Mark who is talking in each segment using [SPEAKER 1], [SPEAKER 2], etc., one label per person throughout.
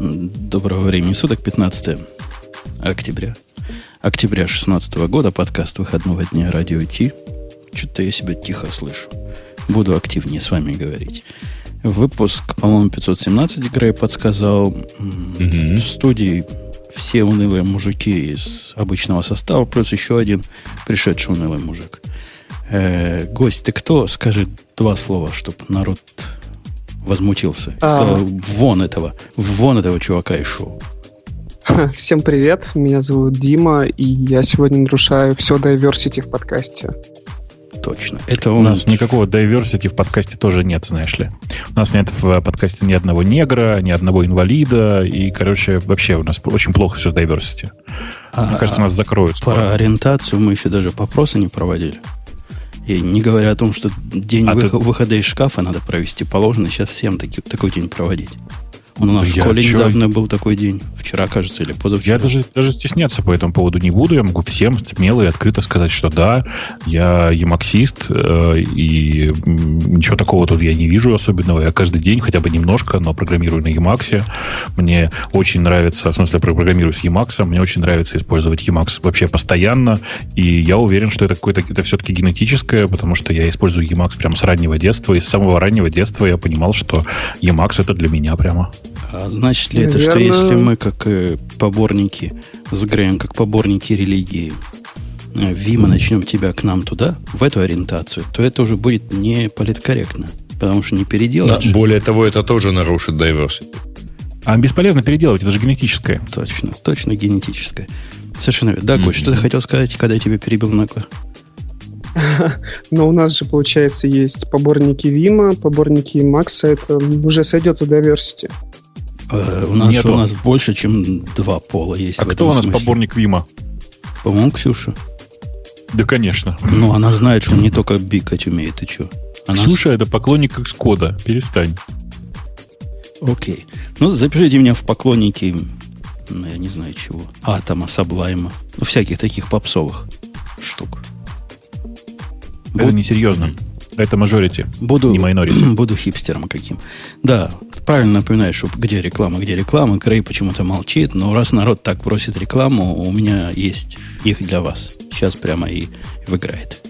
[SPEAKER 1] Доброго времени суток, 15 октября. Октября 16 года, подкаст выходного дня радио Ти. Что-то я себя тихо слышу. Буду активнее с вами говорить. Выпуск, по-моему, 517 Грей подсказал. Mm-hmm. В студии все унылые мужики из обычного состава, плюс еще один пришедший унылый мужик. Э, гость, ты кто? Скажи два слова, чтобы народ возмутился. А... Сказал, вон этого, вон этого чувака из шоу.
[SPEAKER 2] Всем привет, меня зовут Дима, и я сегодня нарушаю все diversity в подкасте.
[SPEAKER 1] Точно.
[SPEAKER 3] Это он... У нас никакого diversity в подкасте тоже нет, знаешь ли. У нас нет в подкасте ни одного негра, ни одного инвалида, и, короче, вообще у нас очень плохо все с diversity. А, Мне кажется, нас закроют.
[SPEAKER 1] Скоро. Про ориентацию мы еще даже вопросы не проводили. И не говоря о том, что день а вы, ты... выхода из шкафа надо провести, положено сейчас всем таки, такой день проводить. У нас в школе я недавно был такой день. Вчера, кажется, или позавчера.
[SPEAKER 3] Я даже, даже стесняться по этому поводу не буду. Я могу всем смело и открыто сказать, что да, я емаксист, э, и ничего такого тут я не вижу особенного. Я каждый день хотя бы немножко, но программирую на Emacs. Мне очень нравится, в смысле, программирую с Emacs. Мне очень нравится использовать Emacs вообще постоянно. И я уверен, что это какое-то это все-таки генетическое, потому что я использую Emacs прямо с раннего детства. И с самого раннего детства я понимал, что Emacs это для меня прямо.
[SPEAKER 1] А значит ли Наверное... это, что если мы, как э, поборники, с Греем, как поборники религии, э, Вима начнем тебя к нам туда, в эту ориентацию, то это уже будет не политкорректно. Потому что не переделать.
[SPEAKER 4] Да, более того, это тоже нарушит diversity.
[SPEAKER 3] А бесполезно переделывать, это же генетическое.
[SPEAKER 1] Точно, точно генетическое. Совершенно верно. Да, mm-hmm. что ты хотел сказать, когда я тебя перебил нагло?
[SPEAKER 2] Но у нас же, получается, есть поборники Вима, поборники Макса. Это уже сойдет за diversity.
[SPEAKER 1] Э, у, нас, у нас больше, чем два пола есть.
[SPEAKER 3] А кто у нас смысле. поборник Вима?
[SPEAKER 1] По-моему, Ксюша.
[SPEAKER 3] Да, конечно.
[SPEAKER 1] Ну, она знает, что он не только бикать умеет, ты что?
[SPEAKER 3] Она... Ксюша это поклонник Xcode. Перестань.
[SPEAKER 1] Окей. Ну, запишите меня в поклонники, ну, я не знаю чего, Атома, Саблайма, ну, всяких таких попсовых штук.
[SPEAKER 3] Это Буд... несерьезно. Это мажорити,
[SPEAKER 1] буду,
[SPEAKER 3] не майнорити.
[SPEAKER 1] Буду хипстером каким. Да, правильно напоминаешь, что где реклама, где реклама. Крей почему-то молчит, но раз народ так просит рекламу, у меня есть их для вас. Сейчас прямо и выиграет.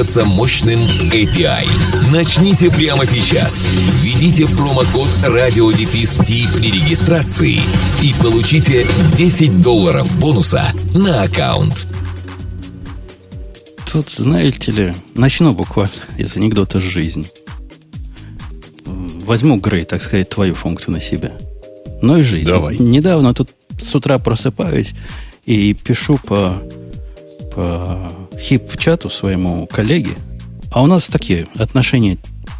[SPEAKER 5] мощным мощным API. Начните прямо сейчас. Введите промокод радиодефис при регистрации и получите 10 долларов бонуса на аккаунт.
[SPEAKER 1] Тут, знаете ли, начну буквально из анекдота жизни. Возьму, Грей, так сказать, твою функцию на себя. Ну и жизнь.
[SPEAKER 4] Давай.
[SPEAKER 1] Недавно тут с утра просыпаюсь и пишу по, по хип-чату своему коллеге, а у нас такие отношения,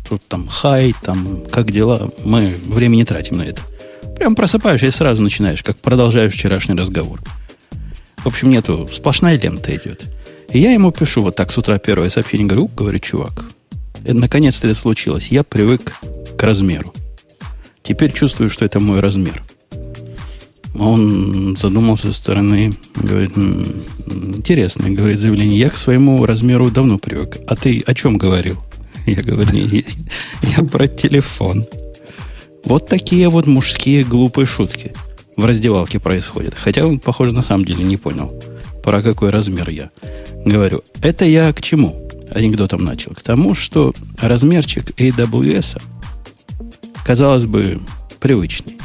[SPEAKER 1] тут там хай, там как дела, мы время не тратим на это. Прям просыпаешься и сразу начинаешь, как продолжаешь вчерашний разговор. В общем, нету, сплошная лента идет. И я ему пишу вот так с утра первое сообщение, говорю, говорю, чувак, это, наконец-то это случилось. Я привык к размеру. Теперь чувствую, что это мой размер. Он задумался со стороны, говорит, интересное, говорит, заявление. Я к своему размеру давно привык. А ты о чем говорил? Я говорю, не, я про телефон. Вот такие вот мужские глупые шутки в раздевалке происходят. Хотя он, похоже, на самом деле не понял, про какой размер я. Говорю, это я к чему? Анекдотом начал. К тому, что размерчик AWS, казалось бы, привычный.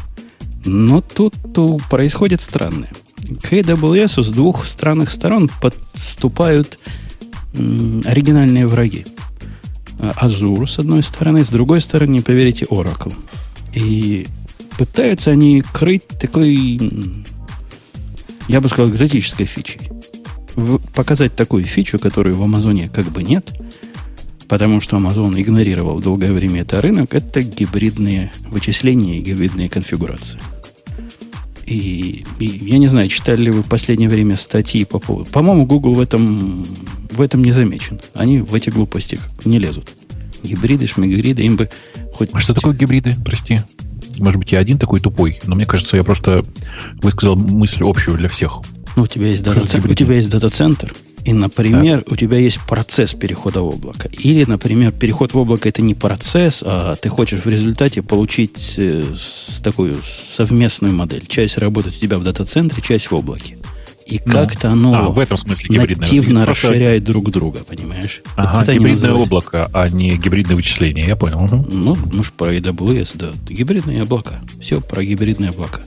[SPEAKER 1] Но тут происходит странное. К AWS с двух странных сторон подступают оригинальные враги. Azure с одной стороны, с другой стороны, не поверите, Oracle. И пытаются они крыть такой, я бы сказал, экзотической фичей. Показать такую фичу, которую в Амазоне как бы нет, потому что Amazon игнорировал долгое время это рынок, это гибридные вычисления и гибридные конфигурации. И, и я не знаю, читали ли вы в последнее время статьи по поводу... По-моему, Google в этом, в этом не замечен. Они в эти глупости не лезут. Гибриды, шмигриды, им бы хоть...
[SPEAKER 3] А что такое гибриды, прости? Может быть, я один такой тупой, но мне кажется, я просто высказал мысль общую для всех.
[SPEAKER 1] Ну, у тебя есть дата-центр, у тебя есть дата-центр, и, например, да. у тебя есть процесс перехода в облако. Или, например, переход в облако это не процесс, а ты хочешь в результате получить э, такую совместную модель. Часть работает у тебя в дата-центре, часть в облаке. И ну, как-то оно
[SPEAKER 3] а, в этом смысле
[SPEAKER 1] нативно Просто... расширяет друг друга, понимаешь?
[SPEAKER 3] Ага, вот гибридное облако, а не гибридное вычисление, я понял. Угу.
[SPEAKER 1] Ну, может, про AWS, да. Гибридные облака. Все про гибридные облака.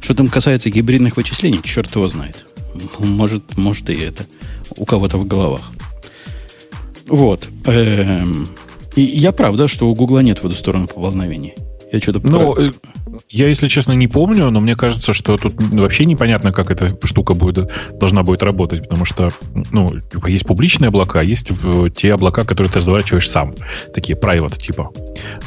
[SPEAKER 1] Что там касается гибридных вычислений, черт его знает. Может, может и это у кого-то в головах. Вот. Эм, и я прав, да, что у Гугла нет в эту сторону поползновений.
[SPEAKER 3] Я что-то... Ну, про... Я, если честно, не помню, но мне кажется, что тут вообще непонятно, как эта штука будет, должна будет работать, потому что, ну, есть публичные облака, есть те облака, которые ты разворачиваешь сам, такие private типа.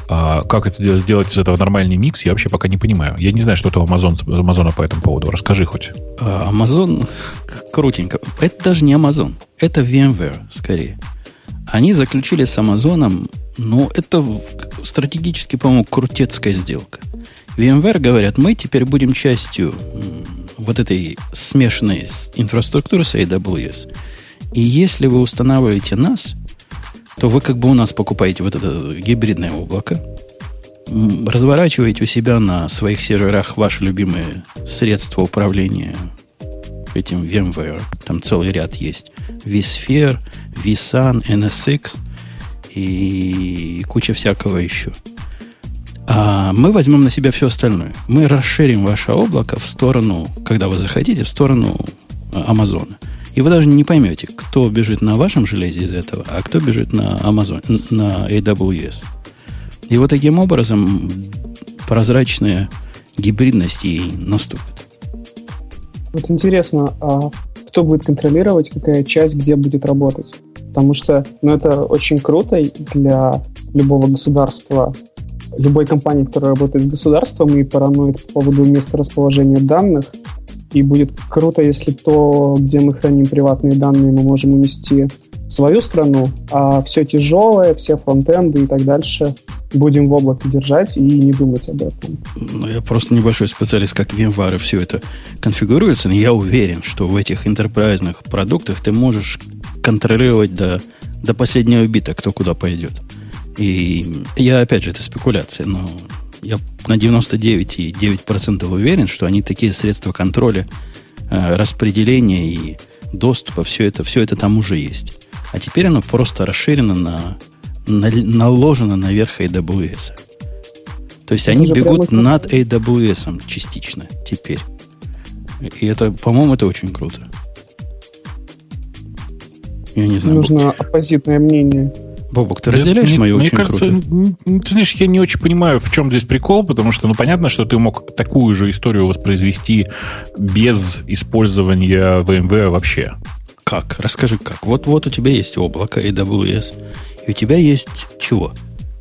[SPEAKER 3] А как это сделать из этого нормальный микс, я вообще пока не понимаю. Я не знаю, что то Amazon, Amazon по этому поводу. Расскажи хоть.
[SPEAKER 1] А, Amazon крутенько. Это даже не Amazon. Это VMware, скорее. Они заключили с Амазоном ну, это стратегически, по-моему, крутецкая сделка. VMware говорят, мы теперь будем частью вот этой смешанной инфраструктуры с AWS. И если вы устанавливаете нас, то вы как бы у нас покупаете вот это гибридное облако, разворачиваете у себя на своих серверах ваши любимые средства управления этим VMware. Там целый ряд есть. vSphere, vSun, NSX – и куча всякого еще. А мы возьмем на себя все остальное. Мы расширим ваше облако в сторону, когда вы захотите, в сторону а, Амазона. И вы даже не поймете, кто бежит на вашем железе из этого, а кто бежит на Amazon, на AWS. И вот таким образом прозрачная гибридность и наступит.
[SPEAKER 2] Вот интересно, а кто будет контролировать, какая часть где будет работать? Потому что ну, это очень круто для любого государства, любой компании, которая работает с государством и параноид по поводу места расположения данных. И будет круто, если то, где мы храним приватные данные, мы можем унести в свою страну, а все тяжелое, все фронтенды и так дальше будем в облаке держать и не думать об этом.
[SPEAKER 1] Ну, я просто небольшой специалист, как VMware все это конфигурируется, но я уверен, что в этих интерпрайзных продуктах ты можешь контролировать до, до последнего бита, кто куда пойдет. И я, опять же, это спекуляция, но я на 99,9% уверен, что они такие средства контроля, э, распределения и доступа, все это, все это там уже есть. А теперь оно просто расширено на, на наложено наверх AWS. То есть они бегут над AWS частично теперь. И это, по-моему, это очень круто.
[SPEAKER 2] Я не знаю. Нужно Бог. оппозитное мнение.
[SPEAKER 1] Бобок, ты разделяешь мне, мою мне очень
[SPEAKER 3] кажется,
[SPEAKER 1] круто?
[SPEAKER 3] Ты знаешь, я не очень понимаю, в чем здесь прикол, потому что, ну, понятно, что ты мог такую же историю воспроизвести без использования VMware вообще.
[SPEAKER 1] Как? Расскажи, как. Вот, вот у тебя есть облако AWS, и у тебя есть чего?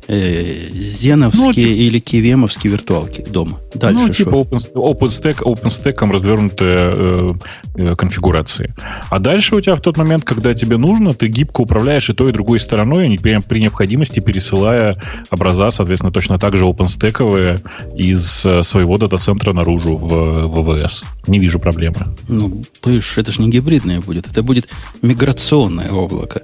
[SPEAKER 1] Э, зеновские ну, типа, или кивемовские виртуалки дома. Дальше
[SPEAKER 3] ну, типа OpenStack, OpenStack, OpenStack развернутые э, э, конфигурации. А дальше у тебя в тот момент, когда тебе нужно, ты гибко управляешь и той, и другой стороной, при необходимости пересылая образа, соответственно, точно так же OpenStack из э, своего дата-центра наружу в, ВВС. Не вижу проблемы.
[SPEAKER 1] Ну, это же не гибридное будет, это будет миграционное облако.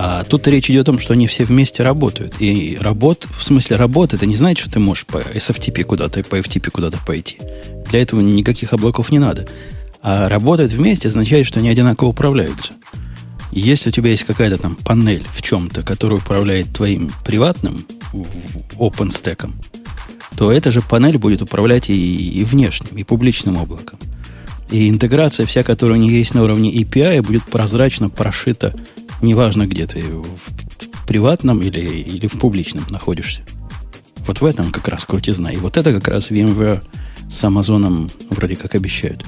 [SPEAKER 1] А тут речь идет о том, что они все вместе работают. И работ, в смысле работы, это не значит, что ты можешь по SFTP куда-то, по FTP куда-то пойти. Для этого никаких облаков не надо. А работать вместе означает, что они одинаково управляются. Если у тебя есть какая-то там панель в чем-то, которая управляет твоим приватным OpenStack, то эта же панель будет управлять и, и внешним, и публичным облаком. И интеграция вся, которая у них есть на уровне API, будет прозрачно прошита Неважно, где ты, в приватном или, или в публичном находишься. Вот в этом как раз крутизна. И вот это как раз VMware с Амазоном вроде как обещают.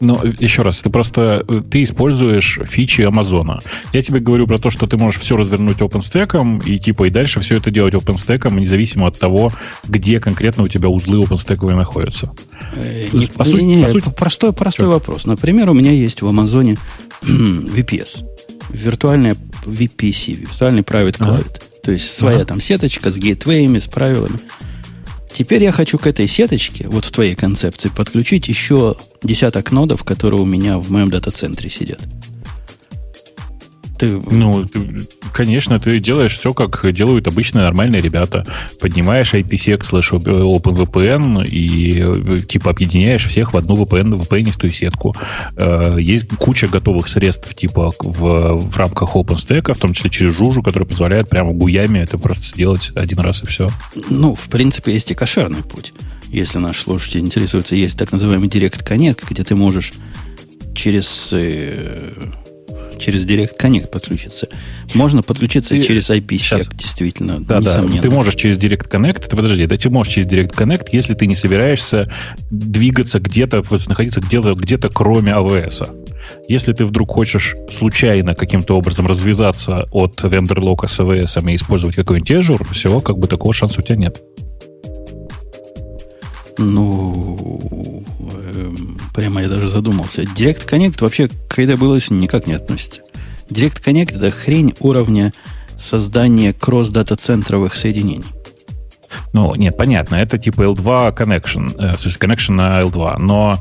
[SPEAKER 3] Но еще раз, ты просто ты используешь фичи Амазона. Я тебе говорю про то, что ты можешь все развернуть OpenStack и типа и дальше все это делать OpenStack, независимо от того, где конкретно у тебя узлы OpenStack находятся.
[SPEAKER 1] Э, не, по сути, не, по сути, простой, простой вопрос. Например, у меня есть в Амазоне VPS, виртуальная VPC, виртуальный private cloud. Ага. То есть своя ага. там сеточка с гейтвеями, с правилами. Теперь я хочу к этой сеточке, вот в твоей концепции, подключить еще десяток нодов, которые у меня в моем дата-центре сидят.
[SPEAKER 3] Ты... Ну, ты, конечно, ты делаешь все, как делают обычные нормальные ребята. Поднимаешь IPsec slash OpenVPN и э, типа объединяешь всех в одну VPN, VPN-истую сетку. Э, есть куча готовых средств типа в, в рамках OpenStack, в том числе через Жужу, который позволяет прямо гуями это просто сделать один раз и все.
[SPEAKER 1] Ну, в принципе, есть и кошерный путь. Если наш слушатель интересуется, есть так называемый Direct Connect, где ты можешь через э, через Direct Connect подключиться. Можно подключиться ты, через IPsec, сейчас. действительно.
[SPEAKER 3] Да, несомненно. да. Ты можешь через Direct Connect, ты подожди, да, ты можешь через Direct Connect, если ты не собираешься двигаться где-то, находиться где-то, где-то кроме AWS. Если ты вдруг хочешь случайно каким-то образом развязаться от вендор-лока с AWS и использовать какой-нибудь Azure, все, как бы такого шанса у тебя нет.
[SPEAKER 1] Ну, э, прямо я даже задумался. Direct Connect вообще к AWS никак не относится. Direct Connect это хрень уровня создания кросс-дата-центровых соединений.
[SPEAKER 3] Ну, нет, понятно, это типа L2 connection, э, connection на L2, но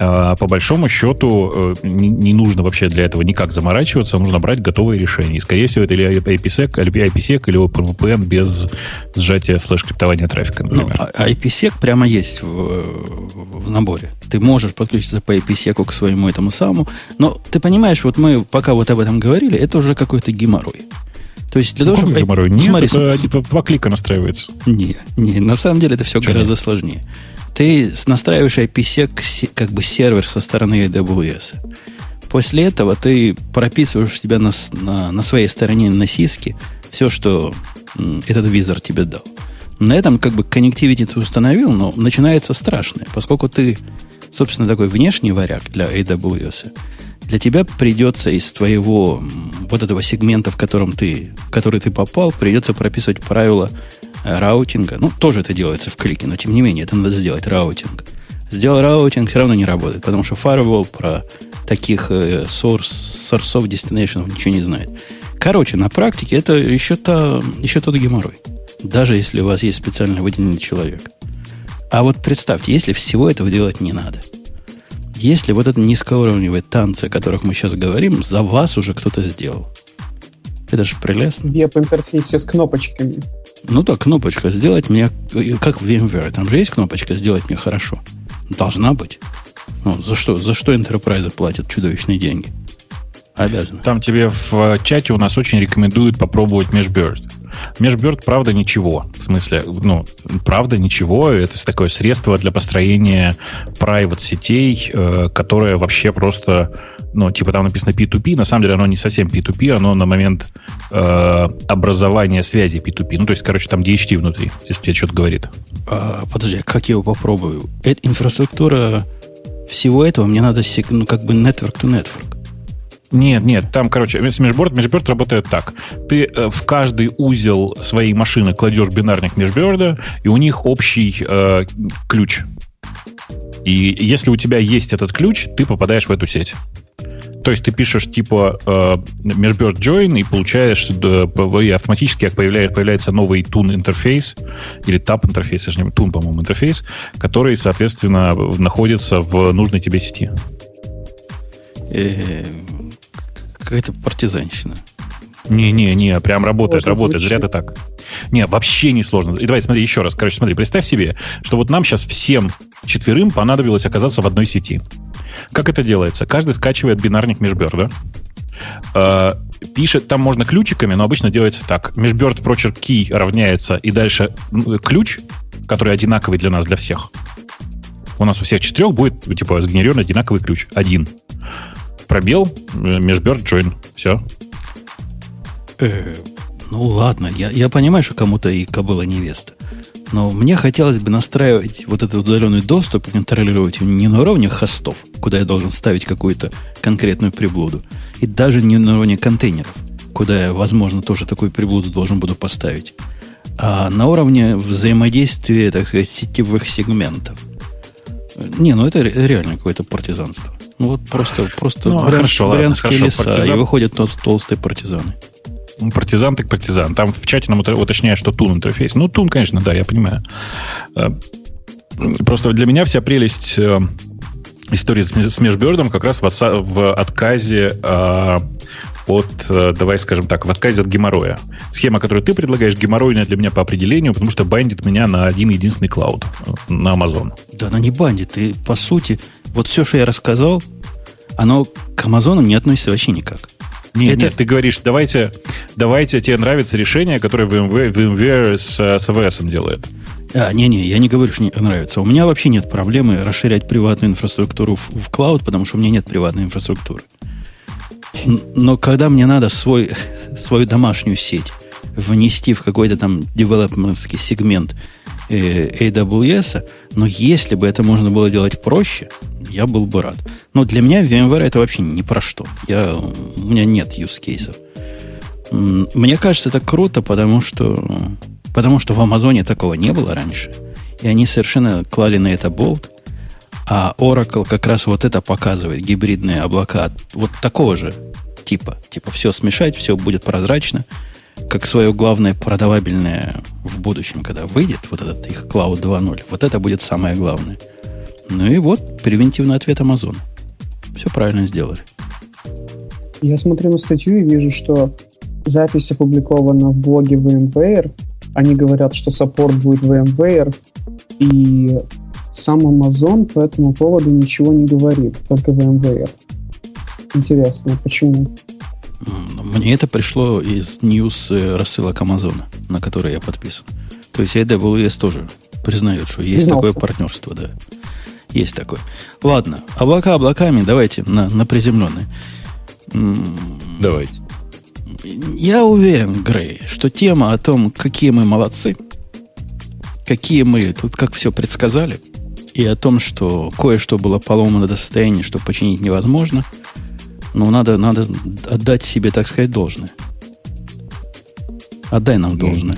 [SPEAKER 3] а, по большому счету э, не, нужно вообще для этого никак заморачиваться, нужно брать готовые решения. И, скорее всего, это или IPsec, или IPsec, или OpenVPN без сжатия слэш-криптования трафика,
[SPEAKER 1] ну, например. Ну, IPsec прямо есть в, в наборе. Ты можешь подключиться по IPsec к своему этому самому, но ты понимаешь, вот мы пока вот об этом говорили, это уже какой-то геморрой. То есть для
[SPEAKER 3] ну, того, чтобы... Геморрой? Нет, смотри, это с... типа два клика настраивается.
[SPEAKER 1] Не, не, на самом деле это все Что гораздо нет? сложнее ты настраиваешь IPsec как бы сервер со стороны AWS. После этого ты прописываешь у себя на, на, на своей стороне на сиске все, что этот визор тебе дал. На этом как бы connectivity ты установил, но начинается страшное, поскольку ты, собственно, такой внешний варяг для AWS. Для тебя придется из твоего вот этого сегмента, в котором ты, в который ты попал, придется прописывать правила routing а. Ну, тоже это делается в клике, но тем не менее, это надо сделать routing. Сделал routing, все равно не работает, потому что Firewall про таких э, source, source of destination ничего не знает. Короче, на практике это еще, то, еще тот геморрой. Даже если у вас есть специально выделенный человек. А вот представьте, если всего этого делать не надо. Если вот это низкоуровневые танцы, о которых мы сейчас говорим, за вас уже кто-то сделал. Это же прелестно.
[SPEAKER 2] Веб-интерфейсе с кнопочками.
[SPEAKER 1] Ну да, кнопочка сделать мне, как в VMware, там же есть кнопочка сделать мне хорошо. Должна быть. Ну, за что, за что Enterprise платят чудовищные деньги? Обязаны.
[SPEAKER 3] Там тебе в чате у нас очень рекомендуют попробовать Meshbird. Meshbird, правда, ничего. В смысле, ну, правда, ничего. Это такое средство для построения private сетей, э, которое вообще просто ну, типа там написано P2P, на самом деле оно не совсем P2P, оно на момент э, образования связи P2P. Ну, то есть, короче, там DHT внутри, если тебе что-то говорит.
[SPEAKER 1] А, подожди, как я его попробую? Это инфраструктура всего этого, мне надо ну, как бы network to network.
[SPEAKER 3] Нет, нет, там, короче, межборд, межборд работает так. Ты э, в каждый узел своей машины кладешь бинарник межборда, и у них общий э, ключ. И если у тебя есть этот ключ, ты попадаешь в эту сеть. То есть ты пишешь типа э, Meshbird Join и получаешь э, и автоматически появляется, появляется новый тун интерфейс или тап интерфейс, не тун, по-моему, интерфейс, который, соответственно, находится в нужной тебе сети.
[SPEAKER 1] Какая-то партизанщина.
[SPEAKER 3] Не-не-не, прям работает, Сложно работает, зря ты так. Не, вообще не сложно. И давай, смотри еще раз. Короче, смотри, представь себе, что вот нам сейчас всем четверым понадобилось оказаться в одной сети. Как это делается? Каждый скачивает бинарник межберда, э, пишет, там можно ключиками, но обычно делается так. Межберд прочерк key равняется, и дальше ключ, который одинаковый для нас, для всех. У нас у всех четырех будет, типа, сгенерирован одинаковый ключ. Один. Пробел, э, межберд join. Все.
[SPEAKER 1] Э, ну ладно, я, я понимаю, что кому-то и кобыла невеста. Но мне хотелось бы настраивать вот этот удаленный доступ и контролировать его не на уровне хостов, куда я должен ставить какую-то конкретную приблуду, и даже не на уровне контейнеров, куда я, возможно, тоже такую приблуду должен буду поставить, а на уровне взаимодействия, так сказать, сетевых сегментов. Не, ну это реально какое-то партизанство. Ну вот просто, просто
[SPEAKER 3] ну,
[SPEAKER 1] брянск,
[SPEAKER 3] хорошо,
[SPEAKER 1] брянские
[SPEAKER 3] ладно,
[SPEAKER 1] леса,
[SPEAKER 3] партизан...
[SPEAKER 1] и выходят тол- толстые партизаны.
[SPEAKER 3] Ну, партизан так партизан. Там в чате нам уточняют, что тун интерфейс. Ну, тун, конечно, да, я понимаю. Э, просто для меня вся прелесть э, истории с межбердом как раз в, отказе э, от, давай скажем так, в отказе от геморроя. Схема, которую ты предлагаешь, геморройная для меня по определению, потому что бандит меня на один единственный клауд, на Amazon.
[SPEAKER 1] Да она не бандит. И, по сути, вот все, что я рассказал, оно к Амазону не относится вообще никак.
[SPEAKER 3] Нет, это... нет, ты говоришь, давайте, давайте, тебе нравится решение, которое VMware, VMware с, с AWS делает.
[SPEAKER 1] А, не-не, я не говорю, что не нравится. У меня вообще нет проблемы расширять приватную инфраструктуру в, в клауд, потому что у меня нет приватной инфраструктуры. Но когда мне надо свой, свою домашнюю сеть внести в какой-то там девелопментский сегмент AWS, но если бы это можно было делать проще, я был бы рад. Но для меня VMware это вообще не про что. Я, у меня нет use кейсов. Мне кажется, это круто, потому что, потому что в Амазоне такого не было раньше. И они совершенно клали на это болт. А Oracle как раз вот это показывает, гибридные облака вот такого же типа. Типа все смешать, все будет прозрачно, как свое главное продавабельное в будущем, когда выйдет вот этот их Cloud 2.0. Вот это будет самое главное. Ну и вот превентивный ответ Amazon. Все правильно сделали.
[SPEAKER 2] Я смотрю на статью и вижу, что запись опубликована в блоге VMware. Они говорят, что саппорт будет VMware. И сам Amazon по этому поводу ничего не говорит, только VMware. Интересно, почему?
[SPEAKER 1] Мне это пришло из news э, рассылок Амазона, на который я подписан. То есть AWS тоже признает, что есть Признался. такое партнерство, да. Есть такое. Ладно, облака облаками, давайте на, на приземленные.
[SPEAKER 4] Давайте.
[SPEAKER 1] Я уверен, Грей, что тема о том, какие мы молодцы, какие мы тут как все предсказали, и о том, что кое-что было поломано до состояния, что починить невозможно, ну, надо, надо отдать себе, так сказать, должное. Отдай нам должное.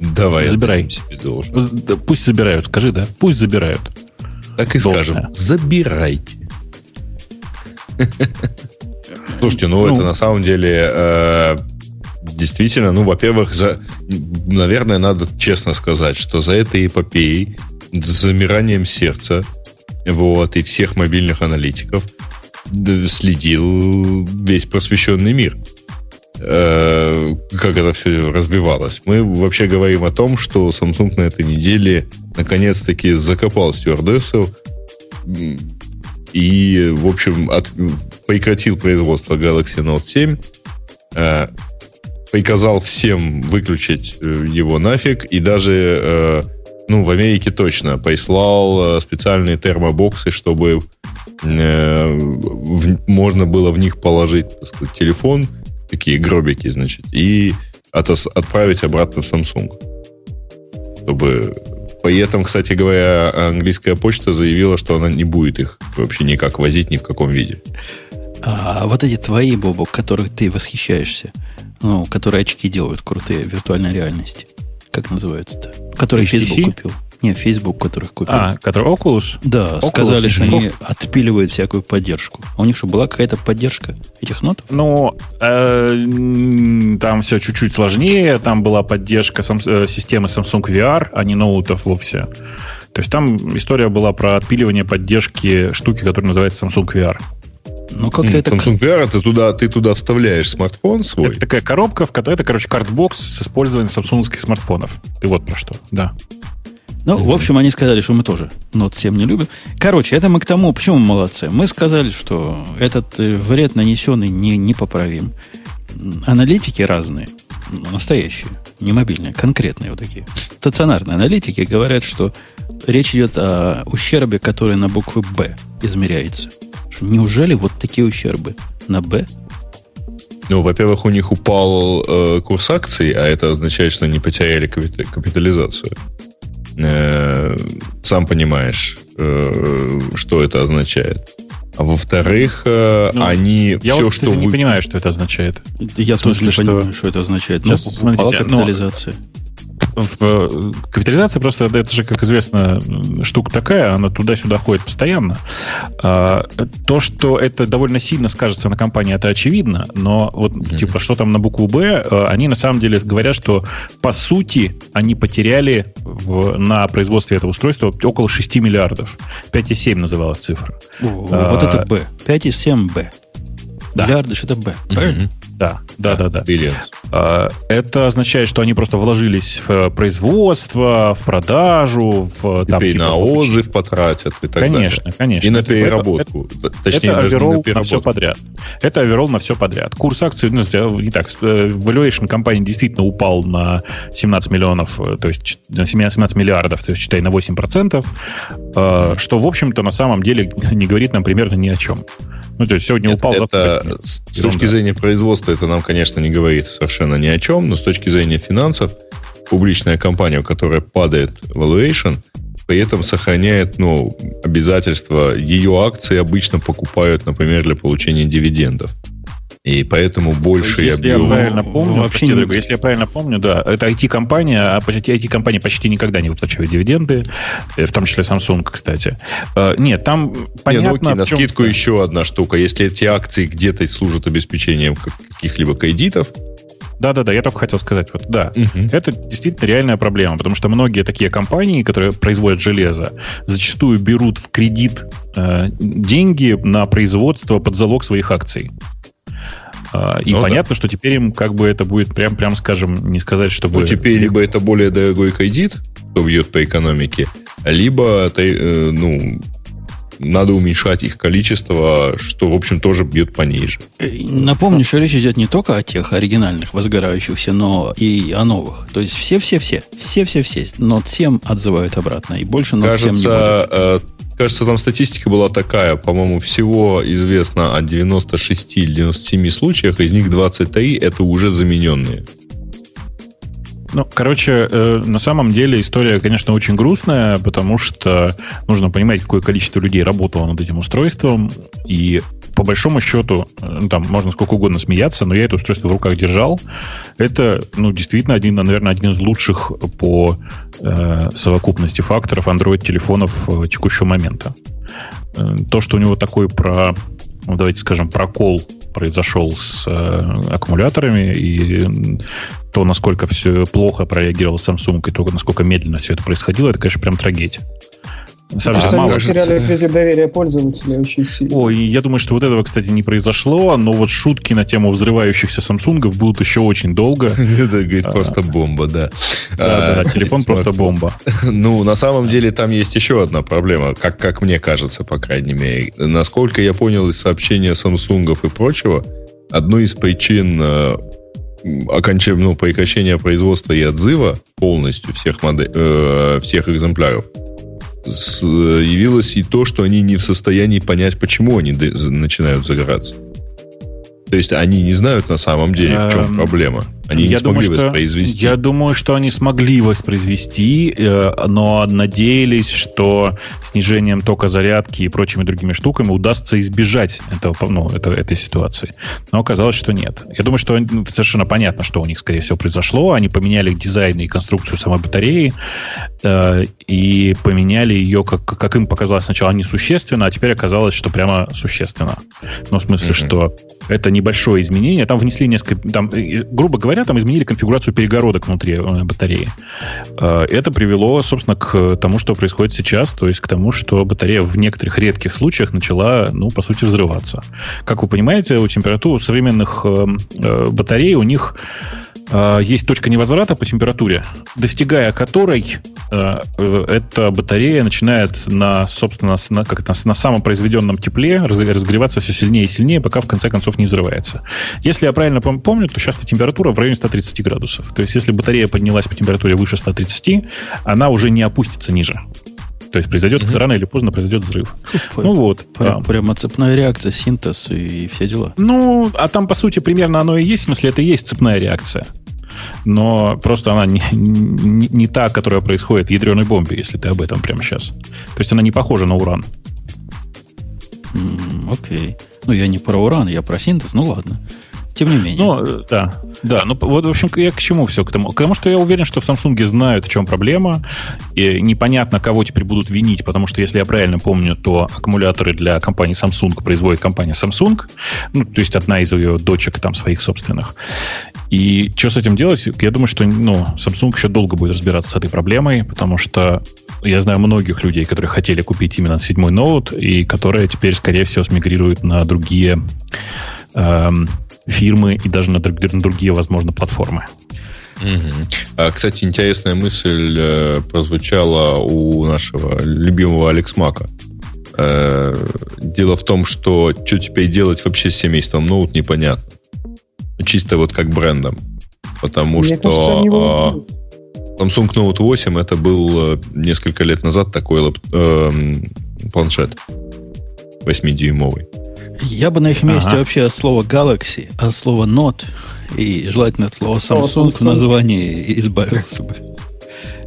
[SPEAKER 4] Давай,
[SPEAKER 3] забирай себе должное. Пусть забирают, скажи, да? Пусть забирают.
[SPEAKER 4] Так и должное. скажем, забирайте. Слушайте, ну, ну это на самом деле э, действительно, ну, во-первых, за, наверное, надо честно сказать, что за этой эпопеей с замиранием сердца вот, и всех мобильных аналитиков следил весь просвещенный мир. Э, как это все развивалось. Мы вообще говорим о том, что Samsung на этой неделе наконец-таки закопал стюардессу и, в общем, от, прекратил производство Galaxy Note 7, э, приказал всем выключить э, его нафиг и даже, ну, в Америке точно, прислал специальные термобоксы, чтобы в, можно было в них положить, так сказать, телефон, такие гробики, значит, и от, отправить обратно в Samsung. Чтобы при этом, кстати говоря, английская почта заявила, что она не будет их вообще никак возить ни в каком виде.
[SPEAKER 1] А вот эти твои, Бобок, которых ты восхищаешься, ну, которые очки делают крутые виртуальной реальности, как называются-то? Которые Facebook купил. Не, Facebook, которых купил.
[SPEAKER 3] А, который Oculus?
[SPEAKER 1] Да, Oculus сказали, что они отпиливают всякую поддержку. А у них что, была какая-то поддержка этих нотов?
[SPEAKER 3] Ну, э, там все чуть-чуть сложнее. Там была поддержка сам, э, системы Samsung VR, а не ноутов вовсе. То есть там история была про отпиливание поддержки штуки, которая называется Samsung VR.
[SPEAKER 4] Ну, как-то это... Samsung VR, ты туда, ты туда вставляешь смартфон свой.
[SPEAKER 3] Это такая коробка, в которой это, короче, картбокс с использованием самсунгских смартфонов. Ты вот про что, да.
[SPEAKER 1] Ну, в общем, они сказали, что мы тоже Note 7 не любим. Короче, это мы к тому, почему мы молодцы. Мы сказали, что этот э, вред нанесенный не, непоправим. Аналитики разные, настоящие, не мобильные, конкретные вот такие. Стационарные аналитики говорят, что речь идет о ущербе, который на буквы «Б» измеряется. Неужели вот такие ущербы на «Б»
[SPEAKER 4] ну, во-первых, у них упал э, курс акций, а это означает, что они потеряли капитализацию. Э, сам понимаешь, э, что это означает. А во-вторых, э, ну, они
[SPEAKER 3] я все, вот, что... Я вы... не понимаю, что это означает.
[SPEAKER 1] Я тоже не что... понимаю, что это означает.
[SPEAKER 3] Сейчас, ну, смотрите. Ну, в, капитализация просто, это же, как известно, штука такая, она туда-сюда ходит постоянно. А, то, что это довольно сильно скажется на компании, это очевидно, но вот, mm-hmm. типа, что там на букву «Б», а, они на самом деле говорят, что по сути они потеряли в, на производстве этого устройства около 6 миллиардов. 5,7 называлась цифра.
[SPEAKER 1] О, а, вот это «Б». 5,7 «Б». Да. Миллиарды, что это «Б». Правильно?
[SPEAKER 3] Да, да, да, да. да. Это означает, что они просто вложились в производство, в продажу, в
[SPEAKER 4] там, типа, на отзыв потратят и так
[SPEAKER 3] конечно, далее. Конечно,
[SPEAKER 4] И на переработку.
[SPEAKER 3] Это, Точнее, это даже на, на все подряд. Это оверолл на все подряд. Курс акций, ну, не так, э, valuation компании действительно упал на 17 миллионов, э, то есть 17 миллиардов, то есть считай на 8%, э, что, в общем-то, на самом деле не говорит нам примерно ни о чем.
[SPEAKER 4] Ну, то есть сегодня Нет, упал, это, завтра... С точки зрения производства это нам, конечно, не говорит совершенно ни о чем, но с точки зрения финансов, публичная компания, у которой падает valuation, при этом сохраняет ну, обязательства, ее акции обычно покупают, например, для получения дивидендов. И поэтому больше
[SPEAKER 3] если объем... я правильно помню, вообще не... если я правильно помню, да, это IT-компания, а IT-компания почти никогда не выплачивает дивиденды, э, в том числе Samsung, кстати. Э, нет, там понятно... Не, ну, окей,
[SPEAKER 4] на скидку еще одна штука. Если эти акции где-то служат обеспечением каких-либо кредитов,
[SPEAKER 3] да-да-да, я только хотел сказать, вот да, угу. это действительно реальная проблема, потому что многие такие компании, которые производят железо, зачастую берут в кредит э, деньги на производство под залог своих акций. А, и ну, понятно, да. что теперь им как бы это будет прям, прям скажем, не сказать, чтобы...
[SPEAKER 4] Ну, теперь либо это более дорогой кредит, что бьет по экономике, либо э, ну, надо уменьшать их количество, что, в общем, тоже бьет пониже.
[SPEAKER 1] Э, напомню, что речь идет не только о тех оригинальных возгорающихся, но и о новых. То есть все-все-все, все-все-все Note 7 отзывают обратно, и больше Note
[SPEAKER 4] Кажется, 7 не будет. Кажется, там статистика была такая, по-моему, всего известно о 96 или 97 случаях, из них 23 это уже замененные.
[SPEAKER 3] Ну, короче, э, на самом деле история, конечно, очень грустная, потому что нужно понимать, какое количество людей работало над этим устройством, и по большому счету, ну, там можно сколько угодно смеяться, но я это устройство в руках держал. Это, ну, действительно, один, наверное, один из лучших по э, совокупности факторов Android-телефонов э, текущего момента. Э, то, что у него такой про, давайте скажем, прокол произошел с э, аккумуляторами, и то, насколько все плохо прореагировал Samsung, и то, насколько медленно все это происходило, это, конечно, прям трагедия.
[SPEAKER 2] На самом деле, мало. потеряли доверия пользователей очень сильно.
[SPEAKER 3] Ой, я думаю, что вот этого, кстати, не произошло, но вот шутки на тему взрывающихся Самсунгов будут еще очень долго.
[SPEAKER 4] Это, говорит, просто бомба, да.
[SPEAKER 3] Да, да, телефон просто бомба.
[SPEAKER 4] Ну, на самом деле, там есть еще одна проблема, как, как мне кажется, по крайней мере. Насколько я понял из сообщения Самсунгов и прочего, одной из причин э, окончания, ну, прекращения производства и отзыва полностью всех, модель, э, всех экземпляров – явилось и то, что они не в состоянии понять, почему они начинают загораться. То есть они не знают на самом деле, в чем эм, проблема. Они я не смогли думаю, воспроизвести.
[SPEAKER 3] Что, я думаю, что они смогли воспроизвести, э, но надеялись, что снижением тока зарядки и прочими другими штуками удастся избежать этого, ну, этого, этой ситуации. Но оказалось, что нет. Я думаю, что ну, совершенно понятно, что у них, скорее всего, произошло. Они поменяли дизайн и конструкцию самой батареи э, и поменяли ее, как, как им показалось сначала, несущественно, а теперь оказалось, что прямо существенно. Ну, в смысле, mm-hmm. что это небольшое изменение. Там внесли несколько... Там, грубо говоря, говоря, там изменили конфигурацию перегородок внутри э, батареи. Э, это привело, собственно, к тому, что происходит сейчас, то есть к тому, что батарея в некоторых редких случаях начала, ну, по сути, взрываться. Как вы понимаете, у температур современных э, батарей у них есть точка невозврата по температуре, достигая которой Э, э, эта батарея начинает на, собственно, на, как это, на самопроизведенном тепле разогреваться все сильнее и сильнее, пока в конце концов не взрывается. Если я правильно помню, то сейчас температура в районе 130 градусов. То есть, если батарея поднялась по температуре выше 130, она уже не опустится ниже. То есть произойдет угу. рано или поздно произойдет взрыв.
[SPEAKER 1] Ну вот. Прям, да. Прямо цепная реакция, синтез и все дела.
[SPEAKER 3] Ну, а там, по сути, примерно оно и есть. В смысле, это и есть цепная реакция. но просто она не, не, не та, которая происходит в ядреной бомбе, если ты об этом прямо сейчас. То есть она не похожа на уран.
[SPEAKER 1] Окей. Ну, я не про уран, я про синтез, ну ладно. Тем не менее.
[SPEAKER 3] Ну, э, да. Да, ну вот, в общем, я к чему все к тому? К тому, что я уверен, что в Samsung знают, в чем проблема, и непонятно, кого теперь будут винить, потому что, если я правильно помню, то аккумуляторы для компании Samsung производит компания Samsung, ну, то есть одна из ее дочек там своих собственных. И что с этим делать? Я думаю, что ну, Samsung еще долго будет разбираться с этой проблемой, потому что я знаю многих людей, которые хотели купить именно седьмой ноут, и которые теперь, скорее всего, смигрируют на другие эм, фирмы и даже на, на другие, возможно, платформы.
[SPEAKER 4] Угу. А, кстати, интересная мысль э, прозвучала у нашего любимого Алекс Мака. Э, дело в том, что что теперь делать вообще с семейством ноут непонятно. Чисто вот как брендом. Потому Мне что кажется, э, Samsung Note 8 это был э, несколько лет назад такой лап, э, планшет 8-дюймовый.
[SPEAKER 1] Я бы на их месте ага. вообще от слова Galaxy, от слова Note и желательно от слова Samsung, Samsung. название избавился бы.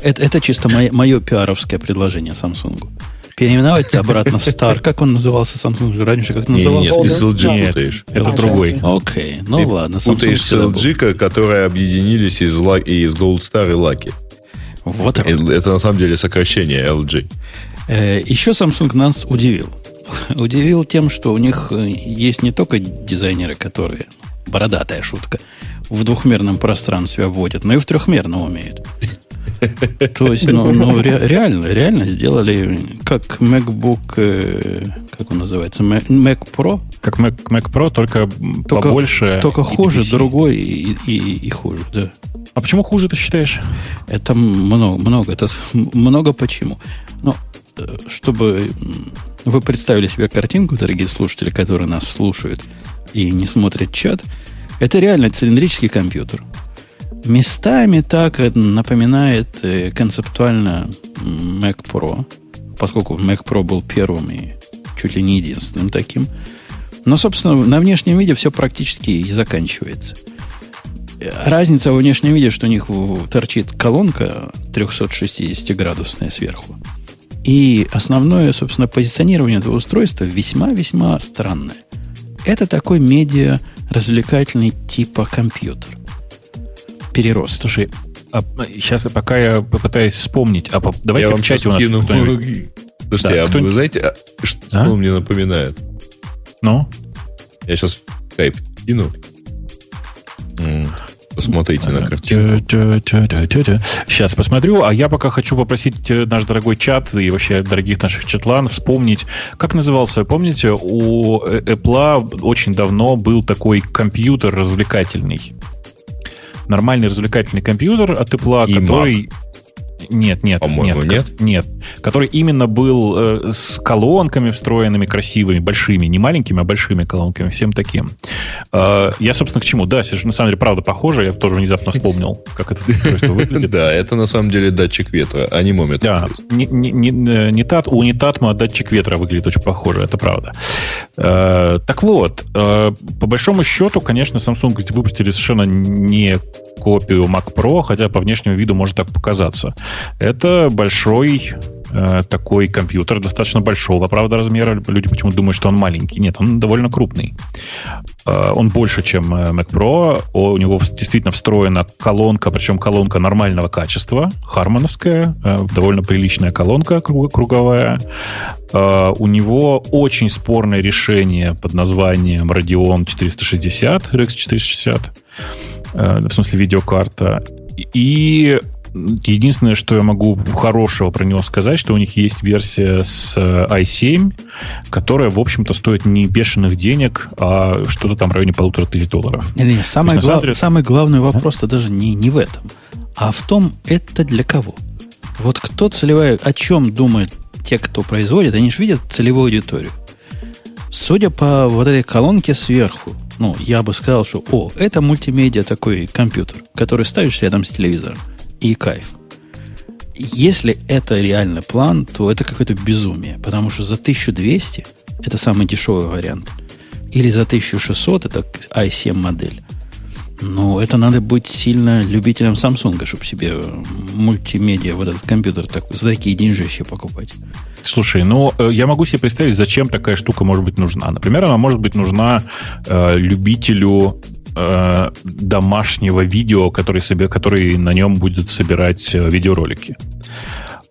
[SPEAKER 1] Это, это чисто мое, мое пиаровское предложение Samsung. Переименовать обратно в Star. Как он назывался Samsung же раньше? Как назывался?
[SPEAKER 4] Нет, с LG путаешь.
[SPEAKER 3] Это другой.
[SPEAKER 1] Окей, ну
[SPEAKER 4] Ты
[SPEAKER 1] ладно.
[SPEAKER 4] Samsung путаешь с LG, которые объединились из, из Gold Star и Lucky.
[SPEAKER 1] Вот это.
[SPEAKER 4] Это на самом деле сокращение LG.
[SPEAKER 1] Еще Samsung нас удивил. Удивил тем, что у них э, есть не только дизайнеры, которые, бородатая шутка, в двухмерном пространстве вводят, но и в трехмерном умеют. То есть, ну, ну ре, реально, реально сделали как MacBook, э, как он называется, Mac, Mac Pro.
[SPEAKER 3] Как Mac, Mac Pro, только, только побольше.
[SPEAKER 1] Только хуже, другой и, и, и хуже, да.
[SPEAKER 3] А почему хуже ты считаешь?
[SPEAKER 1] Это много, много, это много почему. Но э, чтобы вы представили себе картинку, дорогие слушатели, которые нас слушают и не смотрят чат, это реально цилиндрический компьютер. Местами так напоминает э, концептуально Mac Pro, поскольку Mac Pro был первым и чуть ли не единственным таким. Но, собственно, на внешнем виде все практически и заканчивается. Разница во внешнем виде, что у них торчит колонка 360-градусная сверху. И основное, собственно, позиционирование этого устройства весьма-весьма странное. Это такой медиа-развлекательный типа компьютер. Перерост.
[SPEAKER 3] Слушай, а, сейчас пока я попытаюсь вспомнить, а давайте я в чате у нас кину.
[SPEAKER 4] Слушайте, да, а вы знаете, а, что а? он мне напоминает?
[SPEAKER 3] Ну?
[SPEAKER 4] Я сейчас в скайп кину. Посмотрите на картинку.
[SPEAKER 3] Сейчас посмотрю, а я пока хочу попросить э, наш дорогой чат и вообще дорогих наших чатлан вспомнить, как назывался, помните, у Apple очень давно был такой компьютер развлекательный. Нормальный развлекательный компьютер от Apple, который... Mac. Нет, нет,
[SPEAKER 4] По-моему,
[SPEAKER 3] нет, нет, нет. Который именно был э, с колонками встроенными, красивыми, большими, не маленькими, а большими колонками, всем таким. Э, я, собственно, к чему? Да, на самом деле, правда, похоже. Я тоже внезапно вспомнил, как это выглядит.
[SPEAKER 4] Да, это на самом деле датчик ветра, а не мометр.
[SPEAKER 3] Да, не, не, тат, у Нитатма датчик ветра выглядит очень похоже, это правда. Э, так вот, э, по большому счету, конечно, Samsung выпустили совершенно не копию Mac Pro, хотя по внешнему виду может так показаться. Это большой э, такой компьютер, достаточно большого, правда, размера. Люди почему-то думают, что он маленький. Нет, он довольно крупный. Э, он больше, чем э, Mac Pro. У него действительно встроена колонка, причем колонка нормального качества, хармоновская, довольно приличная колонка круговая. У него очень спорное решение под названием Radeon 460, RX 460 Э, в смысле видеокарта. И единственное, что я могу хорошего про него сказать, что у них есть версия с э, i7, которая, в общем-то, стоит не бешеных денег, а что-то там в районе полутора тысяч долларов.
[SPEAKER 1] Не, не, самый, есть, глав... деле... самый главный вопрос-то а? даже не, не в этом, а в том, это для кого. Вот кто целевая, о чем думают те, кто производит, они же видят целевую аудиторию. Судя по вот этой колонке сверху, ну, я бы сказал, что, о, это мультимедиа такой компьютер, который ставишь рядом с телевизором, и кайф. Если это реальный план, то это какое-то безумие, потому что за 1200 это самый дешевый вариант. Или за 1600 это i7 модель. Ну, это надо быть сильно любителем Samsung, чтобы себе мультимедиа, вот этот компьютер так, за такие деньжища покупать.
[SPEAKER 3] Слушай, ну, э, я могу себе представить, зачем такая штука может быть нужна. Например, она может быть нужна э, любителю э, домашнего видео, который, себе, который на нем будет собирать э, видеоролики.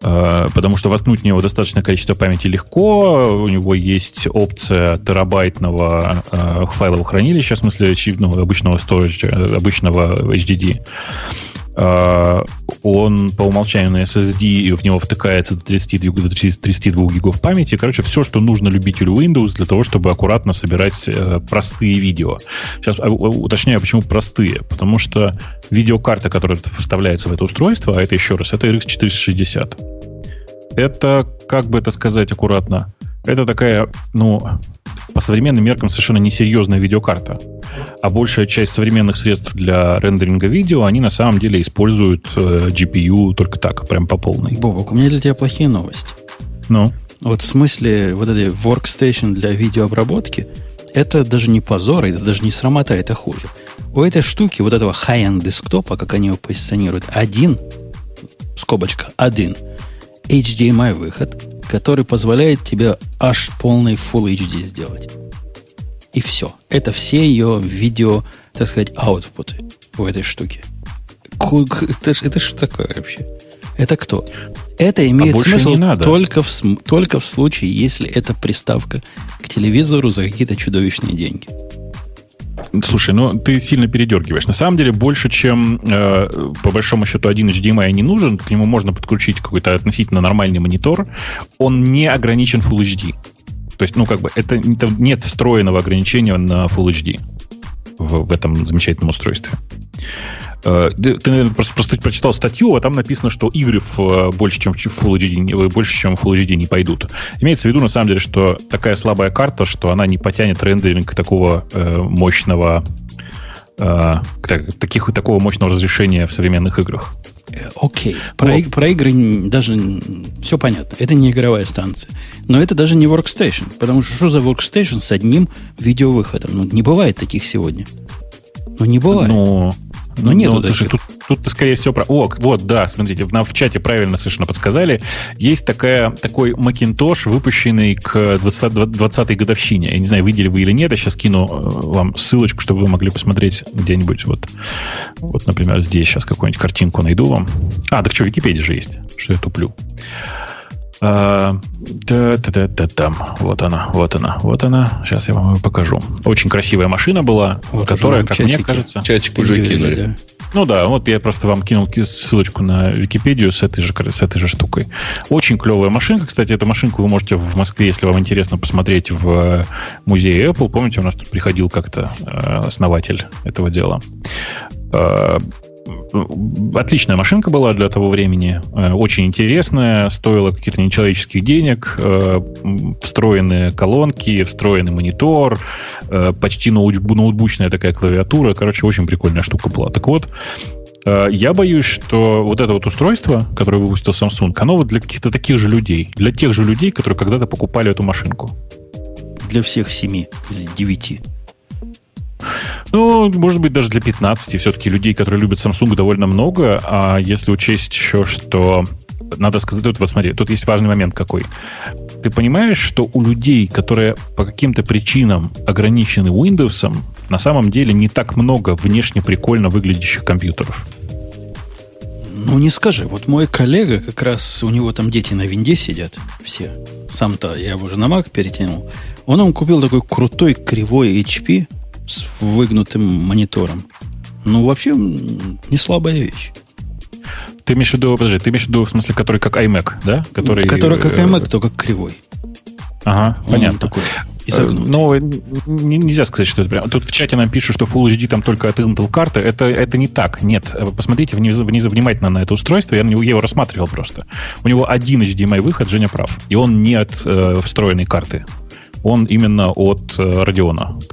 [SPEAKER 3] Э, потому что воткнуть в него достаточное количество памяти легко, у него есть опция терабайтного э, файлового хранилища, в смысле ну, обычного storage, э, обычного HDD. Э, он по умолчанию на SSD, и в него втыкается до 32, до 32 гигов памяти. Короче, все, что нужно любителю Windows для того, чтобы аккуратно собирать э, простые видео. Сейчас а, уточняю, почему простые. Потому что видеокарта, которая вставляется в это устройство, а это еще раз, это RX 460. Это, как бы это сказать аккуратно, это такая, ну, по современным меркам совершенно несерьезная видеокарта. А большая часть современных средств для рендеринга видео, они на самом деле используют э, GPU только так, прям по полной.
[SPEAKER 1] Бобок, у меня для тебя плохие новости.
[SPEAKER 3] Ну?
[SPEAKER 1] Вот в смысле вот этой workstation для видеообработки, это даже не позор, это даже не срамота, это хуже. У этой штуки, вот этого high-end десктопа, как они его позиционируют, один, скобочка, один HDMI выход, который позволяет тебе аж полный Full HD сделать. И все. Это все ее видео, так сказать, аутпуты в этой штуке. Это, это что такое вообще? Это кто? Это имеет а смысл. Только, в, только в случае, если это приставка к телевизору за какие-то чудовищные деньги.
[SPEAKER 3] Слушай, ну ты сильно передергиваешь. На самом деле больше, чем э, по большому счету один HDMI не нужен, к нему можно подключить какой-то относительно нормальный монитор. Он не ограничен Full HD. То есть, ну, как бы, это, это нет встроенного ограничения на Full HD в, в этом замечательном устройстве. Э, ты, наверное, просто, просто прочитал статью, а там написано, что игры в, э, больше, чем в Full HD, больше, чем в Full HD не пойдут. Имеется в виду, на самом деле, что такая слабая карта, что она не потянет рендеринг такого э, мощного э, таких, такого мощного разрешения в современных играх.
[SPEAKER 1] Э, окей. Про, вот. про игры даже все понятно. Это не игровая станция. Но это даже не workstation. Потому что что за workstation с одним видеовыходом? Ну, не бывает таких сегодня. Ну, не бывает.
[SPEAKER 3] Но но нет. Ну, слушай, тут, тут ты, скорее всего, про... О, вот, да, смотрите, нам в чате правильно совершенно подсказали. Есть такая, такой Macintosh, выпущенный к 20, 20-й годовщине. Я не знаю, видели вы или нет, я сейчас кину э, вам ссылочку, чтобы вы могли посмотреть где-нибудь. Вот, вот например, здесь сейчас какую-нибудь картинку найду вам. А, так что, в Википедии же есть, что я туплю. А, да, да, да, там. Вот она, вот она, вот она. Сейчас я вам ее покажу. Очень красивая машина была, вот которая, как чатики. мне кажется...
[SPEAKER 4] Чатик уже кинули. Да.
[SPEAKER 3] Ну да, вот я просто вам кинул ссылочку на Википедию с этой же, с этой же штукой. Очень клевая машинка. Кстати, эту машинку вы можете в Москве, если вам интересно, посмотреть в музее Apple. Помните, у нас тут приходил как-то э, основатель этого дела. Отличная машинка была для того времени, э, очень интересная, стоила каких-то нечеловеческих денег, э, встроенные колонки, встроенный монитор, э, почти ноутбучная такая клавиатура. Короче, очень прикольная штука была. Так вот, я боюсь, что вот это вот устройство, которое выпустил Samsung, оно вот для каких-то таких же людей, для тех же людей, которые когда-то покупали эту машинку.
[SPEAKER 1] Для всех семи или девяти.
[SPEAKER 3] Ну, может быть, даже для 15 все-таки людей, которые любят Samsung, довольно много. А если учесть еще, что надо сказать, тут вот смотри, тут есть важный момент какой. Ты понимаешь, что у людей, которые по каким-то причинам ограничены Windows, на самом деле не так много внешне прикольно выглядящих компьютеров.
[SPEAKER 1] Ну, не скажи. Вот мой коллега, как раз у него там дети на винде сидят все. Сам-то я его уже на Mac перетянул. Он ему купил такой крутой кривой HP, с выгнутым монитором. Ну, вообще, не слабая вещь.
[SPEAKER 3] Ты имеешь в виду, подожди, ты имеешь в виду, в смысле, который как iMac, да?
[SPEAKER 1] Который, который как э, iMac, только кривой.
[SPEAKER 3] Ага, Он понятно. Такой изогнутый. Но нельзя сказать, что это прям... Тут в чате нам пишут, что Full HD там только от Intel карты. Это, это не так. Нет. Посмотрите внизу, внизу внимательно на это устройство. Я, я его рассматривал просто. У него один HDMI выход, Женя прав. И он не от э, встроенной карты он именно от э,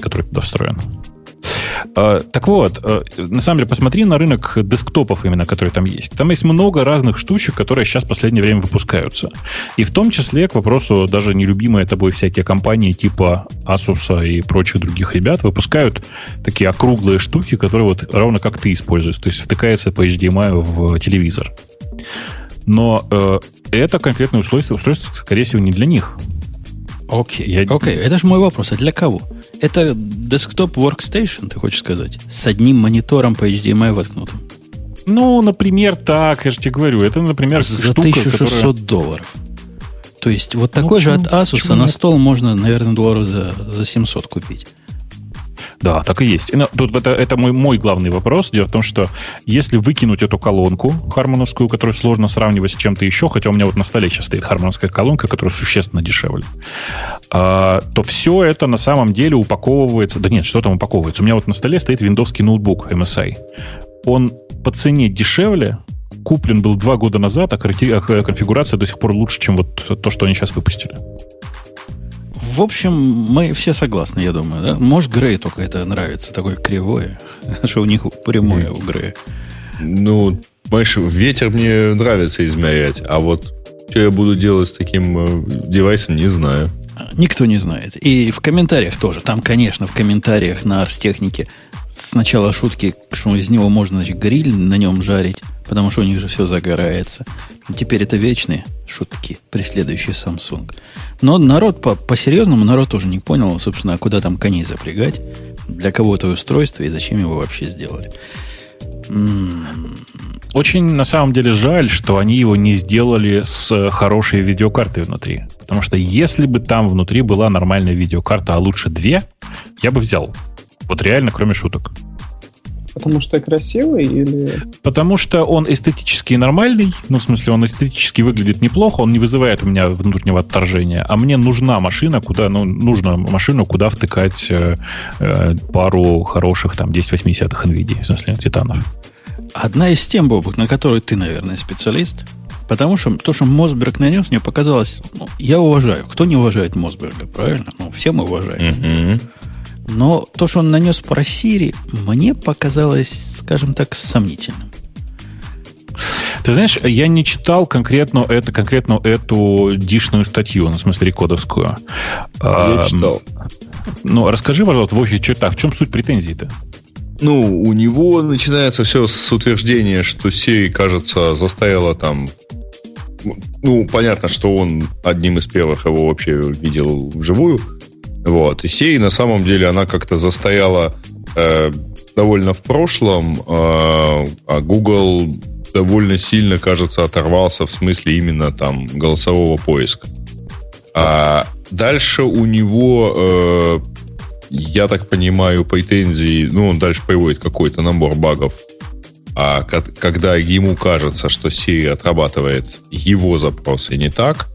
[SPEAKER 3] который туда встроен. А, так вот, э, на самом деле, посмотри на рынок десктопов именно, который там есть. Там есть много разных штучек, которые сейчас в последнее время выпускаются. И в том числе, к вопросу, даже нелюбимые тобой всякие компании типа Asus и прочих других ребят выпускают такие округлые штуки, которые вот ровно как ты используешь. То есть втыкается по HDMI в телевизор. Но э, это конкретное устройство, устройство, скорее всего, не для них.
[SPEAKER 1] Окей. Я... okay. это же мой вопрос. А для кого? Это desktop workstation, ты хочешь сказать? С одним монитором по HDMI воткнутым?
[SPEAKER 3] Ну, например, так, я же тебе говорю. Это, например,
[SPEAKER 1] За штука, 1600 которая... долларов. То есть вот такой ну, же от Asus на стол можно, наверное, долларов за, за 700 купить.
[SPEAKER 3] Да, так и есть. Но тут это, это мой, мой главный вопрос. Дело в том, что если выкинуть эту колонку хармоновскую, которую сложно сравнивать с чем-то еще, хотя у меня вот на столе сейчас стоит хармоновская колонка, которая существенно дешевле, а, то все это на самом деле упаковывается... Да нет, что там упаковывается? У меня вот на столе стоит виндовский ноутбук MSI. Он по цене дешевле, куплен был два года назад, а конфигурация до сих пор лучше, чем вот то, что они сейчас выпустили.
[SPEAKER 1] В общем, мы все согласны, я думаю. Да? Может, Грей только это нравится, такое кривое, что у них прямое у Грея.
[SPEAKER 4] Ну, понимаешь, ветер мне нравится измерять, а вот что я буду делать с таким э, девайсом, не знаю.
[SPEAKER 1] Никто не знает. И в комментариях тоже. Там, конечно, в комментариях на Арстехнике сначала шутки, что из него можно значит, гриль на нем жарить, потому что у них же все загорается. Теперь это вечные шутки, преследующие Samsung. Но народ, по- по-серьезному, народ тоже не понял, собственно, куда там коней запрягать, для кого это устройство и зачем его вообще сделали.
[SPEAKER 3] Очень, на самом деле, жаль, что они его не сделали с хорошей видеокартой внутри. Потому что если бы там внутри была нормальная видеокарта, а лучше две, я бы взял. Вот реально, кроме шуток.
[SPEAKER 2] Потому что красивый или...
[SPEAKER 3] Потому что он эстетически нормальный, ну, в смысле, он эстетически выглядит неплохо, он не вызывает у меня внутреннего отторжения, а мне нужна машина, куда, ну, нужно машину, куда втыкать э, э, пару хороших, там, 1080-х NVIDIA, в смысле, титанов.
[SPEAKER 1] Одна из тем, Бобук, на которой ты, наверное, специалист, потому что то, что Мосберг нанес, мне показалось, ну, я уважаю. Кто не уважает Мосберга, правильно? Ну, все мы уважаем. Mm-hmm. Но то, что он нанес про Siri, мне показалось, скажем так, сомнительным.
[SPEAKER 3] Ты знаешь, я не читал конкретно, это, конкретно эту дишную статью, ну, в смысле рекодовскую.
[SPEAKER 4] Я а, читал.
[SPEAKER 3] Ну, расскажи, пожалуйста, в общих чертах, в чем суть претензий-то?
[SPEAKER 4] Ну, у него начинается все с утверждения, что Siri, кажется, заставила там... Ну, понятно, что он одним из первых его вообще видел вживую. Вот. И Сей на самом деле она как-то застояла э, довольно в прошлом, э, а Google довольно сильно, кажется, оторвался в смысле именно там голосового поиска. А дальше у него, э, я так понимаю, претензии, ну, он дальше приводит какой-то набор багов, а когда ему кажется, что Siri отрабатывает его запросы не так,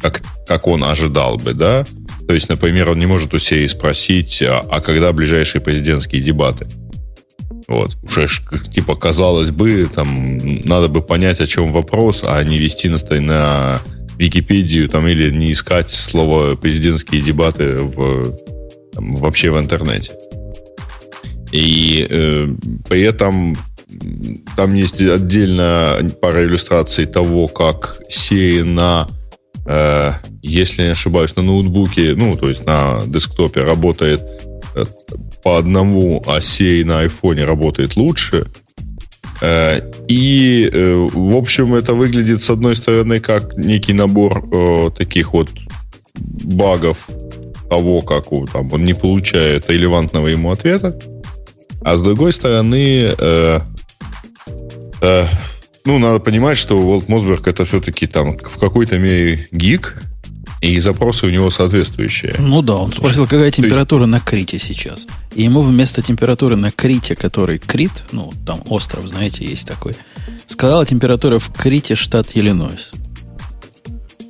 [SPEAKER 4] как, как он ожидал бы, да, то есть, например, он не может у себя спросить, а, а когда ближайшие президентские дебаты? Вот. Уже, типа, казалось бы, там, надо бы понять, о чем вопрос, а не вести на, на Википедию там, или не искать слово президентские дебаты в, там, вообще в интернете. И э, при этом там есть отдельно пара иллюстраций того, как серии на Э, если не ошибаюсь, на ноутбуке, ну, то есть на десктопе работает э, по одному, а сей на айфоне работает лучше. Э, и, в общем, это выглядит, с одной стороны, как некий набор таких вот багов того, как там, он не получает релевантного ему ответа. А с другой стороны, ну, надо понимать, что Волт Мосберг это все-таки там в какой-то мере гик, и запросы у него соответствующие.
[SPEAKER 1] Ну да, он спросил, какая температура есть... на Крите сейчас. И ему вместо температуры на Крите, который Крит, ну, там остров, знаете, есть такой, сказала температура в Крите, штат Иллинойс.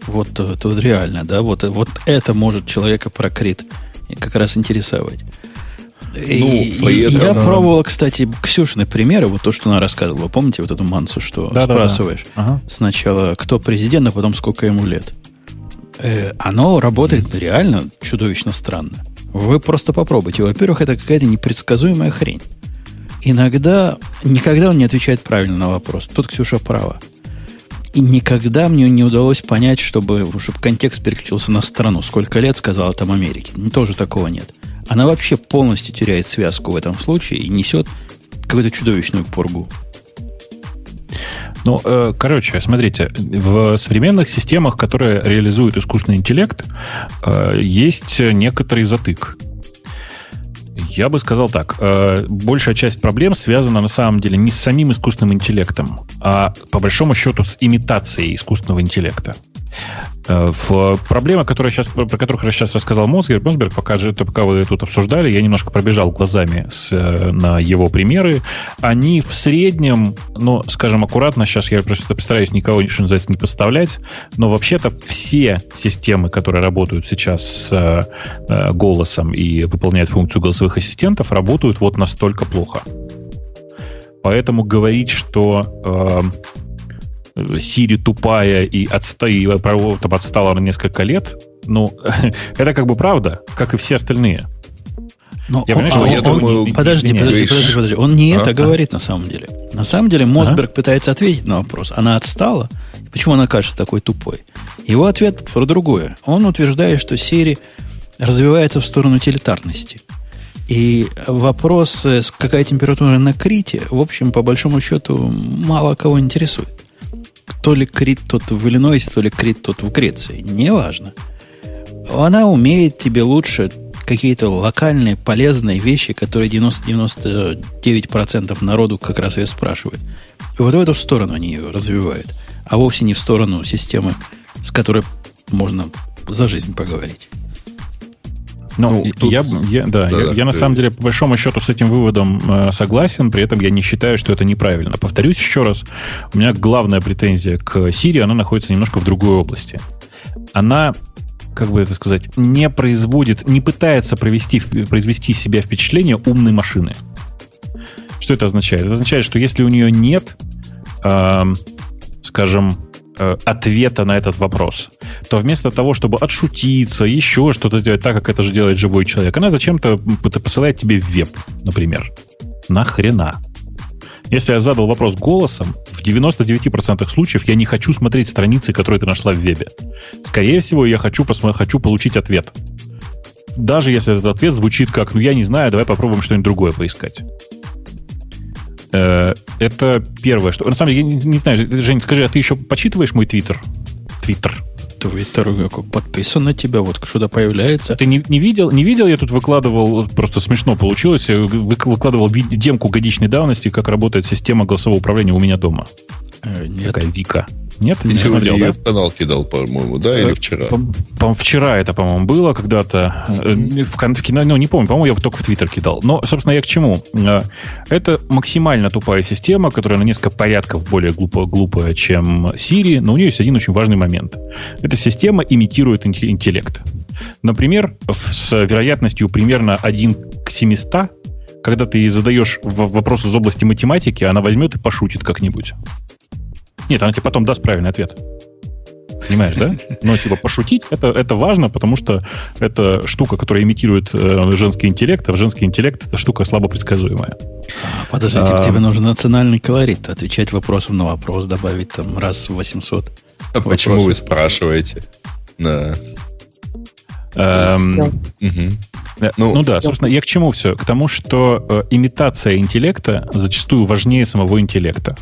[SPEAKER 1] Вот это вот реально, да, вот, вот это может человека про Крит как раз интересовать. Ну, и, я да. пробовал, кстати, Ксюшины примеры, вот то, что она рассказывала. Помните вот эту мансу, что да, спрашиваешь? Да, да. Ага. Сначала, кто президент, а потом сколько ему лет. Э, оно работает mm-hmm. реально чудовищно странно. Вы просто попробуйте. Во-первых, это какая-то непредсказуемая хрень. Иногда, никогда он не отвечает правильно на вопрос. Тут Ксюша права. И никогда мне не удалось понять, чтобы, чтобы контекст переключился на страну. Сколько лет сказала там Америке. Тоже такого нет. Она вообще полностью теряет связку в этом случае и несет какую-то чудовищную поргу.
[SPEAKER 3] Ну, э, короче, смотрите, в современных системах, которые реализуют искусственный интеллект, э, есть некоторый затык. Я бы сказал так. Э, большая часть проблем связана на самом деле не с самим искусственным интеллектом, а по большому счету с имитацией искусственного интеллекта. Э, в проблема, которая сейчас, про которых я сейчас рассказал Мосберг, Мосберг, пока, пока вы тут обсуждали, я немножко пробежал глазами с, э, на его примеры. Они в среднем, ну, скажем аккуратно, сейчас я просто постараюсь никого, что называется, не подставлять, но вообще-то все системы, которые работают сейчас с э, голосом и выполняют функцию голосовых ассистентов, работают вот настолько плохо. Поэтому говорить, что Сири тупая и, отста... и там, отстала на несколько лет, ну, это как бы правда, как и все остальные.
[SPEAKER 1] Но я, он, а, я он, думаю, подожди, подожди, подожди, подожди. Он не а? это говорит на самом деле. На самом деле Мосберг а? пытается ответить на вопрос. Она отстала? Почему она кажется такой тупой? Его ответ про другое. Он утверждает, что Siri развивается в сторону утилитарности. И вопрос, э, какая температура на Крите, в общем, по большому счету, мало кого интересует то ли Крит тот в Иллинойсе, то ли Крит тот в Греции. Неважно. Она умеет тебе лучше какие-то локальные полезные вещи, которые 90-99% народу как раз ее спрашивают. И вот в эту сторону они ее развивают, а вовсе не в сторону системы, с которой можно за жизнь поговорить.
[SPEAKER 3] Ну, ну тут... я, я, да, да, я, я на самом деле по большому счету с этим выводом э, согласен, при этом я не считаю, что это неправильно. Повторюсь еще раз, у меня главная претензия к Siri, она находится немножко в другой области. Она как бы это сказать, не производит, не пытается провести, произвести из себя впечатление умной машины. Что это означает? Это означает, что если у нее нет, э, скажем, ответа на этот вопрос, то вместо того, чтобы отшутиться, еще что-то сделать так, как это же делает живой человек, она зачем-то посылает тебе в веб, например. Нахрена? Если я задал вопрос голосом, в 99% случаев я не хочу смотреть страницы, которые ты нашла в вебе. Скорее всего, я хочу, посмотри, хочу получить ответ. Даже если этот ответ звучит как, ну я не знаю, давай попробуем что-нибудь другое поискать. Э, это первое, что... На самом деле, я не, не знаю, Жень, скажи, а ты еще почитываешь мой твиттер? Твиттер.
[SPEAKER 1] Твиттер подписан на тебя, вот что-то появляется.
[SPEAKER 3] Ты не, не видел? Не видел? Я тут выкладывал, просто смешно получилось, выкладывал демку годичной давности, как работает система голосового управления у меня дома. Э, нет. Такая Вика. Нет,
[SPEAKER 4] не смотрел, я да? в канал кидал, по-моему, да, или вчера?
[SPEAKER 3] По, вчера это, по-моему, было когда-то. Mm-hmm. В, в кино, ну, не помню, по-моему, я только в Твиттер кидал. Но, собственно, я к чему? Э, это максимально тупая система, которая на несколько порядков более глупо, глупая, чем Siri, но у нее есть один очень важный момент. Эта система имитирует интеллект. Например, с вероятностью примерно 1 к 700 когда ты задаешь вопрос из области математики, она возьмет и пошутит как-нибудь. Нет, она тебе потом даст правильный ответ. Понимаешь, да? Но типа пошутить это, это важно, потому что это штука, которая имитирует э, женский интеллект, а женский интеллект это штука слабо предсказуемая.
[SPEAKER 1] А, подождите, а, тебе нужен национальный колорит, отвечать вопросом на вопрос, добавить там раз в 800. А
[SPEAKER 4] вопросов. почему вы спрашиваете? Да.
[SPEAKER 3] Эм, угу. Ну, ну да, собственно, я к чему все? К тому, что э, имитация интеллекта зачастую важнее самого интеллекта.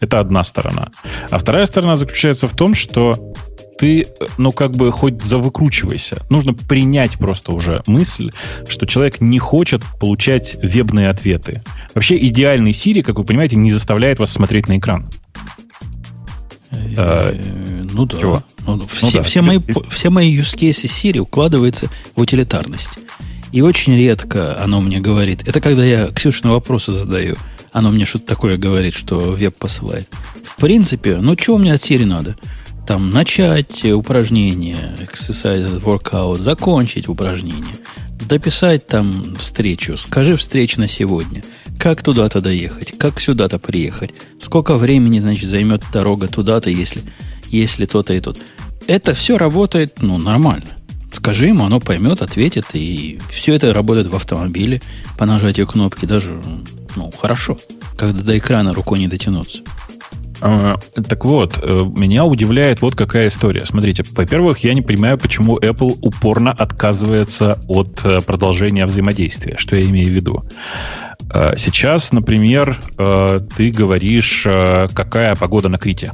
[SPEAKER 3] Это одна сторона. А вторая сторона заключается в том, что ты, ну, как бы хоть завыкручивайся. Нужно принять просто уже мысль, что человек не хочет получать вебные ответы. Вообще идеальный Siri, как вы понимаете, не заставляет вас смотреть на экран.
[SPEAKER 1] Э, ну да. Чего? Ну, ну, все, да. все, мои, все мои use cases Siri укладываются в утилитарность. И очень редко оно мне говорит. Это когда я Ксюшину вопросы задаю. Оно мне что-то такое говорит, что веб посылает. В принципе, ну что мне от Siri надо? Там начать упражнение, exercise, workout, закончить упражнение, дописать там встречу, скажи встречу на сегодня, как туда-то доехать, как сюда-то приехать, сколько времени, значит, займет дорога туда-то, если, если то-то и тут. Это все работает, ну, нормально Скажи ему, оно поймет, ответит, и все это работает в автомобиле по нажатию кнопки даже, ну, хорошо, когда до экрана рукой не дотянуться.
[SPEAKER 3] А, так вот, э, меня удивляет вот какая история. Смотрите, во-первых, я не понимаю, почему Apple упорно отказывается от э, продолжения взаимодействия. Что я имею в виду? Э, сейчас, например, ты говоришь, какая погода на Крите.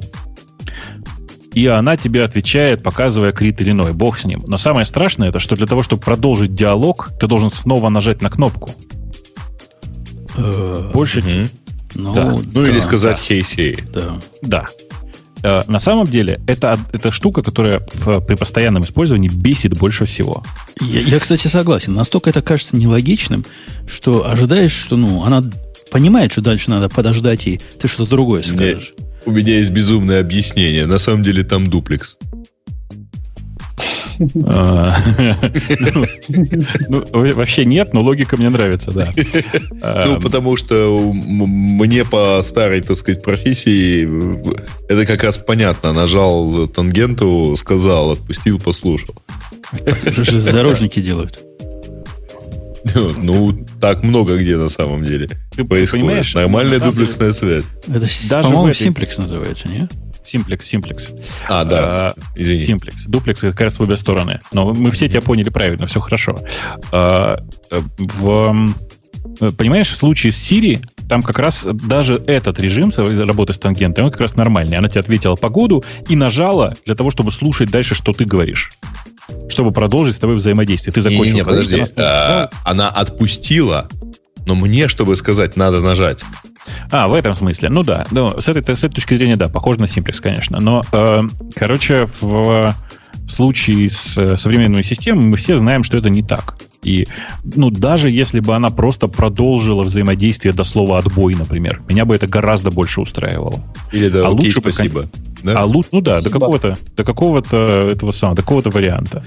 [SPEAKER 3] И она тебе отвечает, показывая Крит Иллиной. Бог с ним. Но самое страшное, это что для того, чтобы продолжить диалог, ты должен снова нажать на кнопку. Больше,
[SPEAKER 4] mm ну, да. ну да, или сказать да. хей-сей.
[SPEAKER 3] Да. да. Э, на самом деле, это, это штука, которая в, при постоянном использовании бесит больше всего.
[SPEAKER 1] Я, я, кстати, согласен. Настолько это кажется нелогичным, что ожидаешь, что ну, она понимает, что дальше надо подождать, и ты что-то другое скажешь.
[SPEAKER 4] У меня есть безумное объяснение. На самом деле там дуплекс.
[SPEAKER 3] А, ну, вообще нет, но логика мне нравится, да.
[SPEAKER 4] Ну, потому что мне по старой, так сказать, профессии это как раз понятно. Нажал тангенту, сказал, отпустил, послушал.
[SPEAKER 1] Что же дорожники делают?
[SPEAKER 4] Ну, так много где на самом деле. Ты понимаешь? Нормальная дуплексная связь.
[SPEAKER 1] Это, по-моему, симплекс называется, нет?
[SPEAKER 3] Симплекс, симплекс.
[SPEAKER 4] А, да,
[SPEAKER 3] извини. Симплекс. Дуплекс как раз в обе стороны. Но мы все тебя поняли правильно, все хорошо. А, в, понимаешь, в случае с Siri там как раз даже этот режим работы с тангентом, он как раз нормальный. Она тебе ответила погоду и нажала для того, чтобы слушать дальше, что ты говоришь. Чтобы продолжить с тобой взаимодействие. Ты закончил. Не, не,
[SPEAKER 4] подожди. Она, а, она отпустила, но мне, чтобы сказать, надо нажать.
[SPEAKER 3] А, в этом смысле. Ну да. Ну, с, этой, с этой точки зрения, да, похоже на Simplex, конечно. Но, э, короче, в, в случае с э, современными системами мы все знаем, что это не так. И, ну, даже если бы она просто продолжила взаимодействие до слова отбой, например, меня бы это гораздо больше устраивало.
[SPEAKER 4] Или да, а окей, лучше спасибо.
[SPEAKER 3] Да? А лучше, ну да, спасибо. до какого-то, до какого-то этого самого, до какого-то варианта.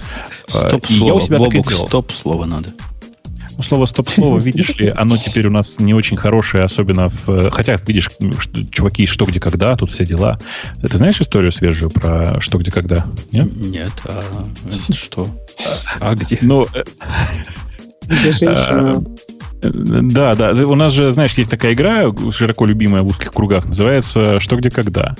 [SPEAKER 1] Стоп-слово. Я у себя Бобук, стоп-слово надо.
[SPEAKER 3] Ну, слово стоп-слово, видишь ли, оно теперь у нас не очень хорошее, особенно в... Хотя, видишь, чуваки, что, где, когда, тут все дела. Ты знаешь историю свежую про что, где, когда?
[SPEAKER 1] Нет? Нет, а что? А где?
[SPEAKER 3] Ну... Где женщина да, да. У нас же, знаешь, есть такая игра, широко любимая в узких кругах, называется «Что, где, когда».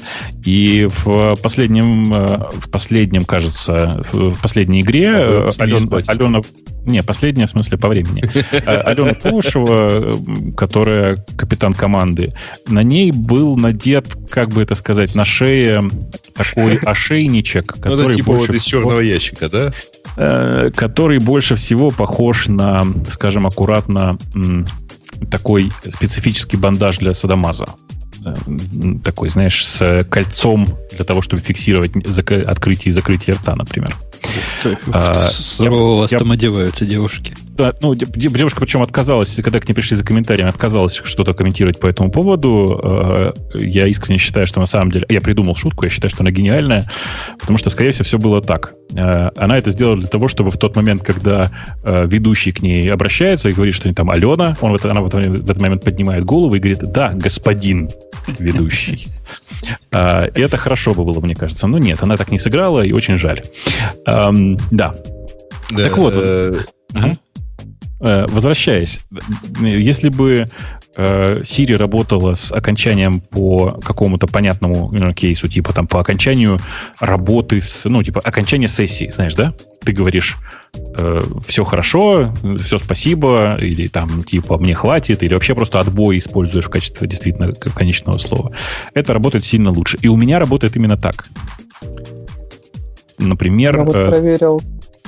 [SPEAKER 3] И в последнем, э, в последнем, кажется, в последней игре а, Алена, Алена... Не, последняя, в смысле, по времени. А, Алена Повышева, которая капитан команды, на ней был надет, как бы это сказать, на шее такой ошейничек,
[SPEAKER 4] который ну, это типа вот из черного ящика, да?
[SPEAKER 3] Э, который больше всего похож на, скажем, аккуратно такой специфический бандаж для садомаза. Э, такой, знаешь, с кольцом для того, чтобы фиксировать открытие и закрытие рта, например.
[SPEAKER 1] А, Сурово вас там одеваются девушки.
[SPEAKER 3] Да, ну, девушка причем отказалась, когда к ней пришли за комментариями, отказалась что-то комментировать по этому поводу. Э, я искренне считаю, что на самом деле... Я придумал шутку, я считаю, что она гениальная, потому что, скорее всего, все было так. Э, она это сделала для того, чтобы в тот момент, когда э, ведущий к ней обращается и говорит, что там Алена, он, она в этот момент поднимает голову и говорит, да, господин ведущий. И это хорошо бы было, мне кажется. Но нет, она так не сыграла, и очень жаль. Эм, да. Так вот. Э, возвращаясь, если бы э, Siri работала с окончанием по какому-то понятному ну, кейсу, типа там по окончанию работы с, ну, типа окончание сессии, знаешь, да? Ты говоришь, э, все хорошо, все спасибо, или там типа мне хватит, или вообще просто отбой используешь в качестве действительно конечного слова. Это работает сильно лучше. И у меня работает именно так. Например...
[SPEAKER 2] Я вот э, проверил.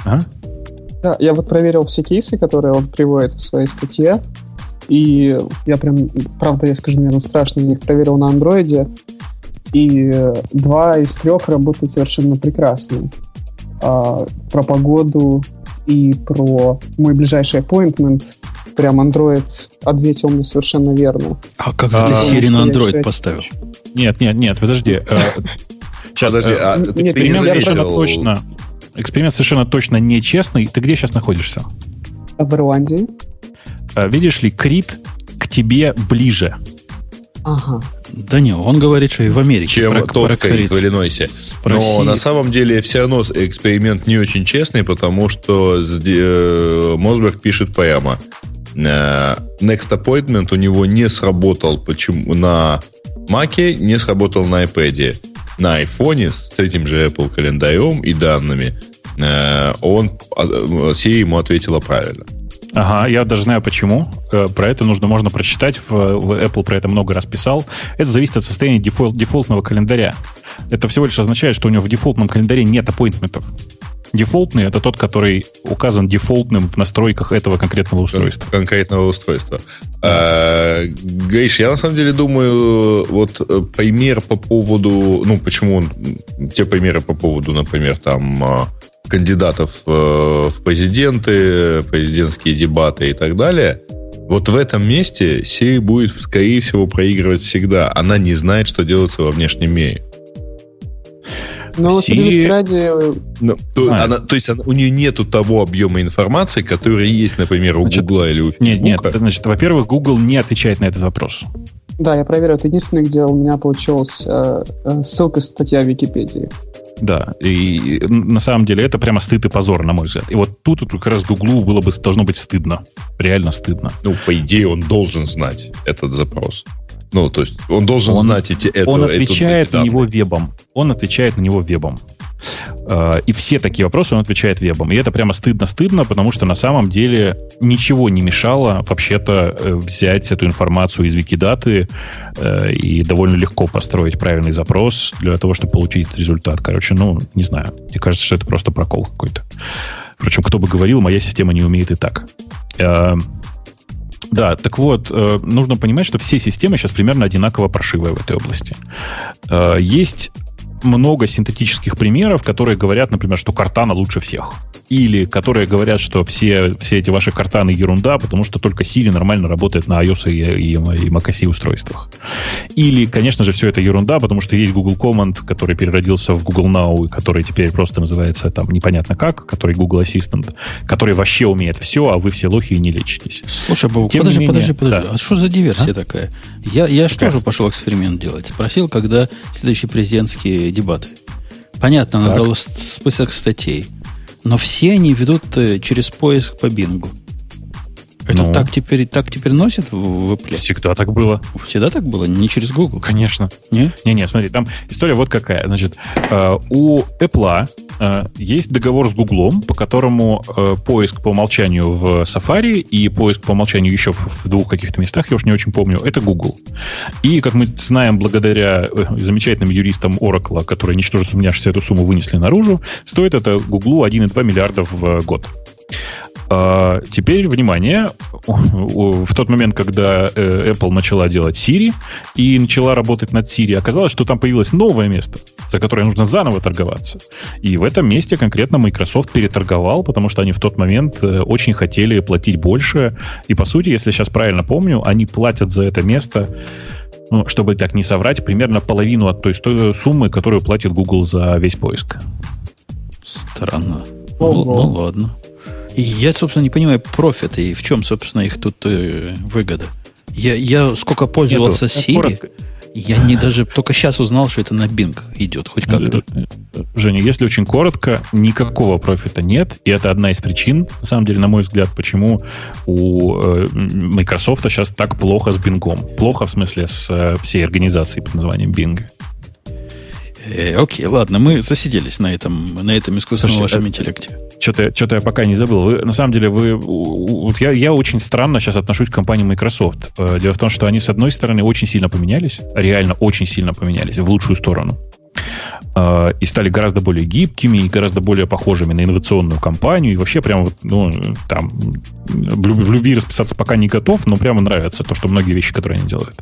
[SPEAKER 2] А? Да, я вот проверил все кейсы, которые он приводит в своей статье, и я прям, правда, я скажу, наверное, страшно, я их проверил на андроиде, и два из трех работают совершенно прекрасно. А, про погоду и про мой ближайший appointment прям Android ответил мне совершенно верно.
[SPEAKER 1] А как же а, ты Siri на Android поставил?
[SPEAKER 3] Нет, нет, нет, подожди.
[SPEAKER 4] Сейчас, подожди, э, а ты
[SPEAKER 3] совершенно точно. Эксперимент совершенно точно нечестный. Ты где сейчас находишься?
[SPEAKER 2] В Ирландии.
[SPEAKER 3] А, видишь ли, Крит к тебе ближе.
[SPEAKER 2] Ага.
[SPEAKER 1] Да не, он говорит, что и в Америке
[SPEAKER 4] чем про, тот стоит в Иллинойсе. Но на самом деле все равно эксперимент не очень честный, потому что э, Мосберг пишет прямо. Э, Next Appointment у него не сработал почему на Маке, не сработал на iPad. На iPhone с этим же Apple календарем и данными э, он, Siri ему ответила правильно.
[SPEAKER 3] Ага, я даже знаю почему. Э, про это нужно, можно прочитать. В Apple про это много раз писал. Это зависит от состояния дефолт, дефолтного календаря. Это всего лишь означает, что у него в дефолтном календаре нет аппоинтментов. Дефолтный это тот, который указан дефолтным в настройках этого конкретного устройства.
[SPEAKER 4] Конкретного устройства. А, Гриш, я на самом деле думаю, вот э, пример по поводу, ну, почему он, те примеры по поводу, например, там а, кандидатов э, в президенты, президентские дебаты и так далее, вот в этом месте Siri будет, скорее всего, проигрывать всегда. Она не знает, что делается во внешнем мире.
[SPEAKER 2] Ну, Siri... ради...
[SPEAKER 4] Ну, то, она, то есть она, у нее нету того объема информации, который есть, например, у значит, Google или у
[SPEAKER 3] Facebook. Нет, нет, значит, во-первых, Google не отвечает на этот вопрос.
[SPEAKER 2] Да, я проверил. Это единственное, где у меня получилась э, э, ссылка статья в Википедии.
[SPEAKER 3] Да, и на самом деле это прямо стыд и позор, на мой взгляд. И вот тут вот как раз Гуглу было бы должно быть стыдно. Реально стыдно.
[SPEAKER 4] Ну, по идее, он должен знать этот запрос. Ну, то есть он должен он, знать эти
[SPEAKER 3] это. Он отвечает эту, на него вебом. Он отвечает на него вебом. Э, и все такие вопросы он отвечает вебом. И это прямо стыдно-стыдно, потому что на самом деле ничего не мешало вообще-то э, взять эту информацию из Викидаты э, и довольно легко построить правильный запрос для того, чтобы получить результат. Короче, ну, не знаю. Мне кажется, что это просто прокол какой-то. Впрочем, кто бы говорил, моя система не умеет и так. Да, так вот, нужно понимать, что все системы сейчас примерно одинаково прошивые в этой области. Есть много синтетических примеров, которые говорят, например, что Картана лучше всех. Или которые говорят, что все, все эти ваши картаны ерунда, потому что только Siri нормально работает на iOS и, и, и macOS устройствах. Или, конечно же, все это ерунда, потому что есть Google Command, который переродился в Google Now, и который теперь просто называется там непонятно как, который Google Assistant, который вообще умеет все, а вы все лохи и не лечитесь.
[SPEAKER 1] Слушай, Бог, подожди, менее, подожди, подожди. Да. А что за диверсия а? такая? Я, я же тоже пошел эксперимент делать. Спросил, когда следующий президентский дебаты. Понятно, так. надо список статей. Но все они ведут э, через поиск по бингу. Это ну, так теперь так теперь носит в Apple?
[SPEAKER 3] Всегда так было.
[SPEAKER 1] Всегда так было? Не через Google?
[SPEAKER 3] Конечно. Не? Не-не, смотри, там история вот какая. Значит, э, у Apple э, есть договор с Google, по которому э, поиск по умолчанию в Safari и поиск по умолчанию еще в, двух каких-то местах, я уж не очень помню, это Google. И, как мы знаем, благодаря замечательным юристам Oracle, которые, ничтоже сумняшься, эту сумму вынесли наружу, стоит это Google 1,2 миллиарда в год. А, теперь, внимание, в тот момент, когда э, Apple начала делать Siri и начала работать над Siri, оказалось, что там появилось новое место, за которое нужно заново торговаться. И в этом месте конкретно Microsoft переторговал, потому что они в тот момент э, очень хотели платить больше. И, по сути, если сейчас правильно помню, они платят за это место ну, чтобы так не соврать, примерно половину от той суммы, которую платит Google за весь поиск.
[SPEAKER 1] Странно. Ну, ну ладно. Я, собственно, не понимаю профита и в чем, собственно, их тут э, выгода. Я, я сколько пользовался Нету. Siri, Коротко. я не даже только сейчас узнал, что это на Bing идет, хоть как-то.
[SPEAKER 3] Женя, если очень коротко, никакого профита нет, и это одна из причин, на самом деле, на мой взгляд, почему у э, Microsoft сейчас так плохо с Bing. Плохо в смысле с э, всей организацией под названием Bing.
[SPEAKER 1] Э, окей, ладно, мы засиделись на этом, на этом искусственном Слушайте, вашем интеллекте.
[SPEAKER 3] Что-то, что-то я пока не забыл. Вы, на самом деле, вы, вот я, я очень странно сейчас отношусь к компании Microsoft. Э, дело в том, что они, с одной стороны, очень сильно поменялись, реально очень сильно поменялись в лучшую сторону. Э, и стали гораздо более гибкими и гораздо более похожими на инновационную компанию. И вообще прямо вот, ну, там, в любви расписаться пока не готов, но прямо нравится то, что многие вещи, которые они делают.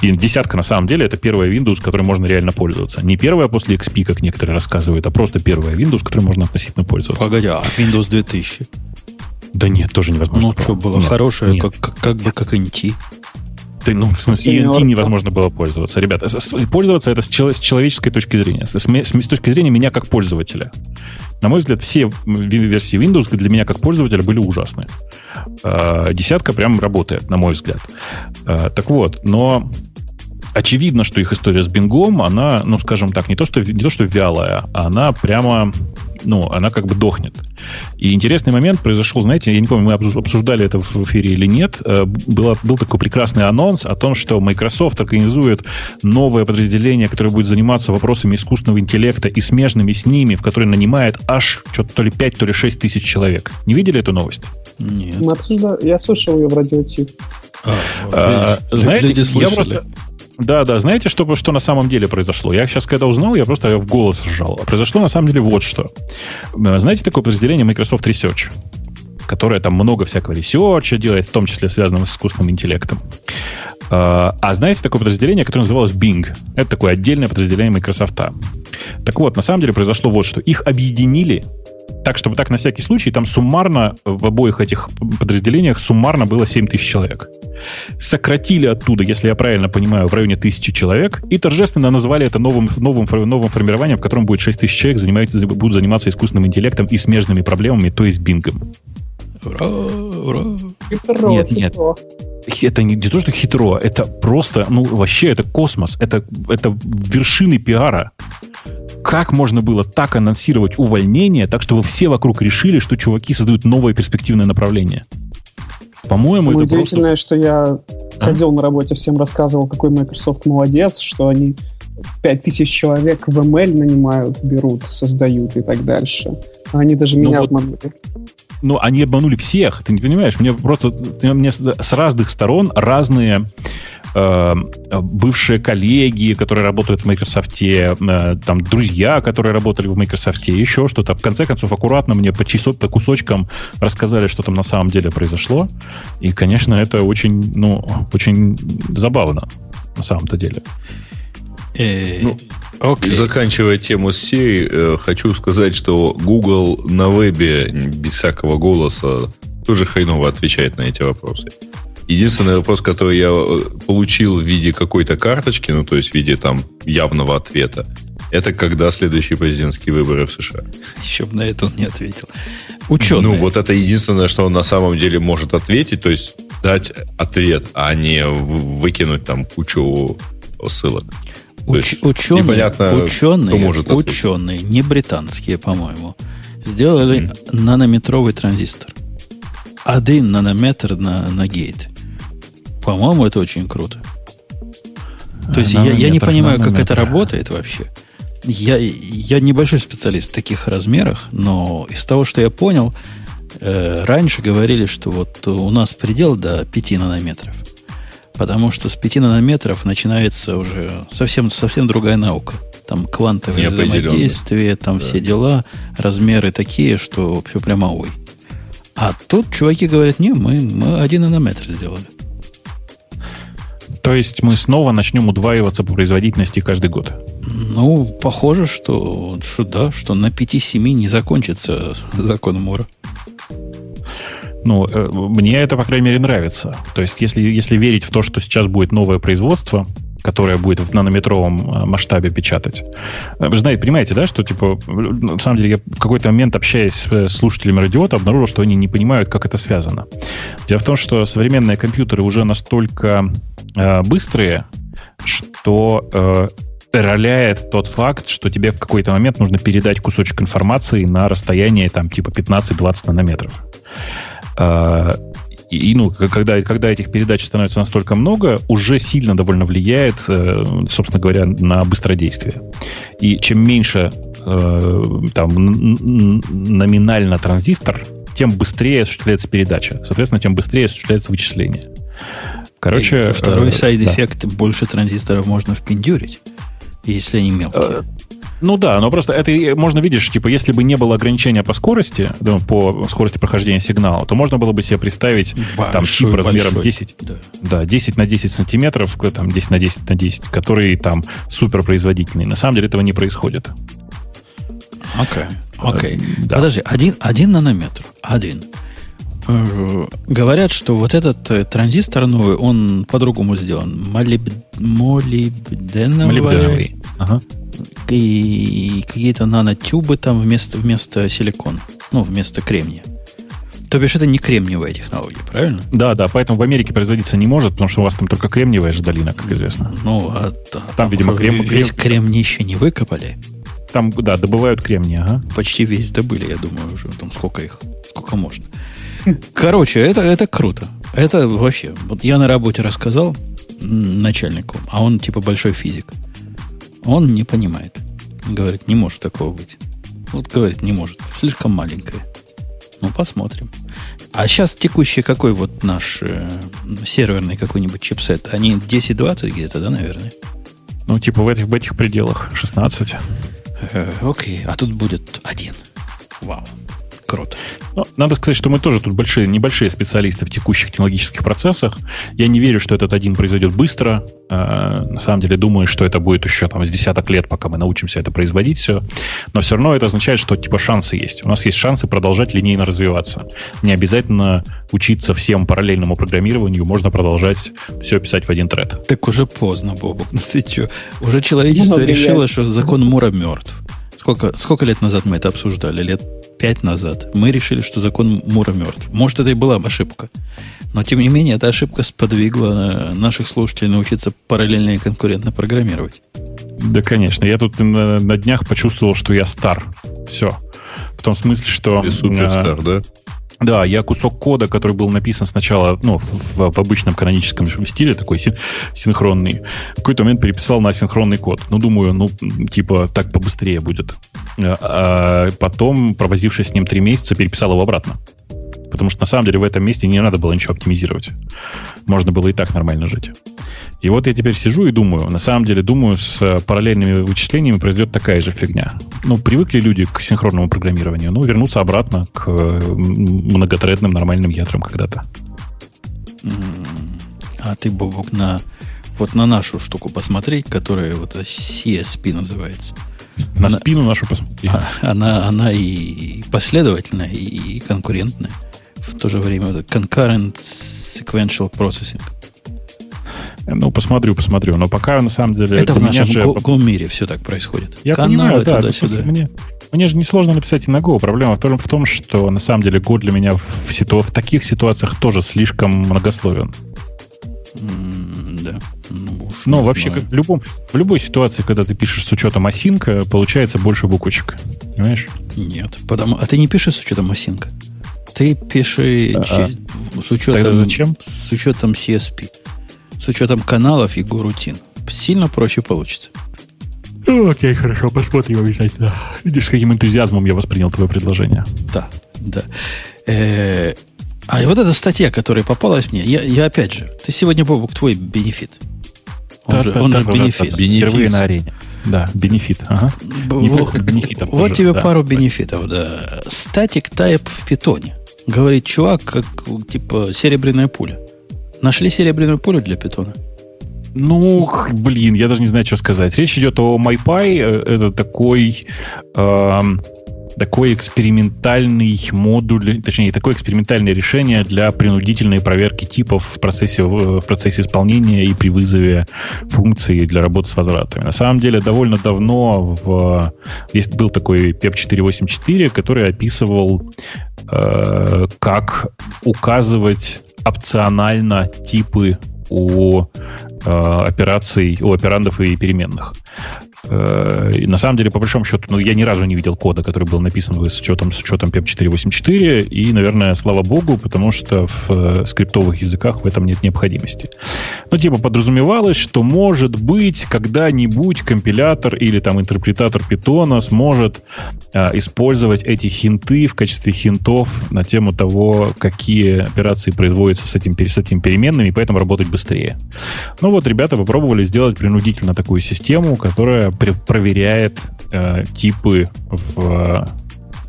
[SPEAKER 3] И десятка, на самом деле, это первая Windows, которой можно реально пользоваться. Не первая после XP, как некоторые рассказывают, а просто первая Windows, которой можно относительно пользоваться.
[SPEAKER 1] Погоди, а Windows 2000?
[SPEAKER 3] Да нет, тоже невозможно.
[SPEAKER 1] Ну, что, было нет, хорошее, как, как, как бы как NT.
[SPEAKER 3] Ты, ну, в смысле, ENT невозможно было пользоваться. Ребята, пользоваться это с, человеческой точки зрения. С, с, с точки зрения меня как пользователя. На мой взгляд, все версии Windows для меня как пользователя были ужасны. А, десятка прям работает, на мой взгляд. А, так вот, но очевидно, что их история с Бингом, она, ну, скажем так, не то, что, не то, что вялая, она прямо, ну, она как бы дохнет. И интересный момент произошел, знаете, я не помню, мы обсуждали это в эфире или нет, э, было, был такой прекрасный анонс о том, что Microsoft организует новое подразделение, которое будет заниматься вопросами искусственного интеллекта и смежными с ними, в которое нанимает аж что-то то ли 5, то ли 6 тысяч человек. Не видели эту новость?
[SPEAKER 2] Нет. Мы обсуждали, я слышал ее в Радио-Т.
[SPEAKER 3] А, а, знаете, я просто... Да, да, знаете, что, что на самом деле произошло? Я сейчас, когда узнал, я просто в голос ржал. А произошло на самом деле вот что. Э, знаете такое подразделение Microsoft Research? которое там много всякого research а делает, в том числе связанного с искусственным интеллектом. А, а знаете такое подразделение, которое называлось Bing? Это такое отдельное подразделение Microsoft. Так вот, на самом деле произошло вот что. Их объединили так, чтобы так на всякий случай, там суммарно в обоих этих подразделениях суммарно было 7 тысяч человек. Сократили оттуда, если я правильно понимаю, в районе тысячи человек и торжественно назвали это новым, новым, новым формированием, в котором будет 6 тысяч человек занимать, будут заниматься искусственным интеллектом и смежными проблемами, то есть бингом.
[SPEAKER 1] Ура, ура.
[SPEAKER 3] Хитро, нет, нет. Это не, не то, что хитро, это просто, ну, вообще, это космос, это, это вершины пиара как можно было так анонсировать увольнение, так чтобы все вокруг решили, что чуваки создают новое перспективное направление? По-моему,
[SPEAKER 2] Самое это удивительное, просто... что я а? ходил на работе, всем рассказывал, какой Microsoft молодец, что они 5000 человек в ML нанимают, берут, создают и так дальше. А они даже ну меня вот, обманули.
[SPEAKER 3] Ну, они обманули всех, ты не понимаешь? Мне просто мне с разных сторон разные э, бывшие коллеги, которые работают в Microsoft, э, там друзья, которые работали в Microsoft, еще что-то. В конце концов, аккуратно мне по, часов, по кусочкам рассказали, что там на самом деле произошло. И, конечно, это очень, ну, очень забавно на самом-то деле.
[SPEAKER 4] Э, ну, okay. Заканчивая тему с сей, э, хочу сказать, что Google на вебе без всякого голоса тоже хреново отвечает на эти вопросы. Единственный вопрос, который я э, получил в виде какой-то карточки, ну, то есть в виде там явного ответа, это когда следующие президентские выборы в США.
[SPEAKER 1] Еще бы на это он не ответил. Ученые.
[SPEAKER 4] Ну, вот это единственное, что он на самом деле может ответить, то есть дать ответ, а не выкинуть там кучу ссылок.
[SPEAKER 1] Уч- ученые, ученые, может ученые, не британские, по-моему, сделали mm. нанометровый транзистор. Один нанометр на, на гейт. По-моему, это очень круто. То есть я, я не понимаю, как это работает вообще. Я, я небольшой специалист в таких размерах, но из того, что я понял, э, раньше говорили, что вот у нас предел до 5 нанометров. Потому что с 5 нанометров начинается уже совсем, совсем другая наука. Там квантовое взаимодействие, там да. все дела, размеры такие, что все прямо ой. А тут чуваки говорят, не, мы, мы один нанометр сделали.
[SPEAKER 3] То есть мы снова начнем удваиваться по производительности каждый год?
[SPEAKER 1] Ну, похоже, что, что да, что на 5-7 не закончится закон Мура.
[SPEAKER 3] Ну, э, мне это, по крайней мере, нравится. То есть, если, если верить в то, что сейчас будет новое производство, которое будет в нанометровом э, масштабе печатать. Э, вы знаете, понимаете, да, что, типа, на самом деле, я в какой-то момент, общаясь с слушателями радиота, обнаружил, что они не понимают, как это связано. Дело в том, что современные компьютеры уже настолько э, быстрые, что э, роляет тот факт, что тебе в какой-то момент нужно передать кусочек информации на расстояние там типа 15-20 нанометров. И, ну, когда, когда этих передач становится настолько много, уже сильно довольно влияет, э, собственно говоря, на быстродействие. И чем меньше э, там номинально транзистор, тем быстрее осуществляется передача. Соответственно, тем быстрее осуществляется вычисление.
[SPEAKER 1] Короче, и второй э, side effect да. больше транзисторов можно впендюрить, если они мелкие.
[SPEAKER 3] Ну да, но просто это можно видишь, типа, если бы не было ограничения по скорости, ну, по скорости прохождения сигнала, то можно было бы себе представить большой, там чип размером большой. 10, да. да, 10 на 10 сантиметров, там 10 на 10 на 10, который там суперпроизводительный. На самом деле этого не происходит.
[SPEAKER 1] Окей, okay. окей. Okay. Да. Подожди, один, один нанометр, один. Говорят, что вот этот э, транзистор новый, он по-другому сделан. Молиб... Молибденовый. Молибденовый. Ага и какие-то нанотюбы там вместо, вместо силикона. Ну, вместо кремния. То бишь это не кремниевая технология, правильно?
[SPEAKER 3] Да, да, поэтому в Америке производиться не может, потому что у вас там только кремниевая же долина, как известно.
[SPEAKER 1] Ну, а,
[SPEAKER 3] там, там, видимо, крем,
[SPEAKER 1] весь крем... кремний еще не выкопали.
[SPEAKER 3] Там, да, добывают кремний, ага.
[SPEAKER 1] Почти весь добыли, я думаю, уже. Там сколько их, сколько можно. Короче, это, это круто. Это вообще... Вот я на работе рассказал начальнику, а он типа большой физик. Он не понимает. Говорит, не может такого быть. Вот говорит, не может. Слишком маленькая. Ну, посмотрим. А сейчас текущий какой вот наш э, серверный какой-нибудь чипсет? Они 10-20 где-то, да, наверное?
[SPEAKER 3] Ну, типа в этих, в этих пределах 16.
[SPEAKER 1] Э, окей, а тут будет один. Вау. Круто.
[SPEAKER 3] Но, надо сказать, что мы тоже тут большие, небольшие специалисты в текущих технологических процессах. Я не верю, что этот один произойдет быстро. Э, на самом деле думаю, что это будет еще там с десяток лет, пока мы научимся это производить все. Но все равно это означает, что типа шансы есть. У нас есть шансы продолжать линейно развиваться. Не обязательно учиться всем параллельному программированию, можно продолжать все писать в один тред.
[SPEAKER 1] Так уже поздно, Бобок. Ну ты что? Уже человечество ну, решило, что закон Мура мертв. Сколько, сколько лет назад мы это обсуждали? Лет пять назад. Мы решили, что закон Мура мертв. Может, это и была ошибка. Но, тем не менее, эта ошибка сподвигла наших слушателей научиться параллельно и конкурентно программировать.
[SPEAKER 3] Да, конечно. Я тут на, на днях почувствовал, что я стар. Все. В том смысле, что...
[SPEAKER 4] Ты суперстар, а, да?
[SPEAKER 3] Да, я кусок кода, который был написан сначала ну, в, в обычном каноническом стиле, такой син, синхронный, в какой-то момент переписал на синхронный код. Ну, думаю, ну, типа, так побыстрее будет. А, а потом, провозившись с ним три месяца, переписал его обратно. Потому что на самом деле в этом месте не надо было ничего оптимизировать. Можно было и так нормально жить. И вот я теперь сижу и думаю, на самом деле думаю, с э, параллельными вычислениями произойдет такая же фигня. Ну, привыкли люди к синхронному программированию, ну, вернуться обратно к э, многотредным нормальным ядрам когда-то.
[SPEAKER 1] А ты, Бобок, на вот на нашу штуку посмотреть, которая вот CSP называется.
[SPEAKER 3] На она, спину нашу посмотреть. А,
[SPEAKER 1] она, она и последовательная, и конкурентная. В то же время вот concurrent sequential processing.
[SPEAKER 3] Ну, посмотрю, посмотрю. Но пока, на самом деле...
[SPEAKER 1] Это в нашем же... Go, мире все так происходит.
[SPEAKER 3] Я Каналы понимаю, да. Туда-сюда. Мне, мне же несложно написать и на Go. Проблема в том, в том, что на самом деле Go для меня в, ситу... в таких ситуациях тоже слишком многословен.
[SPEAKER 1] Mm, да.
[SPEAKER 3] Ну, уж Но вообще, как в, любом, в любой ситуации, когда ты пишешь с учетом осинка, получается больше буквочек. Понимаешь?
[SPEAKER 1] Нет. Потому... А ты не пишешь с учетом осинка. Ты пиши а, с учетом...
[SPEAKER 3] Тогда зачем?
[SPEAKER 1] С учетом CSP с учетом каналов и горутин. Сильно проще получится.
[SPEAKER 3] Ну, окей, хорошо, посмотрим обязательно. Видишь, с каким энтузиазмом я воспринял твое предложение.
[SPEAKER 1] Да, да. Э, а вот эта статья, которая попалась мне, я, я опять же, ты сегодня, Бобок, твой бенефит. Он же, он же бенефит.
[SPEAKER 3] Впервые на арене. Да, бенефит. Ага.
[SPEAKER 1] Неплохо бенефитов. Вот тоже, тебе да. пару бенефитов, да. Static type в питоне. Говорит чувак, как типа серебряная пуля. Нашли серебряную пулю для питона?
[SPEAKER 3] Ну, блин, я даже не знаю, что сказать. Речь идет о MyPy. Э, это такой... Э, такой экспериментальный модуль, точнее, такое экспериментальное решение для принудительной проверки типов в процессе, в процессе исполнения и при вызове функции для работы с возвратами. На самом деле, довольно давно в, есть, был такой PEP 484, который описывал, э, как указывать опционально типы у э, операций, у операндов и переменных. Э, и на самом деле, по большому счету, ну, я ни разу не видел кода, который был написан с учетом, с учетом PEP 484, и, наверное, слава богу, потому что в э, скриптовых языках в этом нет необходимости. Ну, типа, подразумевалось, что, может быть, когда-нибудь компилятор или там интерпретатор питона сможет а, использовать эти хинты в качестве хинтов на тему того, какие операции производятся с, этим, с этими переменными, и поэтому работать быстрее. Ну вот, ребята попробовали сделать принудительно такую систему, которая проверяет э, типы в,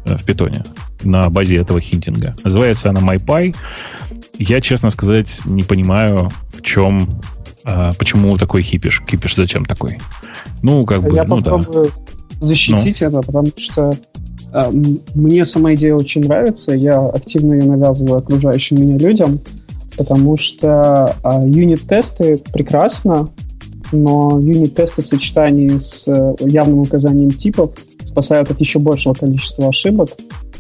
[SPEAKER 3] э, в питоне на базе этого хинтинга. Называется она MyPy. Я, честно сказать, не понимаю, в чем, э, почему такой хипиш. Кипиш зачем такой? Ну, как бы,
[SPEAKER 2] Я
[SPEAKER 3] ну да.
[SPEAKER 2] защитить ну. это, потому что э, мне сама идея очень нравится. Я активно ее навязываю окружающим меня людям, потому что э, юнит-тесты прекрасно, но юнит-тесты в сочетании с э, явным указанием типов спасают от еще большего количества ошибок.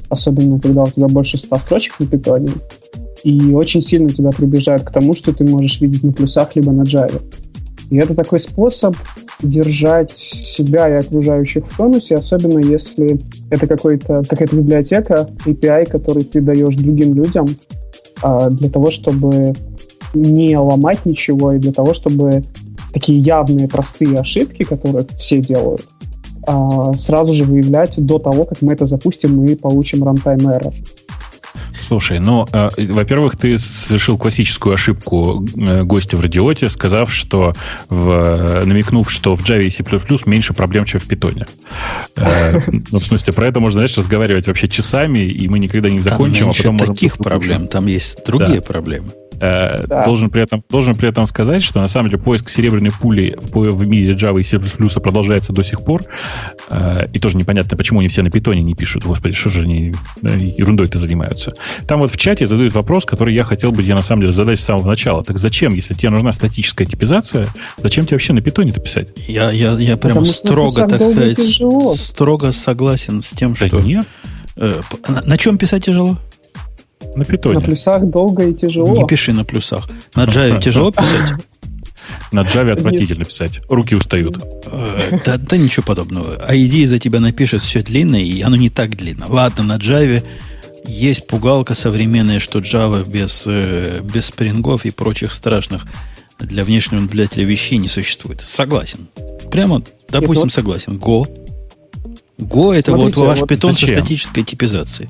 [SPEAKER 2] особенно когда у тебя больше 100 строчек на питоне, и очень сильно тебя приближает к тому, что ты можешь видеть на плюсах либо на Java. И это такой способ держать себя и окружающих в тонусе, особенно если это какой-то, какая-то библиотека, API, который ты даешь другим людям а, для того, чтобы не ломать ничего и для того, чтобы такие явные, простые ошибки, которые все делают, а, сразу же выявлять до того, как мы это запустим и получим runtime error.
[SPEAKER 3] Слушай, ну, э, во-первых, ты совершил классическую ошибку э, гостя в радиоте, сказав, что в, намекнув, что в Java и C++ меньше проблем, чем в Python. Э, ну, в смысле, про это можно, знаешь, разговаривать вообще часами, и мы никогда не закончим,
[SPEAKER 1] там а потом таких проблем, там есть другие да. проблемы.
[SPEAKER 3] Э, да. Должен, при этом, должен при этом сказать, что на самом деле поиск серебряной пули в, в мире Java и C++ продолжается до сих пор. Э, и тоже непонятно, почему они все на питоне не пишут. Господи, что же они ерундой-то занимаются. Там вот в чате задают вопрос, который я хотел бы тебе на самом деле задать с самого начала. Так зачем, если тебе нужна статическая типизация, зачем тебе вообще на питоне-то писать?
[SPEAKER 1] Я, я, я прямо Потому строго, так сказать, строго согласен с тем,
[SPEAKER 3] да
[SPEAKER 1] что...
[SPEAKER 3] Нет.
[SPEAKER 1] Э, на, на чем писать тяжело?
[SPEAKER 3] На питоне.
[SPEAKER 2] На плюсах долго и тяжело.
[SPEAKER 1] Не пиши на плюсах. На Java тяжело писать?
[SPEAKER 3] На Java отвратительно писать. Руки устают.
[SPEAKER 1] Э, да, да ничего подобного. А идея за тебя напишет все длинное, и оно не так длинно. Ладно, на Java есть пугалка современная, что Java без, э, без спрингов и прочих страшных для внешнего наблюдателя вещей не существует. Согласен. Прямо, допустим, согласен. Go. Go это Смотрите, вот ваш вот питон со статической типизацией.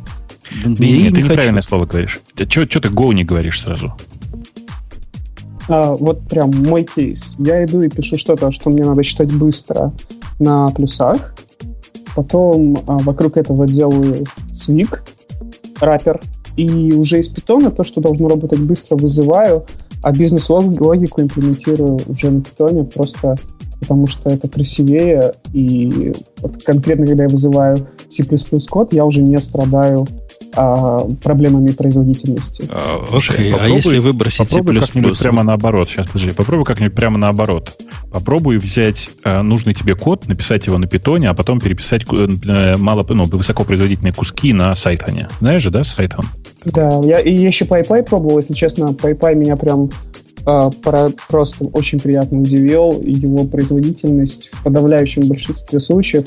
[SPEAKER 3] Бери, Нет, не ты хочу. неправильное слово говоришь. Что ты Go не говоришь сразу?
[SPEAKER 2] А, вот прям мой кейс. Я иду и пишу что-то, что мне надо считать быстро на плюсах. Потом а, вокруг этого делаю свик, раппер. И уже из питона то, что должно работать быстро, вызываю, а бизнес-логику имплементирую уже на питоне просто потому что это красивее, и вот конкретно, когда я вызываю C++ код, я уже не страдаю а, проблемами производительности.
[SPEAKER 1] А, окей, okay. а если выбросить
[SPEAKER 3] попробуй C++? как-нибудь прямо наоборот. Сейчас, подожди, попробуй как-нибудь прямо наоборот. Попробуй взять э, нужный тебе код, написать его на питоне, а потом переписать э, мало, ну, высокопроизводительные куски на сайтоне. Знаешь же, да, сайтон?
[SPEAKER 2] Да, я, и еще PyPy пробовал, если честно, PyPy меня прям а, просто очень приятно удивил. Его производительность в подавляющем большинстве случаев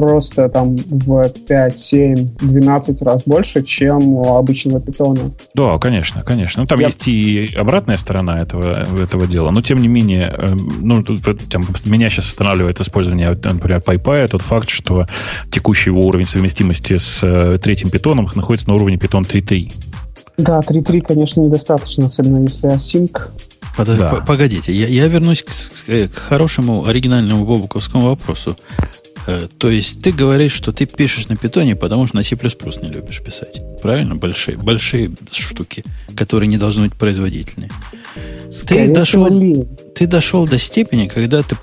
[SPEAKER 2] просто там в 5, 7, 12 раз больше, чем у обычного питона.
[SPEAKER 3] Да, конечно, конечно. Ну, там Я... есть и обратная сторона этого, этого дела, но тем не менее, эм, ну, там, меня сейчас останавливает использование, например, PyPy, тот факт, что текущий его уровень совместимости с э, третьим питоном находится на уровне питон 3.3.
[SPEAKER 2] Да, 3.3, конечно, недостаточно, особенно если async
[SPEAKER 1] Подож... Да. Погодите, я, я вернусь к, к хорошему оригинальному бобуковскому вопросу. Э, то есть ты говоришь, что ты пишешь на питоне, потому что на C++ не любишь писать. Правильно? Большие, большие штуки, которые не должны быть производительные. ты дошел, ты дошел до степени, когда ты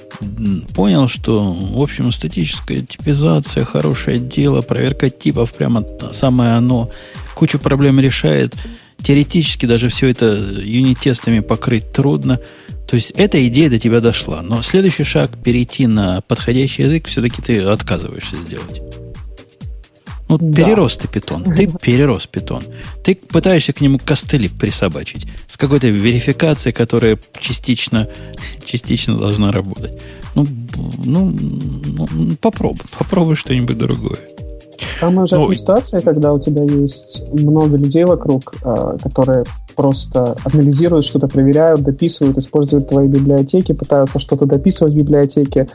[SPEAKER 1] понял, что, в общем, статическая типизация хорошее дело, проверка типов прямо самое оно, кучу проблем решает – Теоретически даже все это юнит-тестами покрыть трудно. То есть эта идея до тебя дошла. Но следующий шаг перейти на подходящий язык все-таки ты отказываешься сделать. Ну, да. перерос ты питон. Ты перерос питон. Ты пытаешься к нему костыли присобачить с какой-то верификацией, которая частично, частично должна работать. Ну, ну, ну попробуй. Попробуй что-нибудь другое.
[SPEAKER 2] Самая ужасная ну, ситуация, когда у тебя есть много людей вокруг, э, которые просто анализируют, что-то проверяют, дописывают, используют твои библиотеки, пытаются что-то дописывать в библиотеке.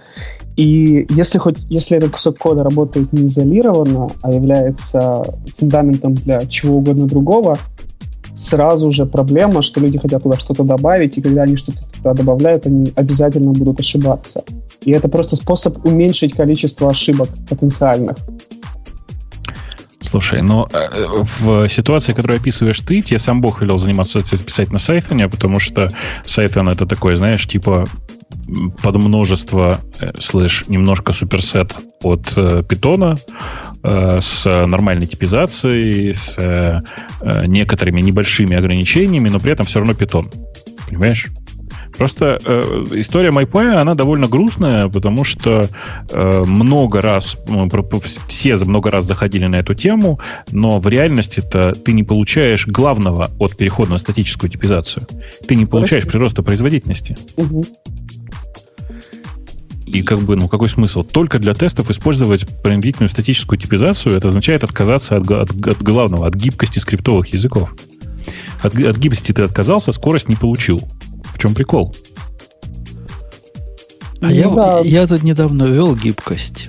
[SPEAKER 2] И если хоть если этот кусок кода работает не изолированно, а является фундаментом для чего угодно другого, сразу же проблема, что люди хотят туда что-то добавить, и когда они что-то туда добавляют, они обязательно будут ошибаться. И это просто способ уменьшить количество ошибок потенциальных.
[SPEAKER 3] Слушай, но э, в ситуации, которую описываешь ты, тебе сам Бог велел заниматься писать на Сайфоне, потому что Сайфон это такое, знаешь, типа под множество э, слэш немножко суперсет от э, э, с нормальной типизацией, с э, некоторыми небольшими ограничениями, но при этом все равно питон. Понимаешь? Просто э, история MyPy, она довольно грустная, потому что э, много раз, ну, все много раз заходили на эту тему, но в реальности-то ты не получаешь главного от перехода на статическую типизацию. Ты не получаешь прироста производительности. Угу. И как бы, ну, какой смысл? Только для тестов использовать принудительную статическую типизацию, это означает отказаться от, от, от главного, от гибкости скриптовых языков. От, от гибкости ты отказался, скорость не получил. В чем прикол?
[SPEAKER 1] А ну, я, да. я тут недавно ввел гибкость.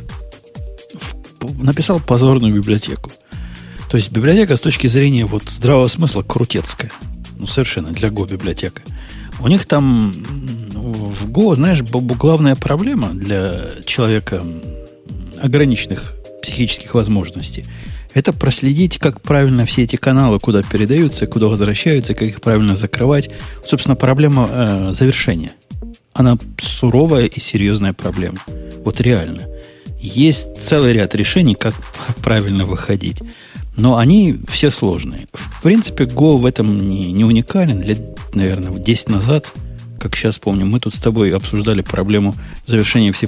[SPEAKER 1] Написал позорную библиотеку. То есть библиотека с точки зрения вот здравого смысла крутецкая. Ну, совершенно для Go библиотека. У них там в Go, знаешь, главная проблема для человека ограниченных психических возможностей – это проследить, как правильно все эти каналы, куда передаются, куда возвращаются, как их правильно закрывать. Собственно, проблема э, завершения. Она суровая и серьезная проблема. Вот реально. Есть целый ряд решений, как правильно выходить. Но они все сложные. В принципе, Go в этом не, не уникален. Лет, наверное, 10 назад, как сейчас помню, мы тут с тобой обсуждали проблему завершения в C++.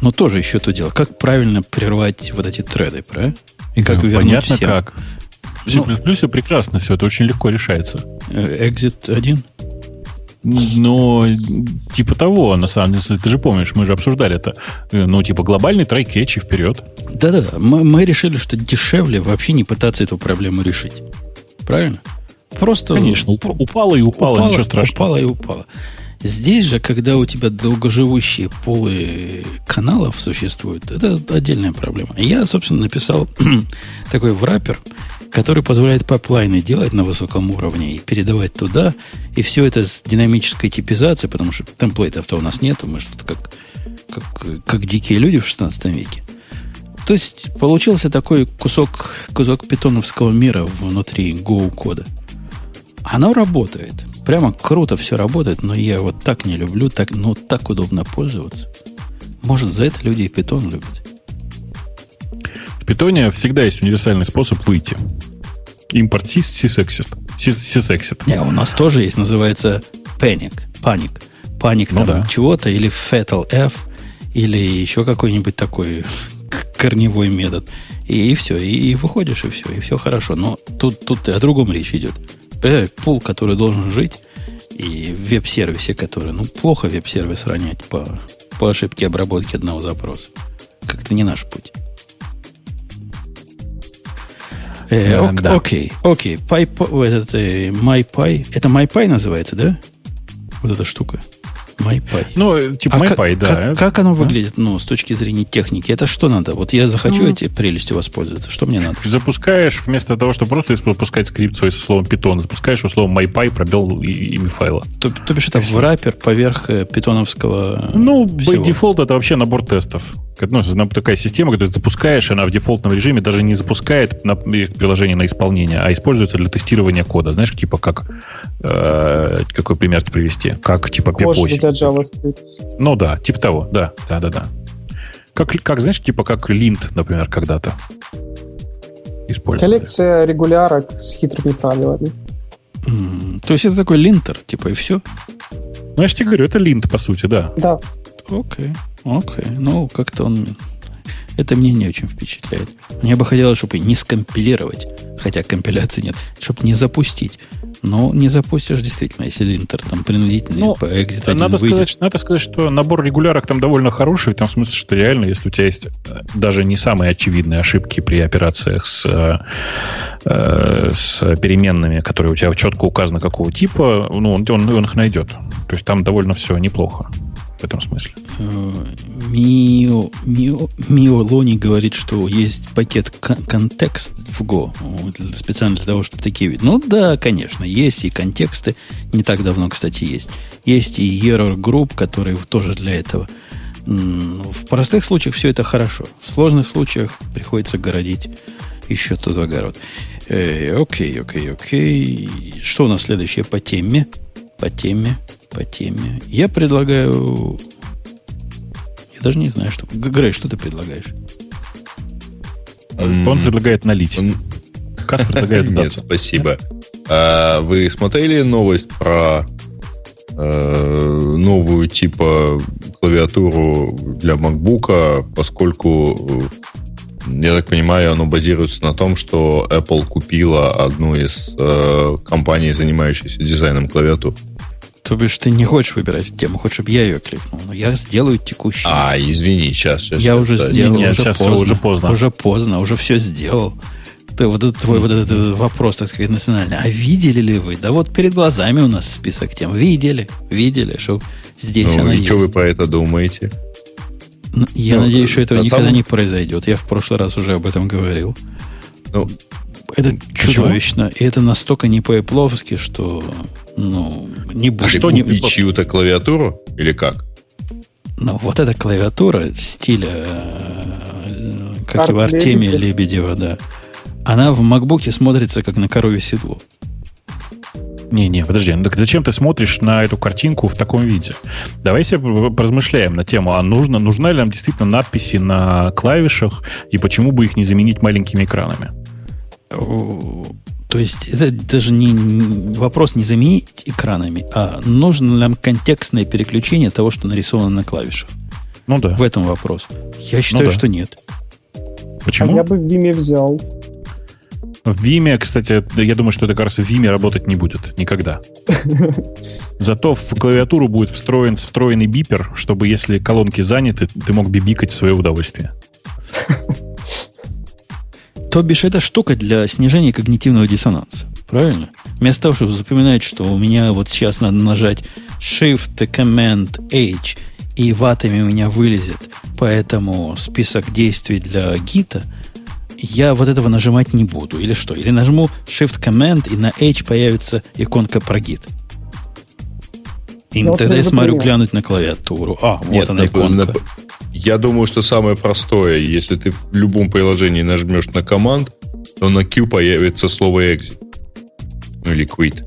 [SPEAKER 1] Но тоже еще то дело. Как правильно прервать вот эти треды, правильно?
[SPEAKER 3] И как ну, вернуть Понятно всем. как. В C++ ну, прекрасно все, это очень легко решается.
[SPEAKER 1] Э, exit 1?
[SPEAKER 3] Ну, типа того, на самом деле, ты же помнишь, мы же обсуждали это. Ну, типа глобальный try-catch и вперед.
[SPEAKER 1] Да-да, мы, мы решили, что дешевле вообще не пытаться эту проблему решить. Правильно?
[SPEAKER 3] Просто... Конечно, упало и упало, упало ничего страшного.
[SPEAKER 1] Упало и упало. Здесь же, когда у тебя долгоживущие пулы каналов существуют, это отдельная проблема. Я, собственно, написал такой wrapper, который позволяет pipeline ы делать на высоком уровне и передавать туда, и все это с динамической типизацией, потому что template ов-то у нас нету, мы что-то как, как, как дикие люди в 16 веке. То есть получился такой кусок, кусок питоновского мира внутри Go кода. Оно работает. Прямо круто все работает, но я вот так не люблю, так, ну, так удобно пользоваться. Может, за это люди и питон любят.
[SPEAKER 3] В питоне всегда есть универсальный способ выйти. Импорт сисексит. Сисексит.
[SPEAKER 1] Не, у нас тоже есть, называется panic. Паник. Паник ну, да. чего-то, или fatal F, или еще какой-нибудь такой корневой метод. И, и все, и, и выходишь, и все, и все хорошо. Но тут, тут о другом речь идет пул, который должен жить, и веб-сервисе, который, ну, плохо веб-сервис ронять по, по ошибке обработки одного запроса. Как-то не наш путь. Э, ок, да. Окей, окей. Пай, этот, э, MyPy. Это MyPy называется, да? Вот эта штука. MyPy.
[SPEAKER 3] Ну, типа а MyPy,
[SPEAKER 1] да. Как, как оно выглядит, ну, с точки зрения техники? Это что надо? Вот я захочу ну, эти прелестью воспользоваться. Что мне надо?
[SPEAKER 3] Запускаешь, вместо того, чтобы просто запускать скрипт свой со словом Python, запускаешь словом MyPy, пробел имя файла.
[SPEAKER 1] То, то бишь это в раппер поверх э, питоновского
[SPEAKER 3] Ну, by default это вообще набор тестов ну, такая система, которую запускаешь, она в дефолтном режиме даже не запускает на, приложение на исполнение, а используется для тестирования кода. Знаешь, типа как... Э, какой пример привести? Как типа
[SPEAKER 2] пепосик.
[SPEAKER 3] Ну да, типа того, да, да, да, да. Как, как, знаешь, типа как линт, например, когда-то
[SPEAKER 2] использовали. Коллекция регулярок с хитрыми правилами.
[SPEAKER 1] Mm, то есть это такой линтер, типа, и все?
[SPEAKER 3] Ну, я же тебе говорю, это линт, по сути, да.
[SPEAKER 2] Да.
[SPEAKER 1] Окей. Окей. Ну, как-то он... Это меня не очень впечатляет. Мне бы хотелось, чтобы не скомпилировать, хотя компиляции нет, чтобы не запустить. Но не запустишь действительно, если Интер там принудительный ну,
[SPEAKER 3] по экзит надо сказать, надо сказать, что набор регулярок там довольно хороший, в том смысле, что реально, если у тебя есть э, даже не самые очевидные ошибки при операциях с, э, с переменными, которые у тебя четко указаны какого типа, ну, он, он, он их найдет. То есть там довольно все неплохо в этом смысле. Э,
[SPEAKER 1] Мио, Мио, Мио Лони говорит, что есть пакет контекст в Go специально для того, чтобы такие виды. Ну да, конечно, есть и контексты. Не так давно, кстати, есть. Есть и error group, который тоже для этого. В простых случаях все это хорошо. В сложных случаях приходится городить еще тот огород. Э, окей, окей, окей. Что у нас следующее по теме? По теме по теме. Я предлагаю... Я даже не знаю, что... Грей, что ты предлагаешь?
[SPEAKER 3] Он предлагает налить. Он...
[SPEAKER 4] Кас предлагает сдаться. Нет, спасибо. А, вы смотрели новость про э, новую типа клавиатуру для MacBook, поскольку, э, я так понимаю, оно базируется на том, что Apple купила одну из э, компаний, занимающихся дизайном клавиатур.
[SPEAKER 1] То бишь ты не хочешь выбирать тему, хочешь, чтобы я ее кликнул. Но я сделаю текущую.
[SPEAKER 4] А, извини, сейчас, сейчас.
[SPEAKER 1] я уже
[SPEAKER 4] да.
[SPEAKER 1] сделал.
[SPEAKER 3] Нет,
[SPEAKER 1] уже
[SPEAKER 3] сейчас
[SPEAKER 1] поздно,
[SPEAKER 3] уже поздно.
[SPEAKER 1] Уже поздно, уже все сделал. Ты, вот этот твой вот этот вопрос, так сказать, национальный. А видели ли вы? Да вот перед глазами у нас список тем. Видели, видели, что здесь
[SPEAKER 4] Ну,
[SPEAKER 1] она
[SPEAKER 4] и
[SPEAKER 1] есть.
[SPEAKER 4] что вы про это думаете?
[SPEAKER 1] Я
[SPEAKER 4] Ну,
[SPEAKER 1] надеюсь, что этого
[SPEAKER 4] на
[SPEAKER 1] никогда
[SPEAKER 4] самом-
[SPEAKER 1] не произойдет. Я в прошлый раз уже об этом говорил.
[SPEAKER 4] Ну,
[SPEAKER 1] Это
[SPEAKER 3] Почему?
[SPEAKER 1] чудовищно. И это настолько не по-эпловски, что ну, не
[SPEAKER 4] а
[SPEAKER 1] будет.
[SPEAKER 3] что
[SPEAKER 1] не-
[SPEAKER 4] купить чью-то клавиатуру или как?
[SPEAKER 1] Ну, вот эта клавиатура стиля, э, как и в
[SPEAKER 2] Арт
[SPEAKER 1] Артемия
[SPEAKER 2] Лебедев.
[SPEAKER 1] Лебедева, да, она в макбуке смотрится как на корове седло.
[SPEAKER 3] Не-не, подожди, ну так зачем ты смотришь на эту картинку в таком виде? Давай себе поразмышляем на тему, а нужно, нужна ли нам действительно надписи на клавишах, и почему бы их не заменить маленькими экранами?
[SPEAKER 1] То есть это даже не не- вопрос не заменить экранами, а нужно нам контекстное переключение того, что нарисовано на клавишах.
[SPEAKER 3] Ну да.
[SPEAKER 1] В этом вопрос. Я считаю,
[SPEAKER 3] да.
[SPEAKER 1] что нет.
[SPEAKER 2] А
[SPEAKER 3] Почему?
[SPEAKER 2] я бы в Vime взял.
[SPEAKER 3] В Vime, кстати, я думаю, что это, кажется, в Vime работать не будет никогда. Зато в клавиатуру будет встроен встроенный бипер, чтобы если колонки заняты, ты мог бибикать в свое удовольствие.
[SPEAKER 1] То бишь, это штука для снижения когнитивного диссонанса. Правильно? Вместо того, чтобы запоминать, что у меня вот сейчас надо нажать Shift, Command, H, и ватами у меня вылезет, поэтому список действий для гита, я вот этого нажимать не буду. Или что? Или нажму Shift, Command, и на H появится иконка про гит. И
[SPEAKER 2] Ну, вот
[SPEAKER 1] тогда я смотрю глянуть на клавиатуру. А, вот
[SPEAKER 4] Нет,
[SPEAKER 1] она иконка.
[SPEAKER 4] нап- Я думаю, что самое простое, если ты в любом приложении нажмешь на команд, то на Q появится слово exit. Ну или quit.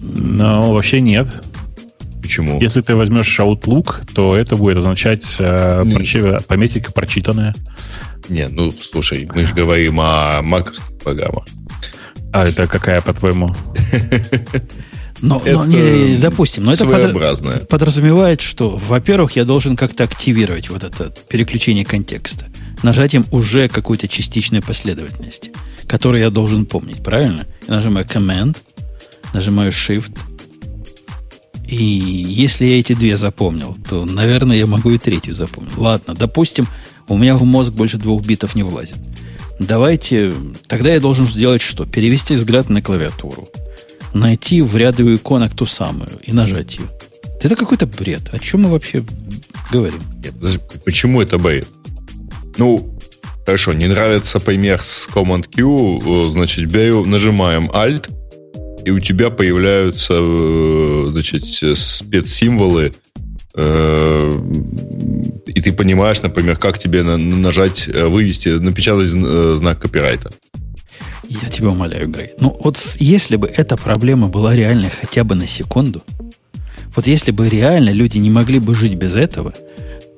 [SPEAKER 3] Но вообще нет.
[SPEAKER 4] Почему?
[SPEAKER 3] Если ты возьмешь Outlook, то это будет означать э,
[SPEAKER 4] Не.
[SPEAKER 3] прочи- пометика прочитанная.
[SPEAKER 4] Не, ну слушай, мы же говорим о маковских программах.
[SPEAKER 3] А это какая, по-твоему?
[SPEAKER 1] Но, но
[SPEAKER 4] это
[SPEAKER 1] не, допустим, но это подразумевает, что, во-первых, я должен как-то активировать вот это переключение контекста. Нажатием уже какой-то частичной последовательности, которую я должен помнить, правильно? Я нажимаю Command, нажимаю Shift. И если я эти две запомнил, то, наверное, я могу и третью запомнить. Ладно, допустим, у меня в мозг больше двух битов не влазит. Давайте, тогда я должен сделать что? Перевести взгляд на клавиатуру найти в ряду иконок ту самую и нажать ее. Это какой-то бред. О чем мы вообще говорим?
[SPEAKER 4] Почему это бред? Ну, хорошо, не нравится пример с Command Q, э, значит, беру, нажимаем Alt, и у тебя появляются, э, значит, спецсимволы, э, и ты понимаешь, например, как тебе на- нажать, вывести, напечатать знак копирайта.
[SPEAKER 1] Я тебя умоляю, Грей. Ну, вот если бы эта проблема была реальной хотя бы на секунду, вот если бы реально люди не могли бы жить без этого,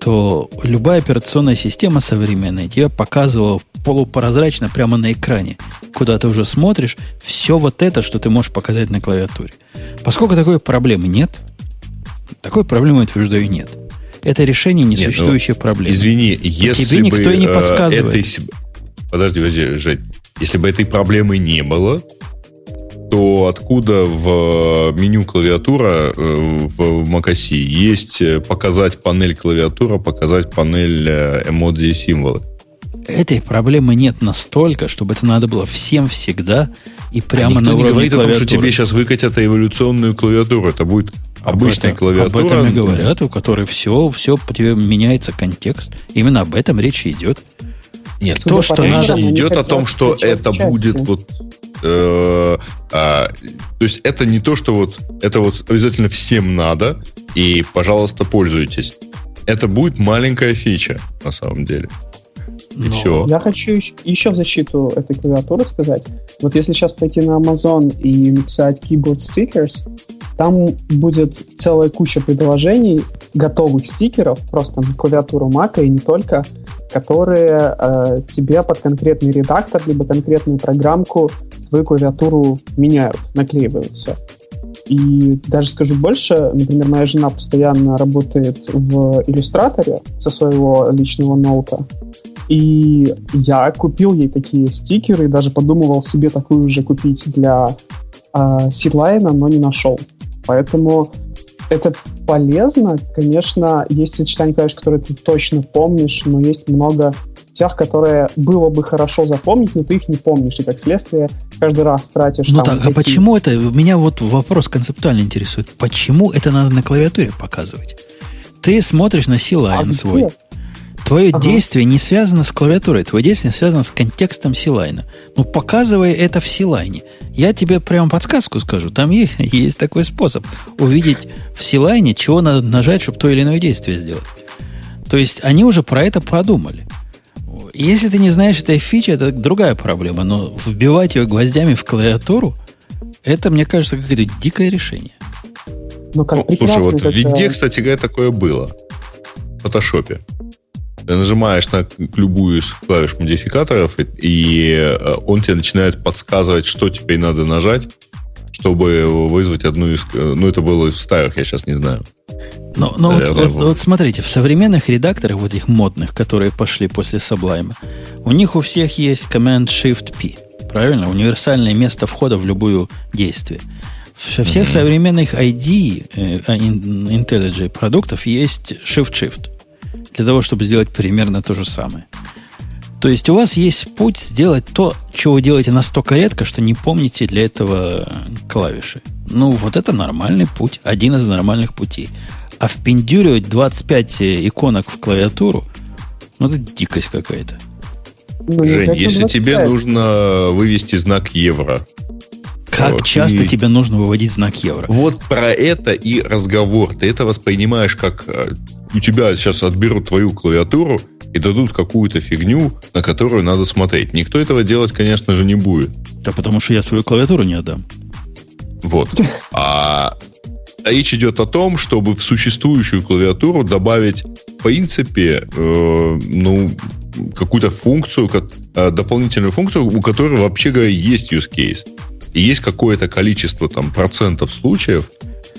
[SPEAKER 1] то любая операционная система современная тебе показывала полупрозрачно прямо на экране, куда ты уже смотришь, все вот это, что ты можешь показать на клавиатуре. Поскольку такой проблемы нет, такой проблемы, утверждаю, нет. Это решение
[SPEAKER 4] Нет, ну,
[SPEAKER 1] несуществующей проблемы.
[SPEAKER 4] Извини, если
[SPEAKER 1] тебе никто
[SPEAKER 4] бы,
[SPEAKER 1] и не
[SPEAKER 4] э,
[SPEAKER 1] подсказывает.
[SPEAKER 4] этой Подожди, подожди, Жень. Если бы этой проблемы не было, то откуда в меню клавиатура э, в macOS есть э, показать панель клавиатура, показать панель э, эмодзи и символы?
[SPEAKER 1] Этой проблемы нет настолько, чтобы это надо было всем всегда и прямо
[SPEAKER 4] А Никто
[SPEAKER 1] на
[SPEAKER 4] не
[SPEAKER 1] уровне
[SPEAKER 4] говорит о том,
[SPEAKER 1] клавиатуры.
[SPEAKER 4] что тебе сейчас выкатят эволюционную клавиатуру. Это будет
[SPEAKER 1] Об
[SPEAKER 4] обычная
[SPEAKER 1] этом-
[SPEAKER 4] клавиатура.
[SPEAKER 1] Об этом и говорят, у которой все, все по тебе меняется контекст. Именно об этом речь идет.
[SPEAKER 4] Нет,
[SPEAKER 1] То, что
[SPEAKER 4] речь
[SPEAKER 1] надо-
[SPEAKER 4] идет о том, что это
[SPEAKER 2] части.
[SPEAKER 4] будет вот. э, а, то есть это не то, что вот это вот обязательно всем надо, и, пожалуйста, пользуйтесь. Это будет маленькая фича, на самом деле. И
[SPEAKER 1] Но-
[SPEAKER 4] все.
[SPEAKER 2] Я хочу еще- еще в защиту этой клавиатуры сказать. Вот если сейчас пойти на Amazon и написать keyboard stickers, там будет целая куча предложений, готовых стикеров, просто на клавиатуру Mac и не только, которые э, тебе под конкретный редактор, либо конкретную программку твою клавиатуру меняют, наклеиваются. И даже скажу больше, например, моя жена постоянно работает в иллюстраторе со своего личного ноута. И я купил ей такие стикеры, даже подумывал себе такую же купить для э, сидлайна, но не нашел. Поэтому это полезно. Конечно, есть сочетания клавиш, которые ты точно помнишь, но есть много тех, которые было бы хорошо запомнить, но ты их не помнишь, и как следствие каждый раз тратишь.
[SPEAKER 1] Ну там, так, а почему это? Меня вот вопрос концептуально интересует. Почему это надо на клавиатуре показывать? Ты смотришь на C-Line а свой. Где? Твое ага. действие не связано с клавиатурой, твое действие связано с контекстом Силайна. Ну, показывай это в Силайне. Я тебе прямо подсказку скажу. Там есть, есть такой способ увидеть в Силайне, чего надо нажать, чтобы то или иное действие сделать. То есть они уже про это подумали. Если ты не знаешь этой фичи, это другая проблема. Но вбивать ее гвоздями в клавиатуру, это, мне кажется, какое-то дикое решение.
[SPEAKER 4] Ну, как ну, слушай, вот в виде, кстати говоря, такое было. В фотошопе. Ты нажимаешь на любую из клавиш модификаторов, и э, он тебе начинает подсказывать, что теперь надо нажать, чтобы вызвать одну из... Э, ну, это было в старых, я сейчас не знаю.
[SPEAKER 1] Но, но вот, вот, вот смотрите, в современных редакторах, вот этих модных, которые пошли после Sublime, у них у всех есть Command-Shift-P. Правильно? Универсальное место входа в любое действие. Во всех mm-hmm. современных ID, э, а, IntelliJ продуктов есть Shift-Shift. Для того, чтобы сделать примерно то же самое. То есть у вас есть путь сделать то, чего вы делаете настолько редко, что не помните для этого клавиши. Ну, вот это нормальный путь, один из нормальных путей. А впендюривать 25 иконок в клавиатуру, ну, это дикость какая-то.
[SPEAKER 4] Ну, Жень, если тебе нужно вывести знак евро,
[SPEAKER 1] как вот, часто и... тебе нужно выводить знак евро?
[SPEAKER 4] Вот про это и разговор. Ты это воспринимаешь как э, у тебя сейчас отберут твою клавиатуру и дадут какую-то фигню, на которую надо смотреть. Никто этого делать, конечно же, не будет.
[SPEAKER 1] Да потому что я свою клавиатуру не отдам.
[SPEAKER 4] Вот. А речь идет о том, чтобы в существующую клавиатуру добавить, в принципе, э, ну, какую-то функцию, как, э, дополнительную функцию, у которой, вообще говоря, есть use case. И есть какое-то количество там процентов случаев,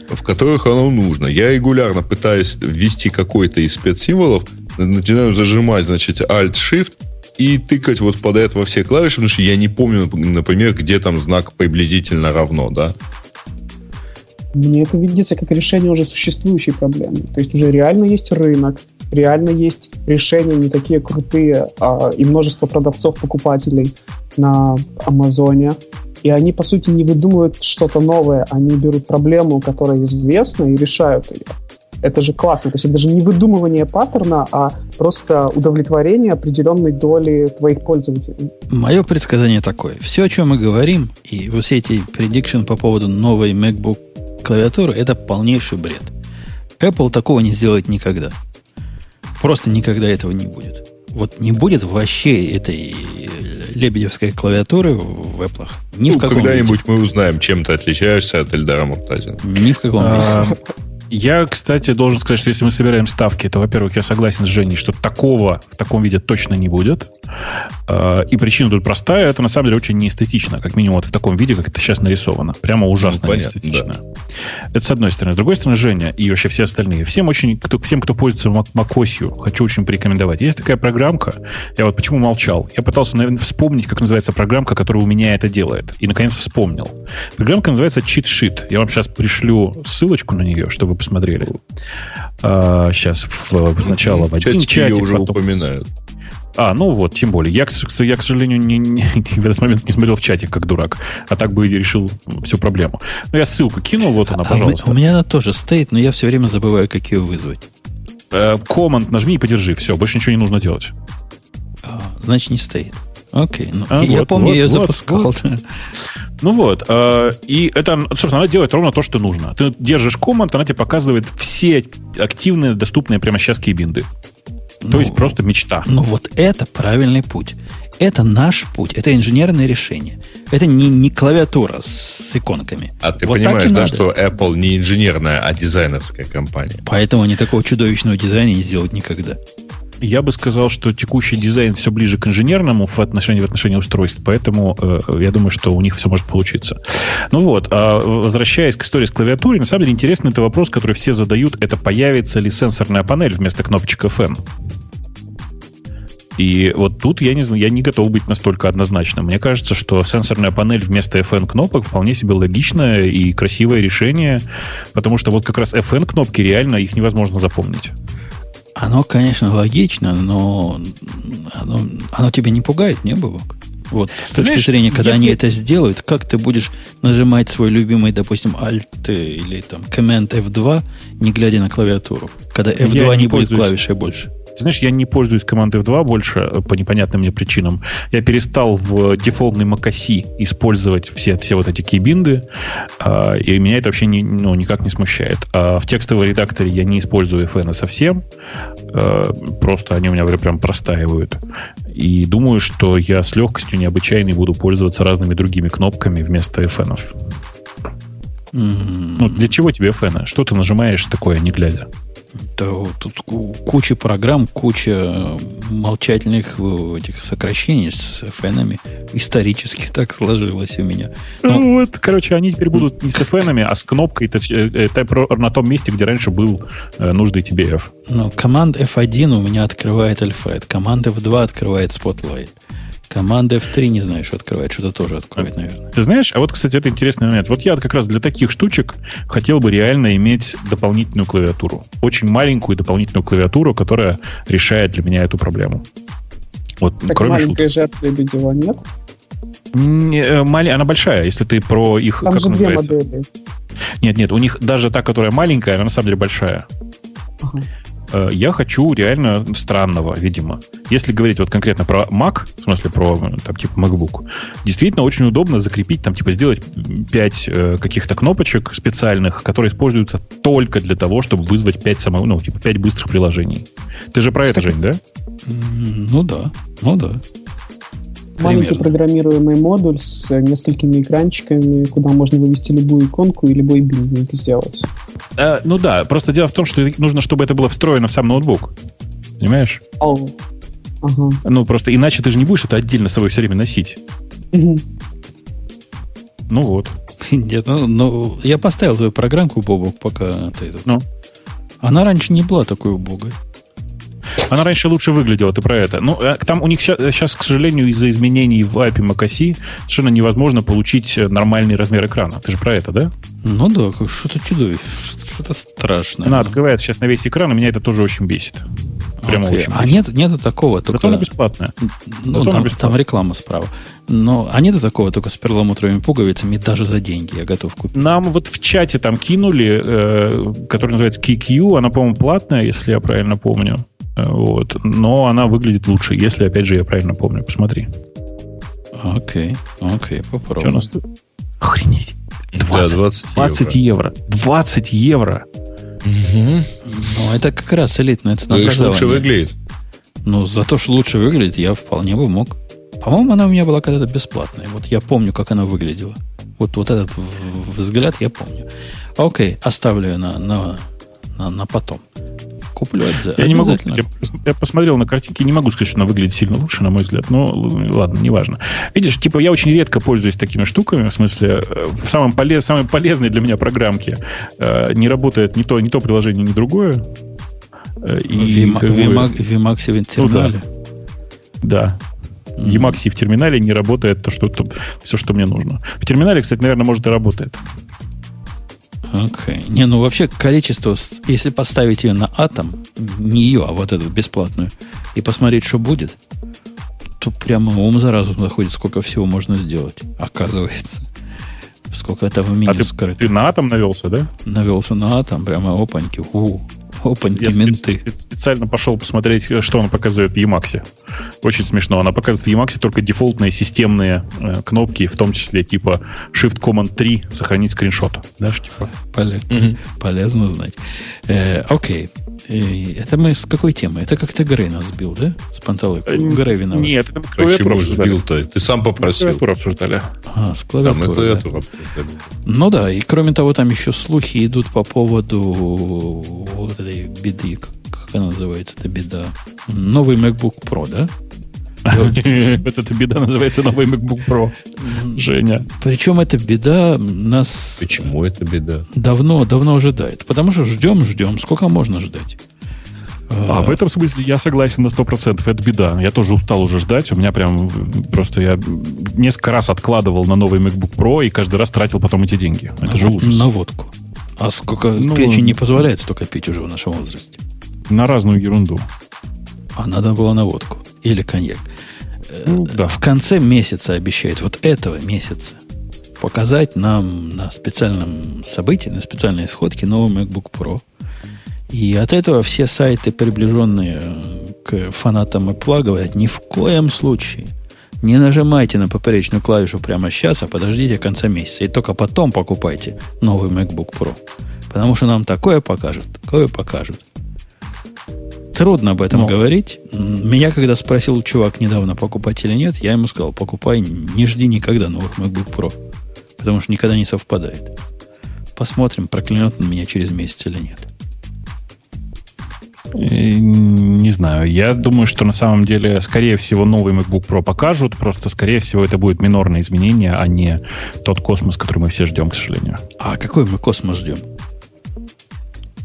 [SPEAKER 4] в которых оно нужно. Я регулярно пытаюсь ввести какой-то из спецсимволов, начинаю зажимать, значит, Alt-Shift, и тыкать вот под это во все клавиши, потому что я не помню, например, где там знак приблизительно равно, да.
[SPEAKER 2] Мне это видится как решение уже существующей проблемы. То есть уже реально есть рынок, реально есть решения не такие крутые, а, и множество продавцов-покупателей на Амазоне, и они, по сути, не выдумывают что-то новое, они берут проблему, которая известна, и решают ее. Это же классно. То есть это даже не выдумывание паттерна, а просто удовлетворение определенной доли твоих пользователей.
[SPEAKER 1] Мое предсказание такое. Все, о чем мы говорим, и все эти prediction по поводу новой MacBook клавиатуры, это полнейший бред. Apple такого не сделает никогда. Просто никогда этого не будет. Вот не будет вообще этой лебедевской клавиатуры в Apple.
[SPEAKER 4] Ни ну, в каком когда-нибудь виде. мы узнаем, чем ты отличаешься от Эльдара Муртазина.
[SPEAKER 1] Ни в каком а, виде.
[SPEAKER 3] Я, кстати, должен сказать, что если мы собираем ставки, то, во-первых, я согласен с Женей, что такого в таком виде точно не будет. А, и причина тут простая. Это, на самом деле, очень неэстетично. Как минимум, вот в таком виде, как это сейчас нарисовано. Прямо ужасно ну, понятно, неэстетично. Да. Это с одной стороны. С другой стороны, Женя и вообще все остальные. Всем, очень, кто, всем, кто пользуется macOS, хочу очень порекомендовать. Есть такая программка. Я вот почему молчал. Я пытался, наверное, вспомнить, как называется программка, которая у меня это делает. И, наконец, вспомнил. Программка называется Cheat Sheet. Я вам сейчас пришлю ссылочку на нее, чтобы вы посмотрели. А, сейчас в, сначала в один чатик.
[SPEAKER 4] уже потом... упоминают.
[SPEAKER 3] А, ну вот, тем более. Я, я к сожалению, не, не, в этот момент не смотрел в чатик, как дурак. А так бы и решил всю проблему. Но я ссылку кинул, вот она, а пожалуйста.
[SPEAKER 1] У меня она тоже стоит, но я все время забываю, как ее вызвать.
[SPEAKER 3] Команд нажми и подержи. Все, больше ничего не нужно делать.
[SPEAKER 1] А, значит, не стоит. Окей. Ну, а, я вот, помню, вот, я ее вот, запускал. Вот.
[SPEAKER 3] Ну вот, э, и это, собственно, она делает ровно то, что нужно. Ты держишь команд, она тебе показывает все активные, доступные прямо сейчас кейбинды. Ну, то есть просто мечта.
[SPEAKER 1] Ну вот это правильный путь. Это наш путь, это инженерное решение. Это не, не клавиатура с иконками.
[SPEAKER 4] А ты вот понимаешь, да, надо. что Apple не инженерная, а дизайнерская компания.
[SPEAKER 1] Поэтому они такого чудовищного дизайна не сделают никогда.
[SPEAKER 3] Я бы сказал, что текущий дизайн все ближе к инженерному в отношении, в отношении устройств, поэтому э, я думаю, что у них все может получиться. Ну вот, а возвращаясь к истории с клавиатурой, на самом деле интересный это вопрос, который все задают, это появится ли сенсорная панель вместо кнопочек FN? И вот тут я не знаю, я не готов быть настолько однозначным. Мне кажется, что сенсорная панель вместо FN кнопок вполне себе логичное и красивое решение, потому что вот как раз FN кнопки реально их невозможно запомнить.
[SPEAKER 1] Оно, конечно, логично, но оно, оно тебя не пугает, не, Бабок? Вот с точки Знаешь, зрения, когда если... они это сделают, как ты будешь нажимать свой любимый, допустим, Alt или там Command F2, не глядя на клавиатуру, когда F2 Я не, не будет клавишей больше?
[SPEAKER 3] Знаешь, я не пользуюсь командой F2 больше э, по непонятным мне причинам. Я перестал в дефолтной macOS использовать все, все вот эти кейбинды, э, и меня это вообще не, ну, никак не смущает. А в текстовом редакторе я не использую FN совсем, э, просто они у меня прям простаивают. И думаю, что я с легкостью необычайной буду пользоваться разными другими кнопками вместо FN. Mm-hmm. Ну, для чего тебе FN? Что ты нажимаешь такое, не глядя?
[SPEAKER 1] То тут куча программ, куча молчательных э, этих сокращений с фенами. Исторически так сложилось у меня.
[SPEAKER 3] Но... Ну вот, короче, они теперь будут не с фенами, а с кнопкой это, это на том месте, где раньше был э, нужный TBF.
[SPEAKER 1] Но команд F1 у меня открывает Alfred, команда F2 открывает Spotlight. Команда F3 не знаю, что открывает, что-то тоже откроет, наверное.
[SPEAKER 3] Ты знаешь, а вот, кстати, это интересный момент. Вот я как раз для таких штучек хотел бы реально иметь дополнительную клавиатуру. Очень маленькую дополнительную клавиатуру, которая решает для меня эту проблему.
[SPEAKER 2] Вот, так кроме маленькая же от нет?
[SPEAKER 3] Не, э, мали, она большая, если ты про их...
[SPEAKER 2] Там как же две модели.
[SPEAKER 3] Нет, нет, у них даже та, которая маленькая, она на самом деле большая. Ага. Я хочу реально странного, видимо. Если говорить вот конкретно про Mac, в смысле про там, типа MacBook, действительно очень удобно закрепить, там, типа, сделать 5 э, каких-то кнопочек специальных, которые используются только для того, чтобы вызвать 5 само, ну, типа, 5 быстрых приложений. Ты же про это, Жень, да?
[SPEAKER 1] Ну да, ну да.
[SPEAKER 2] Маленький программируемый модуль с несколькими экранчиками, куда можно вывести любую иконку и любой билдинг сделать.
[SPEAKER 3] Э, ну да, просто дело в том, что нужно, чтобы это было встроено в сам ноутбук. Понимаешь?
[SPEAKER 2] Oh.
[SPEAKER 3] Ага. Ну, просто иначе ты же не будешь это отдельно с собой все время носить. Угу. Ну вот.
[SPEAKER 1] Нет, ну, ну, я поставил твою программку, Бобок, пока ты это... Ну? Она раньше не была такой убогой.
[SPEAKER 3] Она раньше лучше выглядела, ты про это. Ну, э, там у них сейчас, к сожалению, из-за изменений в API macOS совершенно невозможно получить э, нормальный размер экрана. Ты же про это, да?
[SPEAKER 1] Ну да, как что-то чудовище, что-то страшное.
[SPEAKER 3] Она открывается сейчас на весь экран, и меня это тоже очень бесит.
[SPEAKER 1] Прямо okay. очень а бесит. А нет, нету такого.
[SPEAKER 3] Только... Зато она бесплатная.
[SPEAKER 1] Ну, Зато там, бесплатная. там реклама справа. Но, а нету такого только с перламутровыми пуговицами даже за деньги я готов купить.
[SPEAKER 3] Нам вот в чате там кинули, э, который называется KQ, она, по-моему, платная, если я правильно помню. Вот. Но она выглядит лучше, если, опять же, я правильно помню. Посмотри.
[SPEAKER 1] Окей, окей, попробуем. Что у нас тут?
[SPEAKER 3] Охренеть. 20, да, 20, 20 евро. 20 евро.
[SPEAKER 1] Угу. Ну, это как раз элитная цена.
[SPEAKER 4] Ну, лучше выглядит.
[SPEAKER 1] Ну, за то, что лучше выглядит, я вполне бы мог. По-моему, она у меня была когда-то бесплатная. Вот я помню, как она выглядела. Вот, вот этот взгляд я помню. Окей, оставлю ее на, на, на, на потом. Куплю
[SPEAKER 3] Я не могу, я посмотрел на картинки, не могу сказать, что она выглядит сильно лучше, на мой взгляд. Но ладно, неважно. Видишь, типа я очень редко пользуюсь такими штуками, в смысле, э, в самом полез, самой полезной для меня программке э, не работает ни то, ни то приложение, ни другое.
[SPEAKER 1] Э, и в Emacs в терминале?
[SPEAKER 3] Ну, да. да. Emacs в терминале не работает то, что, то, все, что мне нужно. В терминале, кстати, наверное, может и работает.
[SPEAKER 1] Окей. Okay. Не, ну вообще количество, если поставить ее на атом, не ее, а вот эту бесплатную, и посмотреть, что будет, то прямо ум за разум заходит, сколько всего можно сделать, оказывается. Сколько это в меню
[SPEAKER 3] а ты, скрыто. ты на атом навелся, да?
[SPEAKER 1] Навелся на атом, прямо опаньки. У, опаньки, менты.
[SPEAKER 3] специально пошел посмотреть, что она показывает в Emacs. Очень смешно. Она показывает в Emacs только дефолтные системные э, кнопки, в том числе типа Shift-Command-3 сохранить скриншот.
[SPEAKER 1] Знаешь, типа. Поле... Угу. Полезно знать. Э, окей. Это мы с какой темы? Это как-то Грей нас сбил, да? С панталык.
[SPEAKER 3] Э, Грей виноват. Нет,
[SPEAKER 4] это мы Почему сбил-то? Ты сам попросил.
[SPEAKER 3] Клавиатуру обсуждали.
[SPEAKER 1] А, с клавиатурой. Да, да. Ну да, и кроме того, там еще слухи идут по поводу вот этой беды, как называется эта беда? Новый MacBook Pro, да?
[SPEAKER 3] Вот эта беда называется новый MacBook Pro. Женя.
[SPEAKER 1] Причем эта беда нас...
[SPEAKER 4] Почему это беда?
[SPEAKER 1] Давно, давно ожидает. Потому что ждем, ждем. Сколько можно ждать?
[SPEAKER 3] А, в этом смысле я согласен на 100%. Это беда. Я тоже устал уже ждать. У меня прям просто я несколько раз откладывал на новый MacBook Pro и каждый раз тратил потом эти деньги. Это
[SPEAKER 1] на,
[SPEAKER 3] же ужас.
[SPEAKER 1] На водку. А сколько ну, печень не позволяет столько пить уже в нашем возрасте?
[SPEAKER 3] На разную ерунду.
[SPEAKER 1] А надо было на водку. Или коньяк.
[SPEAKER 3] Ну, да.
[SPEAKER 1] В конце месяца обещают, вот этого месяца, показать нам на специальном событии, на специальной сходке новый MacBook Pro. И от этого все сайты, приближенные к фанатам Apple, говорят, ни в коем случае не нажимайте на поперечную клавишу прямо сейчас, а подождите конца месяца. И только потом покупайте новый MacBook Pro. Потому что нам такое покажут, такое покажут. Трудно об этом Но. говорить. Меня, когда спросил чувак недавно, покупать или нет, я ему сказал, покупай, не жди никогда новых MacBook Pro. Потому что никогда не совпадает. Посмотрим, проклянет он меня через месяц или нет.
[SPEAKER 3] Э, не знаю. Я думаю, что на самом деле, скорее всего, новый MacBook Pro покажут. Просто, скорее всего, это будет минорное изменение, а не тот космос, который мы все ждем, к сожалению.
[SPEAKER 1] А какой мы космос ждем?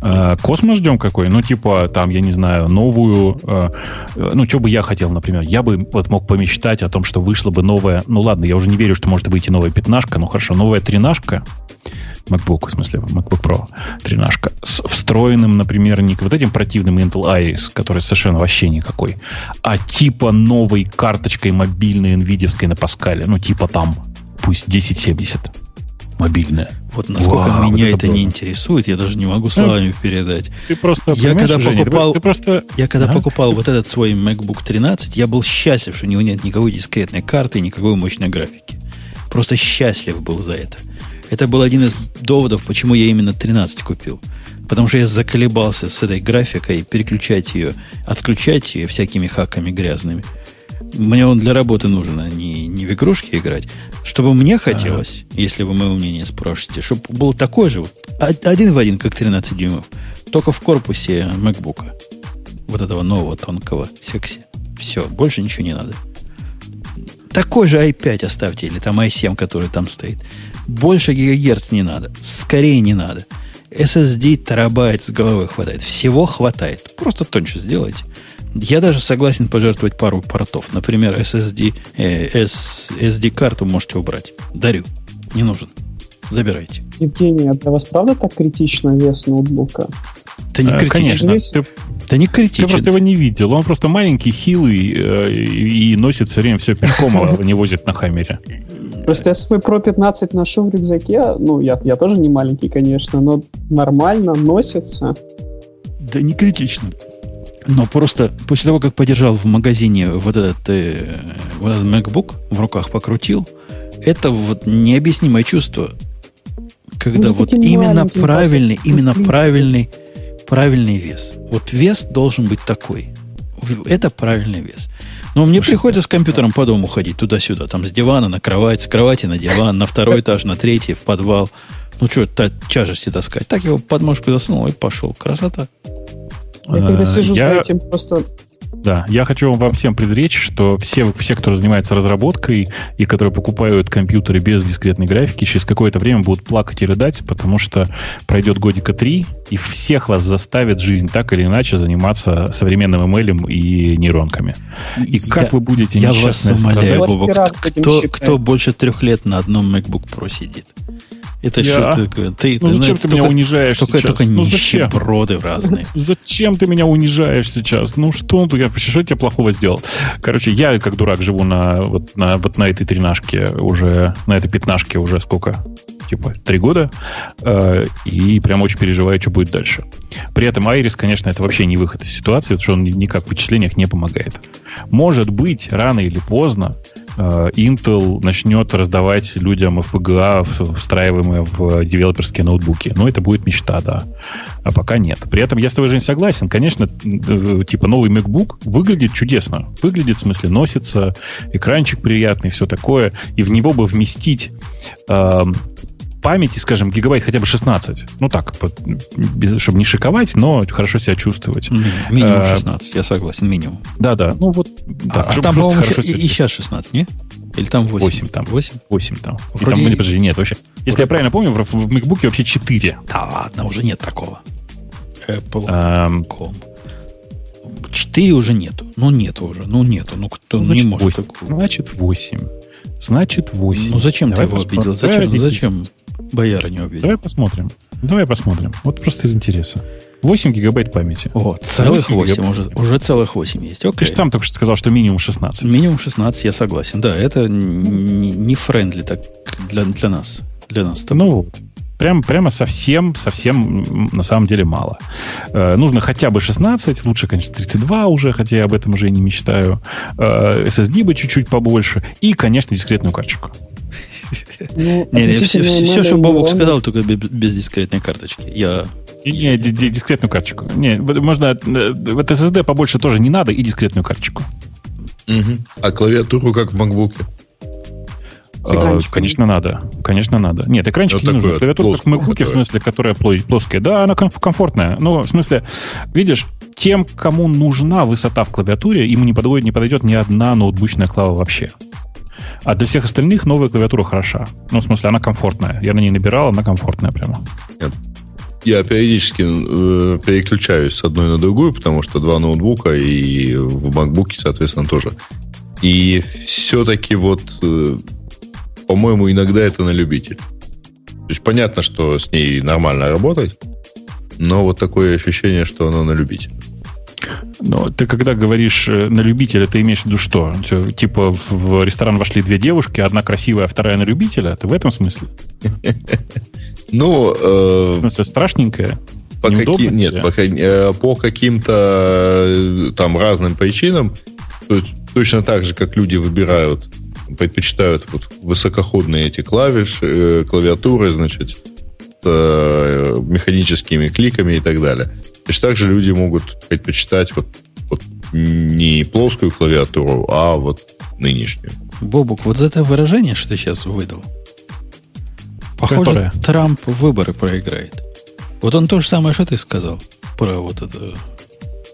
[SPEAKER 3] Э, космос ждем какой? Ну, типа, там, я не знаю, новую... Э, э, ну, что бы я хотел, например? Я бы вот мог помечтать о том, что вышла бы новая... Ну, ладно, я уже не верю, что может выйти новая пятнашка, ну, хорошо, новая тринашка, MacBook, в смысле, MacBook Pro, тринашка, с встроенным, например, не вот этим противным Intel Iris, который совершенно вообще никакой, а типа новой карточкой мобильной NVIDIA на Паскале, ну, типа там, пусть 1070 мобильная.
[SPEAKER 1] Вот насколько Вау, меня это, это не интересует, я даже не могу словами передать.
[SPEAKER 3] Ты просто
[SPEAKER 1] я когда Женя, покупал,
[SPEAKER 3] ты просто...
[SPEAKER 1] я когда а? покупал вот этот свой MacBook 13, я был счастлив, что у него нет никакой дискретной карты и никакой мощной графики. Просто счастлив был за это. Это был один из доводов, почему я именно 13 купил. Потому что я заколебался с этой графикой переключать ее, отключать ее всякими хаками грязными – мне он для работы нужен, а не, не в игрушки играть. Чтобы мне хотелось, ага. если вы моего мнения спрашиваете, чтобы был такой же, вот, один в один, как 13 дюймов, только в корпусе MacBook. Вот этого нового тонкого секси. Все, больше ничего не надо. Такой же i5 оставьте, или там i7, который там стоит. Больше гигагерц не надо. Скорее не надо. SSD терабайт с головы хватает. Всего хватает. Просто тоньше сделайте. Я даже согласен пожертвовать пару портов. Например, SSD, э, SD-карту можете убрать. Дарю. Не нужен. Забирайте.
[SPEAKER 2] Евгений, а для вас правда так критично вес ноутбука?
[SPEAKER 1] Это не
[SPEAKER 3] а,
[SPEAKER 1] критично.
[SPEAKER 3] Конечно. Ты,
[SPEAKER 1] да не критично.
[SPEAKER 3] Ты просто его не видел. Он просто маленький, хилый э, и носит все время все пешком, а не возит на хаммере.
[SPEAKER 2] Просто я свой Pro 15 ношу в рюкзаке. Ну, я, я тоже не маленький, конечно, но нормально носится.
[SPEAKER 1] Да не критично. Но просто после того, как подержал в магазине вот этот, э, вот этот MacBook, в руках покрутил, это вот необъяснимое чувство, когда ну, вот именно правильный, именно правильный, правильный вес. Вот вес должен быть такой. Это правильный вес. Но мне Слушайте, приходится с компьютером по дому ходить туда-сюда, там с дивана на кровать, с кровати на диван, на второй этаж, на третий, в подвал. Ну что, тяжести таскать? Так его подмышку засунул и пошел. Красота.
[SPEAKER 2] Я когда сижу я... за этим, просто
[SPEAKER 3] да, я хочу вам всем предречь, что все, все, кто занимается разработкой и которые покупают компьютеры без дискретной графики, через какое-то время будут плакать и рыдать, потому что пройдет годика три, и всех вас заставит жизнь так или иначе заниматься современным ML и нейронками. И я, как вы будете
[SPEAKER 1] Я вас умоляю, Бобок, кто, кто больше трех лет на одном MacBook Pro сидит? Это я? что такое? Ты,
[SPEAKER 3] ну, ты, зачем ты меня унижаешь
[SPEAKER 1] только,
[SPEAKER 3] сейчас?
[SPEAKER 1] Только ну, нищеброды разные.
[SPEAKER 3] Зачем ты меня унижаешь сейчас? Ну, что, я, что я тебе плохого сделал? Короче, я как дурак живу на, вот, на, вот на этой тринашке уже, на этой пятнашке уже сколько? Типа три года. Э, и прям очень переживаю, что будет дальше. При этом Айрис, конечно, это вообще не выход из ситуации, потому что он никак в вычислениях не помогает. Может быть, рано или поздно Intel начнет раздавать людям FPGA, встраиваемые в девелоперские ноутбуки. Но это будет мечта, да. А пока нет. При этом я с тобой, Жень, согласен. Конечно, э, типа новый MacBook выглядит чудесно. Выглядит, в смысле, носится, экранчик приятный, все такое. И в него бы вместить э, памяти, скажем, гигабайт хотя бы 16. Ну так, без, чтобы не шиковать, но хорошо себя чувствовать.
[SPEAKER 1] Минимум 16, я согласен, минимум.
[SPEAKER 3] Да, да. Ну вот, да,
[SPEAKER 1] а, а там, по-моему, и, и сейчас 16, не? Или там 8?
[SPEAKER 3] 8 там. 8? 8 там. Вроде... И там, нет, подожди, нет, вообще. Если я правильно помню, в, в MacBook вообще 4.
[SPEAKER 1] Да ладно, уже нет такого. Apple.com. Um, 4 уже нету. Ну, нету уже. Ну, нету. Ну, кто ну,
[SPEAKER 3] значит,
[SPEAKER 1] не может
[SPEAKER 3] 8. Такого. Значит, 8. Значит, 8.
[SPEAKER 1] Ну, зачем Давай ты его обидел? Зачем, зачем бояра не обидел?
[SPEAKER 3] Давай посмотрим. Давай посмотрим. Вот просто из интереса. 8 гигабайт памяти.
[SPEAKER 1] О, целых 8, 8 уже, уже целых 8 есть. Окей.
[SPEAKER 3] Ты же сам только что сказал, что минимум 16.
[SPEAKER 1] Минимум 16, я согласен. Да, это не, не friendly так для, для нас. Для нас.
[SPEAKER 3] Ну вот. Прям, прямо совсем, совсем на самом деле мало. Э, нужно хотя бы 16, лучше, конечно, 32 уже, хотя я об этом уже и не мечтаю. Э, SSD бы чуть-чуть побольше. И, конечно, дискретную карточку.
[SPEAKER 1] Ну, не, не, все, все, что Бобок сказал, только без дискретной карточки. Я
[SPEAKER 3] не, дискретную карточку. Не, можно... Э, вот SSD побольше тоже не надо, и дискретную карточку.
[SPEAKER 4] Угу. А клавиатуру как в MacBook?
[SPEAKER 3] А, конечно, надо. Конечно, надо. Нет, экранчики не нужны. Клавиатура как в MacBook, в смысле, которая плоская. Да, она комфортная. Ну, в смысле, видишь, тем, кому нужна высота в клавиатуре, ему не подойдет, не подойдет ни одна ноутбучная клава вообще. А для всех остальных новая клавиатура хороша. Ну, в смысле, она комфортная. Я на ней набирал, она комфортная прямо.
[SPEAKER 4] Я периодически э, переключаюсь с одной на другую, потому что два ноутбука и в MacBook, соответственно, тоже. И все-таки вот, э, по-моему, иногда это на любитель. То есть понятно, что с ней нормально работать, но вот такое ощущение, что оно на любитель.
[SPEAKER 3] Но ты когда говоришь э, на любителя, ты имеешь в виду что? Типа в ресторан вошли две девушки, одна красивая, а вторая на любителя? Ты в этом смысле?
[SPEAKER 4] Ну...
[SPEAKER 3] Э, в смысле, страшненькая?
[SPEAKER 4] По каки... Нет, по, э, по каким-то там разным причинам, то есть, точно так же, как люди выбирают, предпочитают вот высокоходные эти клавиши, клавиатуры, значит, с механическими кликами и так далее. Точно так же люди могут предпочитать вот, вот не плоскую клавиатуру, а вот нынешнюю.
[SPEAKER 1] Бобук, вот за это выражение, что ты сейчас выдал, Похоже, Которая? Трамп выборы проиграет. Вот он то же самое, что ты сказал про вот это.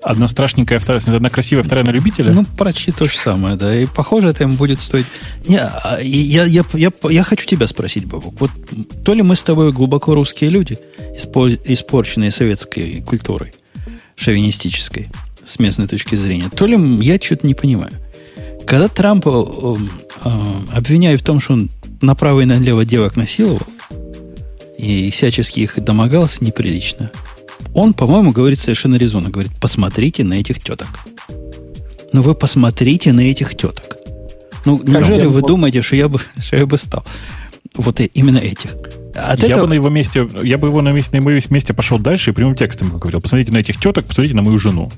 [SPEAKER 3] Одна страшненькая, вторая, одна красивая, вторая на любителя?
[SPEAKER 1] Ну, почти то же самое, да. И похоже, это ему будет стоить... Не, а, я, я, я, я хочу тебя спросить, Бабук. Вот то ли мы с тобой глубоко русские люди, испорченные советской культурой, шовинистической, с местной точки зрения, то ли я что-то не понимаю. Когда Трампа э, э, обвиняют в том, что он направо и налево девок насиловал, и всячески их домогался неприлично. Он, по-моему, говорит совершенно резонно. Говорит, посмотрите на этих теток. Ну вы посмотрите на этих теток. Ну, неужели вы думаете, что я бы, что я бы стал? Вот именно этих.
[SPEAKER 3] От я этого... бы на его месте, я бы его на месте, на его месте пошел дальше и прямым текстом говорил. Посмотрите на этих теток, посмотрите на мою жену.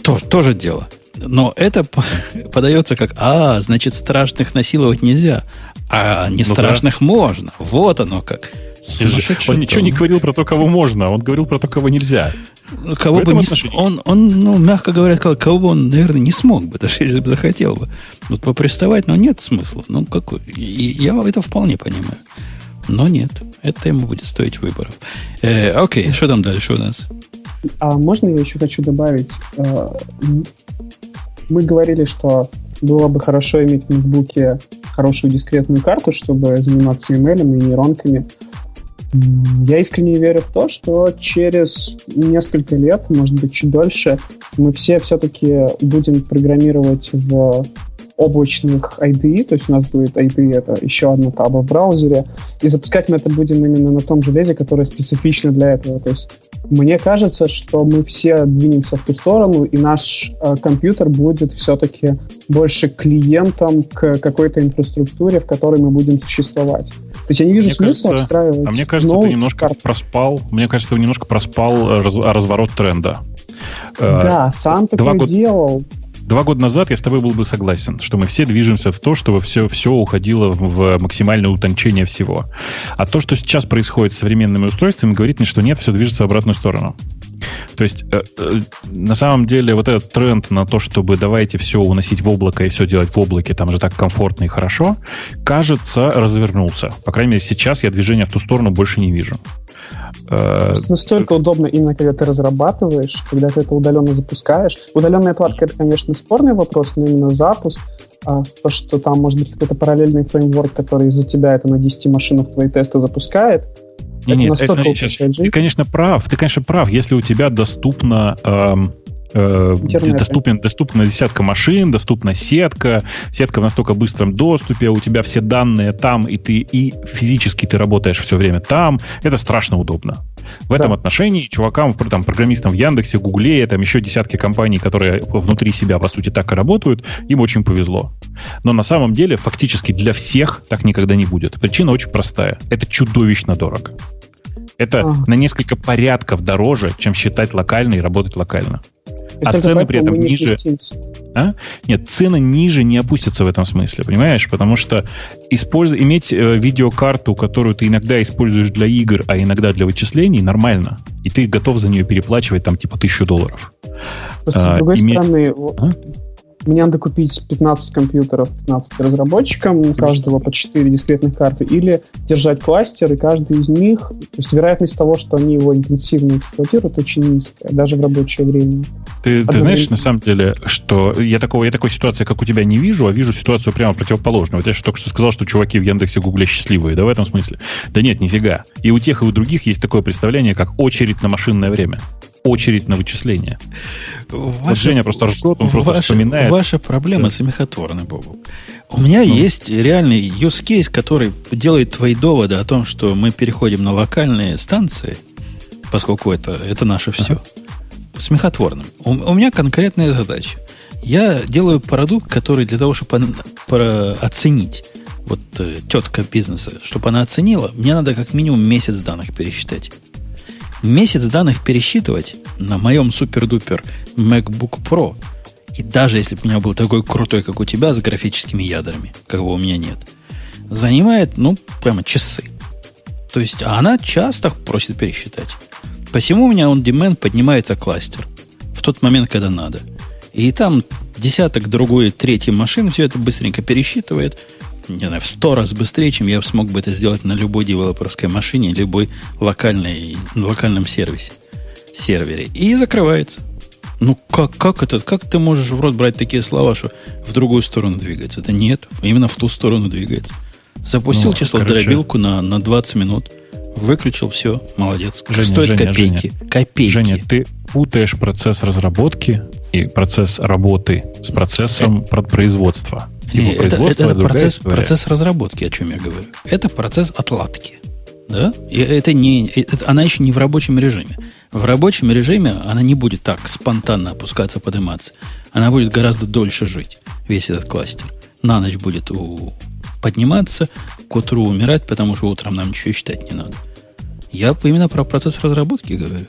[SPEAKER 1] Тоже, тоже дело. Но это подается как, а, значит, страшных насиловать нельзя, а не ну страшных да. можно. Вот оно как.
[SPEAKER 3] Он ничего не говорил про то, кого можно, он говорил про то, кого нельзя.
[SPEAKER 1] Кого бы не, он, он, ну, мягко говоря, сказал, кого бы он, наверное, не смог бы, даже если бы захотел бы. Вот поприставать, но нет смысла. Ну, какой? И я это вполне понимаю. Но нет, это ему будет стоить выборов. Э, окей, что там дальше у нас?
[SPEAKER 2] А можно я еще хочу добавить? Э, мы говорили, что было бы хорошо иметь в ноутбуке хорошую дискретную карту, чтобы заниматься email и нейронками. Я искренне верю в то, что через несколько лет, может быть, чуть дольше, мы все все-таки будем программировать в облачных IDE, то есть у нас будет IDE, это еще одна таба в браузере, и запускать мы это будем именно на том железе, которое специфично для этого. То есть мне кажется, что мы все двинемся в ту сторону, и наш э, компьютер будет все-таки больше клиентом к какой-то инфраструктуре, в которой мы будем существовать. То есть я не вижу мне смысла кажется, встраивать.
[SPEAKER 3] А мне кажется, ты немножко карт. проспал. Мне кажется, ты немножко проспал раз, разворот тренда.
[SPEAKER 2] Да, сам такое год... делал.
[SPEAKER 3] Два года назад я с тобой был бы согласен, что мы все движемся в то, чтобы все, все уходило в максимальное утончение всего. А то, что сейчас происходит с современными устройствами, говорит мне, что нет, все движется в обратную сторону. То есть, э, э, на самом деле, вот этот тренд на то, чтобы давайте все уносить в облако и все делать в облаке, там же так комфортно и хорошо, кажется, развернулся. По крайней мере, сейчас я движения в ту сторону больше не вижу.
[SPEAKER 2] Э, настолько удобно именно, когда ты разрабатываешь, когда ты это удаленно запускаешь. Удаленная отладка — это, конечно, спорный вопрос, но именно запуск, а то, что там может быть какой-то параллельный фреймворк, который за тебя это на 10 машинах твои тесты запускает,
[SPEAKER 3] не, нет, смотри, сейчас, ты, конечно, прав. Ты, конечно, прав, если у тебя доступно эм, э, доступен, доступна десятка машин, доступна сетка, сетка в настолько быстром доступе, у тебя все данные там, и ты и физически ты работаешь все время там. Это страшно удобно. В да. этом отношении чувакам, там, программистам в Яндексе, Гугле, там еще десятки компаний, которые внутри себя, по сути, так и работают, им очень повезло. Но на самом деле, фактически для всех так никогда не будет. Причина очень простая. Это чудовищно дорого. Это ага. на несколько порядков дороже, чем считать локально и работать локально. А цены при этом ниже. А? Нет, цены ниже не опустятся в этом смысле, понимаешь? Потому что использ... иметь э, видеокарту, которую ты иногда используешь для игр, а иногда для вычислений, нормально. И ты готов за нее переплачивать там типа тысячу долларов.
[SPEAKER 2] Просто, а, с другой иметь... стороны, а? Мне надо купить 15 компьютеров 15 разработчикам, у каждого по 4 дискретных карты, или держать кластер, и каждый из них, то есть вероятность того, что они его интенсивно эксплуатируют, очень низкая, даже в рабочее время.
[SPEAKER 3] Ты, ты знаешь, на самом деле, что я, такого, я такой ситуации, как у тебя, не вижу, а вижу ситуацию прямо противоположную. Вот я же только что сказал, что чуваки в Яндексе, Гугле счастливые, да, в этом смысле? Да нет, нифига. И у тех, и у других есть такое представление, как очередь на машинное время очередь на вычисление. Ваша, вот Женя просто ржет, он просто ваша, вспоминает.
[SPEAKER 1] Ваша проблема да. смехотворная, Бобу. У меня ну. есть реальный use case, который делает твои доводы о том, что мы переходим на локальные станции, поскольку это, это наше все, ага. смехотворным. У, у меня конкретная задача. Я делаю продукт, который для того, чтобы по, оценить вот э, тетка бизнеса, чтобы она оценила, мне надо как минимум месяц данных пересчитать. Месяц данных пересчитывать на моем супер-дупер MacBook Pro, и даже если бы у меня был такой крутой, как у тебя, с графическими ядрами, какого у меня нет, занимает, ну, прямо часы. То есть, а она часто просит пересчитать. Посему у меня он demand поднимается кластер в тот момент, когда надо. И там десяток, другой, третий машин все это быстренько пересчитывает, не знаю, в сто раз быстрее, чем я смог бы это сделать на любой девелоперской машине, любой локальной, локальном сервисе, сервере. И закрывается. Ну, как, как это? Как ты можешь в рот брать такие слова, что в другую сторону двигается? Это нет, именно в ту сторону двигается. Запустил ну, число короче... дробилку на, на 20 минут, выключил, все, молодец.
[SPEAKER 3] Женя, Стоит Женя, копейки. Женя, копейки. Женя, ты путаешь процесс разработки и процесс работы с процессом э... производства.
[SPEAKER 1] Типа это, это, это процесс, процесс разработки, о чем я говорю. Это процесс отладки. Да? И это не, это, она еще не в рабочем режиме. В рабочем режиме она не будет так спонтанно опускаться, подниматься. Она будет гораздо дольше жить, весь этот кластер. На ночь будет у, подниматься, к утру умирать, потому что утром нам ничего считать не надо. Я именно про процесс разработки говорю.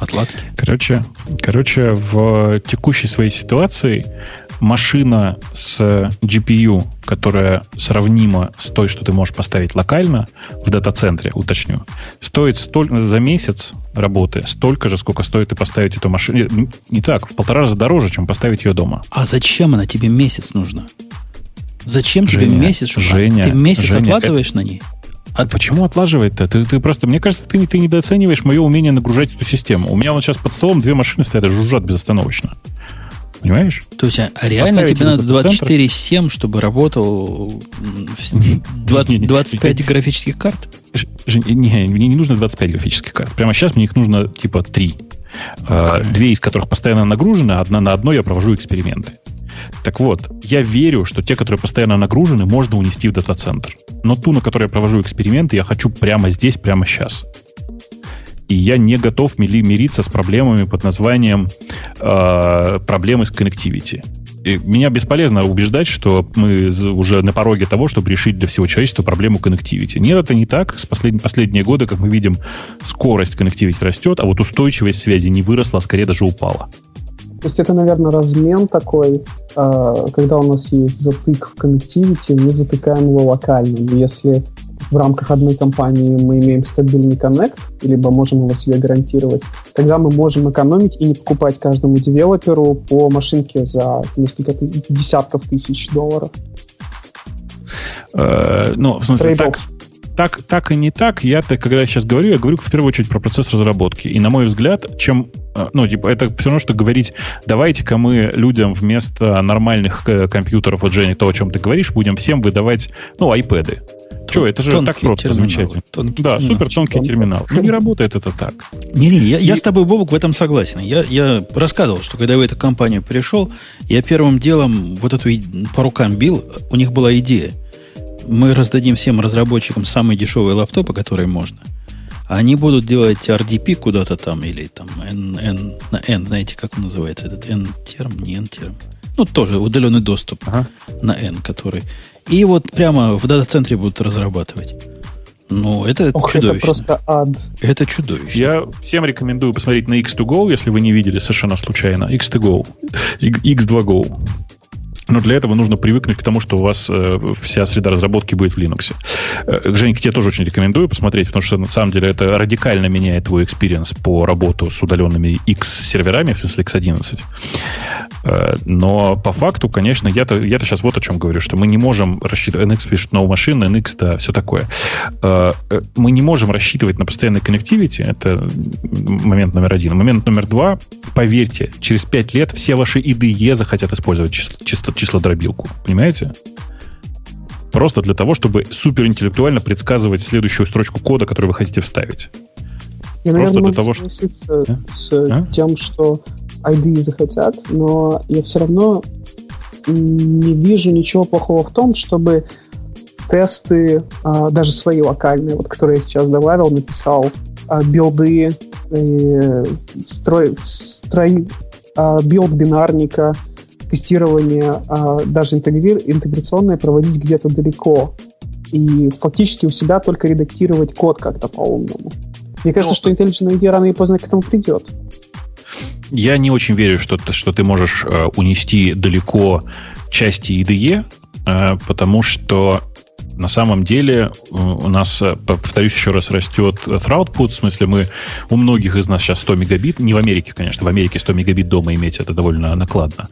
[SPEAKER 1] Отладки.
[SPEAKER 3] Короче, короче, в текущей своей ситуации машина с GPU, которая сравнима с той, что ты можешь поставить локально в дата-центре, уточню, стоит столь, за месяц работы столько же, сколько стоит и поставить эту машину. Не, так, в полтора раза дороже, чем поставить ее дома.
[SPEAKER 1] А зачем она тебе месяц нужна? Зачем Женя, тебе месяц? Чтобы Женя, ты месяц Женя, откладываешь это... на ней?
[SPEAKER 3] А почему отлаживать-то? Ты, ты просто, мне кажется, ты, ты недооцениваешь мое умение нагружать эту систему. У меня вот сейчас под столом две машины стоят, жужжат безостоновочно. Понимаешь?
[SPEAKER 1] То есть, а реально тебе надо 24,7, чтобы работал 20, 25 графических карт?
[SPEAKER 3] Не, мне не нужно 25 графических карт. Прямо сейчас мне их нужно типа 3. А, две из которых постоянно нагружены, одна на одной я провожу эксперименты. Так вот, я верю, что те, которые постоянно нагружены, можно унести в дата-центр. Но ту, на которой я провожу эксперименты, я хочу прямо здесь, прямо сейчас и я не готов мириться с проблемами под названием э, проблемы с connectivity. И меня бесполезно убеждать, что мы уже на пороге того, чтобы решить для всего человечества проблему connectivity. Нет, это не так. С послед... последние годы, как мы видим, скорость connectivity растет, а вот устойчивость связи не выросла, а скорее даже упала.
[SPEAKER 2] То есть это, наверное, размен такой, а, когда у нас есть затык в connectivity, мы затыкаем его локально. Если в рамках одной компании мы имеем стабильный коннект, либо можем его себе гарантировать, тогда мы можем экономить и не покупать каждому девелоперу по машинке за несколько десятков тысяч долларов.
[SPEAKER 3] Э, ну, в смысле, так, так, так и не так. Я, когда я сейчас говорю, я говорю в первую очередь про процесс разработки. И на мой взгляд, чем, э, ну, типа, это все равно, что говорить, давайте-ка мы людям вместо нормальных э, компьютеров, вот, Женя, то, о чем ты говоришь, будем всем выдавать, ну, iPad. Че, это же так просто замечательно. Тонкий да, терминал. супер тонкий терминал. Ну, не работает это так.
[SPEAKER 1] Не-не, я, и... я с тобой, Бобок, в этом согласен. Я, я рассказывал, что когда я в эту компанию пришел, я первым делом вот эту по рукам бил, у них была идея – мы раздадим всем разработчикам самые дешевые лаптопы, которые можно. Они будут делать RDP куда-то там, или там N, N, на N, знаете, как он называется, этот N-терм, не N-терм. Ну, тоже удаленный доступ ага. на N, который. И вот прямо в дата-центре будут разрабатывать. Ну, это Ох, чудовищно.
[SPEAKER 2] Это просто ад.
[SPEAKER 1] Это чудовищно.
[SPEAKER 3] Я всем рекомендую посмотреть на X2Go, если вы не видели совершенно случайно. X2Go. X2Go. Но для этого нужно привыкнуть к тому, что у вас э, вся среда разработки будет в Linux. Э, Женька, тебе тоже очень рекомендую посмотреть, потому что на самом деле это радикально меняет твой experience по работу с удаленными X-серверами, в смысле X11. Э, но по факту, конечно, я-то, я-то сейчас вот о чем говорю, что мы не можем рассчитывать... NX пишет новую машину, NX, да, все такое. Э, э, мы не можем рассчитывать на постоянный connectivity, это момент номер один. Момент номер два, поверьте, через пять лет все ваши IDE захотят использовать чисто числодробилку. Понимаете? Просто для того, чтобы суперинтеллектуально предсказывать следующую строчку кода, которую вы хотите вставить.
[SPEAKER 2] Я, Просто наверное, для того, что... с а? тем, что IDE захотят, но я все равно не вижу ничего плохого в том, чтобы тесты, а, даже свои локальные, вот которые я сейчас добавил, написал, а, билды, э, строй, строй, а, билд бинарника, тестирование, а, даже интегри... интеграционное проводить где-то далеко. И фактически у себя только редактировать код как-то по-умному. Мне кажется, ну, что Intelligent IDEA рано или поздно к этому придет.
[SPEAKER 3] Я не очень верю, что, что ты можешь э, унести далеко части IDE, э, потому что на самом деле э, у нас, э, повторюсь еще раз, растет throughput, в смысле мы, у многих из нас сейчас 100 мегабит, не в Америке, конечно, в Америке 100 мегабит дома иметь это довольно накладно.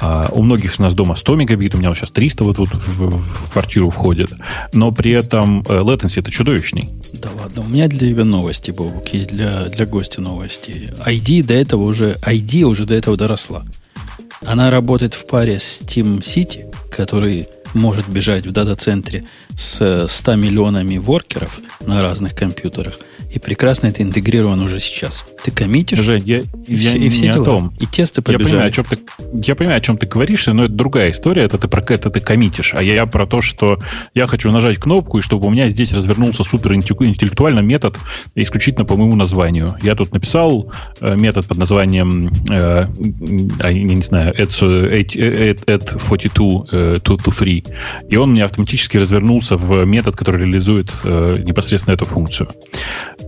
[SPEAKER 3] А у многих из нас дома 100 мегабит, у меня вот сейчас 300 вот, вот в, в квартиру входит, но при этом э, latency это чудовищный.
[SPEAKER 1] Да ладно, у меня для тебя новости, Бобук, и для, для гостя новости. ID до этого уже, ID уже до этого доросла. Она работает в паре с Team City, который может бежать в дата-центре с 100 миллионами воркеров на разных компьютерах – и прекрасно это интегрировано уже сейчас. Ты коммитишь,
[SPEAKER 3] Жень, я, и, я все, и все
[SPEAKER 1] не
[SPEAKER 3] дела. О том.
[SPEAKER 1] И тесты побежали.
[SPEAKER 3] Я понимаю, о чем ты, я понимаю, о чем ты говоришь, но это другая история. Это ты про это ты коммитишь. А я, я про то, что я хочу нажать кнопку, и чтобы у меня здесь развернулся супер интеллектуальный метод исключительно по моему названию. Я тут написал э, метод под названием, э, я не знаю, add, add, add 42 э. И он мне автоматически развернулся в метод, который реализует э, непосредственно эту функцию.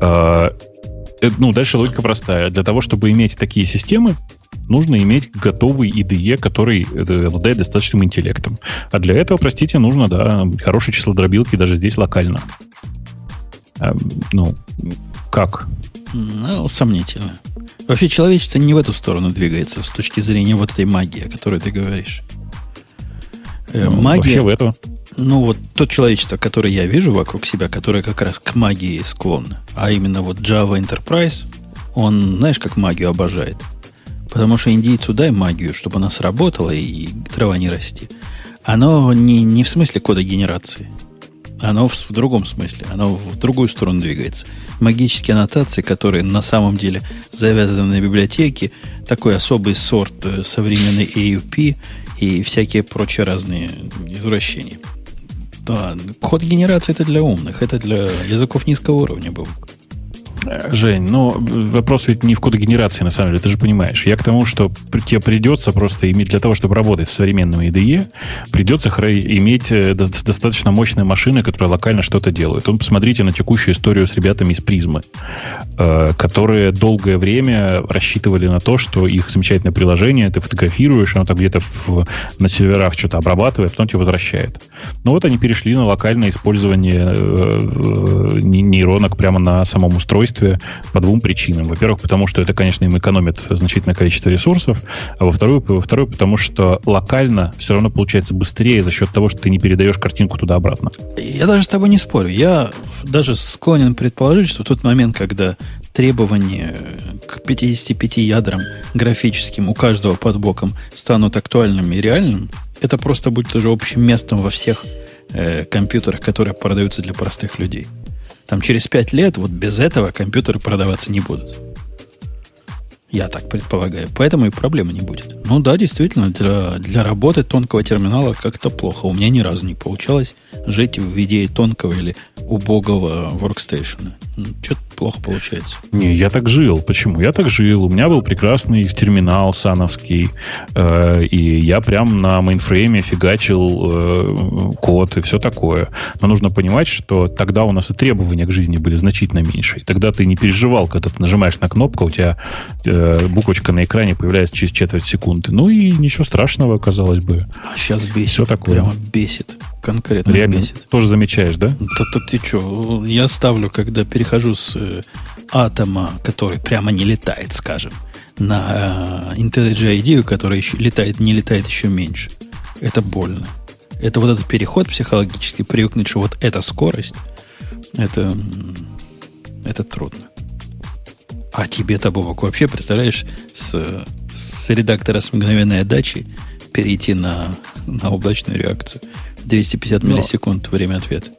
[SPEAKER 3] Э, э, ну, дальше логика простая. Для того, чтобы иметь такие системы, нужно иметь готовый IDE, который э, обладает достаточным интеллектом. А для этого, простите, нужно, да, хорошее число дробилки даже здесь локально. А, ну, как?
[SPEAKER 1] Ну, сомнительно. Вообще человечество не в эту сторону двигается с точки зрения вот этой магии, о которой ты говоришь.
[SPEAKER 3] Ну, магия, в эту.
[SPEAKER 1] Ну, вот то человечество, которое я вижу вокруг себя, которое как раз к магии склонно, а именно вот Java Enterprise, он, знаешь, как магию обожает. Потому что индийцу дай магию, чтобы она сработала и трава не расти. Оно не, не в смысле кода генерации. Оно в, в другом смысле. Оно в другую сторону двигается. Магические аннотации, которые на самом деле завязаны на библиотеке, такой особый сорт э, современной AUP и всякие прочие разные извращения. Да, код генерации это для умных, это для языков низкого уровня был.
[SPEAKER 3] Жень, ну вопрос ведь не в кодогенерации, на самом деле, ты же понимаешь. Я к тому, что тебе придется просто иметь для того, чтобы работать с современными IDE, придется иметь э, достаточно мощные машины, которые локально что-то делают. Вот посмотрите на текущую историю с ребятами из призмы, э, которые долгое время рассчитывали на то, что их замечательное приложение ты фотографируешь, оно так где-то в, на серверах что-то обрабатывает, потом тебе возвращает. Но вот они перешли на локальное использование э, нейронок прямо на самом устройстве удовольствие по двум причинам. Во-первых, потому что это, конечно, им экономит значительное количество ресурсов, а во-вторых, во-вторых потому что локально все равно получается быстрее за счет того, что ты не передаешь картинку туда-обратно.
[SPEAKER 1] Я даже с тобой не спорю. Я даже склонен предположить, что тот момент, когда требования к 55 ядрам графическим у каждого под боком станут актуальными и реальным, это просто будет уже общим местом во всех э, компьютерах, которые продаются для простых людей. Там через пять лет вот без этого компьютеры продаваться не будут. Я так предполагаю. Поэтому и проблемы не будет. Ну да, действительно, для, для работы тонкого терминала как-то плохо. У меня ни разу не получалось жить в виде тонкого или убогого workstation а. Ну, Что-то плохо получается.
[SPEAKER 3] Не, я так жил. Почему? Я так жил. У меня был прекрасный терминал сановский, э, и я прям на мейнфрейме фигачил э, код и все такое. Но нужно понимать, что тогда у нас и требования к жизни были значительно меньше. И тогда ты не переживал, когда ты нажимаешь на кнопку, у тебя э, буквочка на экране появляется через четверть секунды. Ну и ничего страшного, казалось бы.
[SPEAKER 1] А сейчас бесит. Все такое. Прямо бесит. Конкретно
[SPEAKER 3] Реально бесит. Тоже замечаешь, да?
[SPEAKER 1] Да, ты что? Я ставлю, когда перехожу с э, атома, который прямо не летает, скажем, на э, IntelliJ IDEA, который еще летает, не летает еще меньше. Это больно. Это вот этот переход психологически, привыкнуть, что вот эта скорость, это, это трудно. А тебе-то, Бобок, вообще, представляешь, с, с редактора с мгновенной отдачей перейти на, на облачную реакцию. 250 Но... миллисекунд время ответа.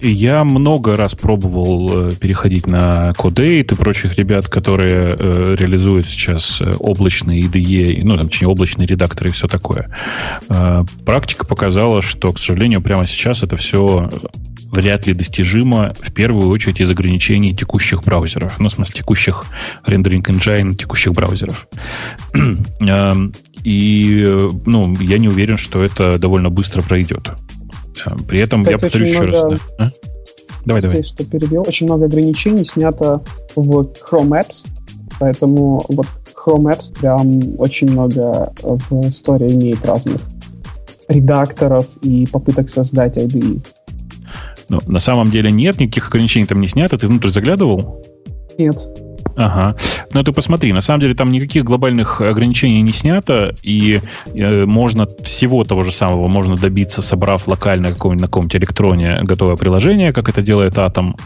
[SPEAKER 3] Я много раз пробовал э, переходить на Codate и прочих ребят, которые э, реализуют сейчас э, облачные IDE, ну, там, точнее, облачные редакторы и все такое. Э, практика показала, что, к сожалению, прямо сейчас это все вряд ли достижимо в первую очередь из ограничений текущих браузеров. Ну, в смысле, текущих рендеринг engine текущих браузеров. Эм, и, ну, я не уверен, что это довольно быстро пройдет. При этом Кстати, я повторю еще много... раз. Да? А?
[SPEAKER 2] Давай, Кстати, давай. что перебил. Очень много ограничений снято в Chrome Apps, поэтому вот Chrome Apps прям очень много в истории имеет разных редакторов и попыток создать IDE.
[SPEAKER 3] Ну, на самом деле нет, никаких ограничений там не снято. Ты внутрь заглядывал?
[SPEAKER 2] Нет.
[SPEAKER 3] Ага. Ну, ты посмотри, на самом деле там никаких глобальных ограничений не снято, и э, можно всего того же самого можно добиться, собрав локально каком-нибудь на каком-нибудь электроне готовое приложение, как это делает Atom.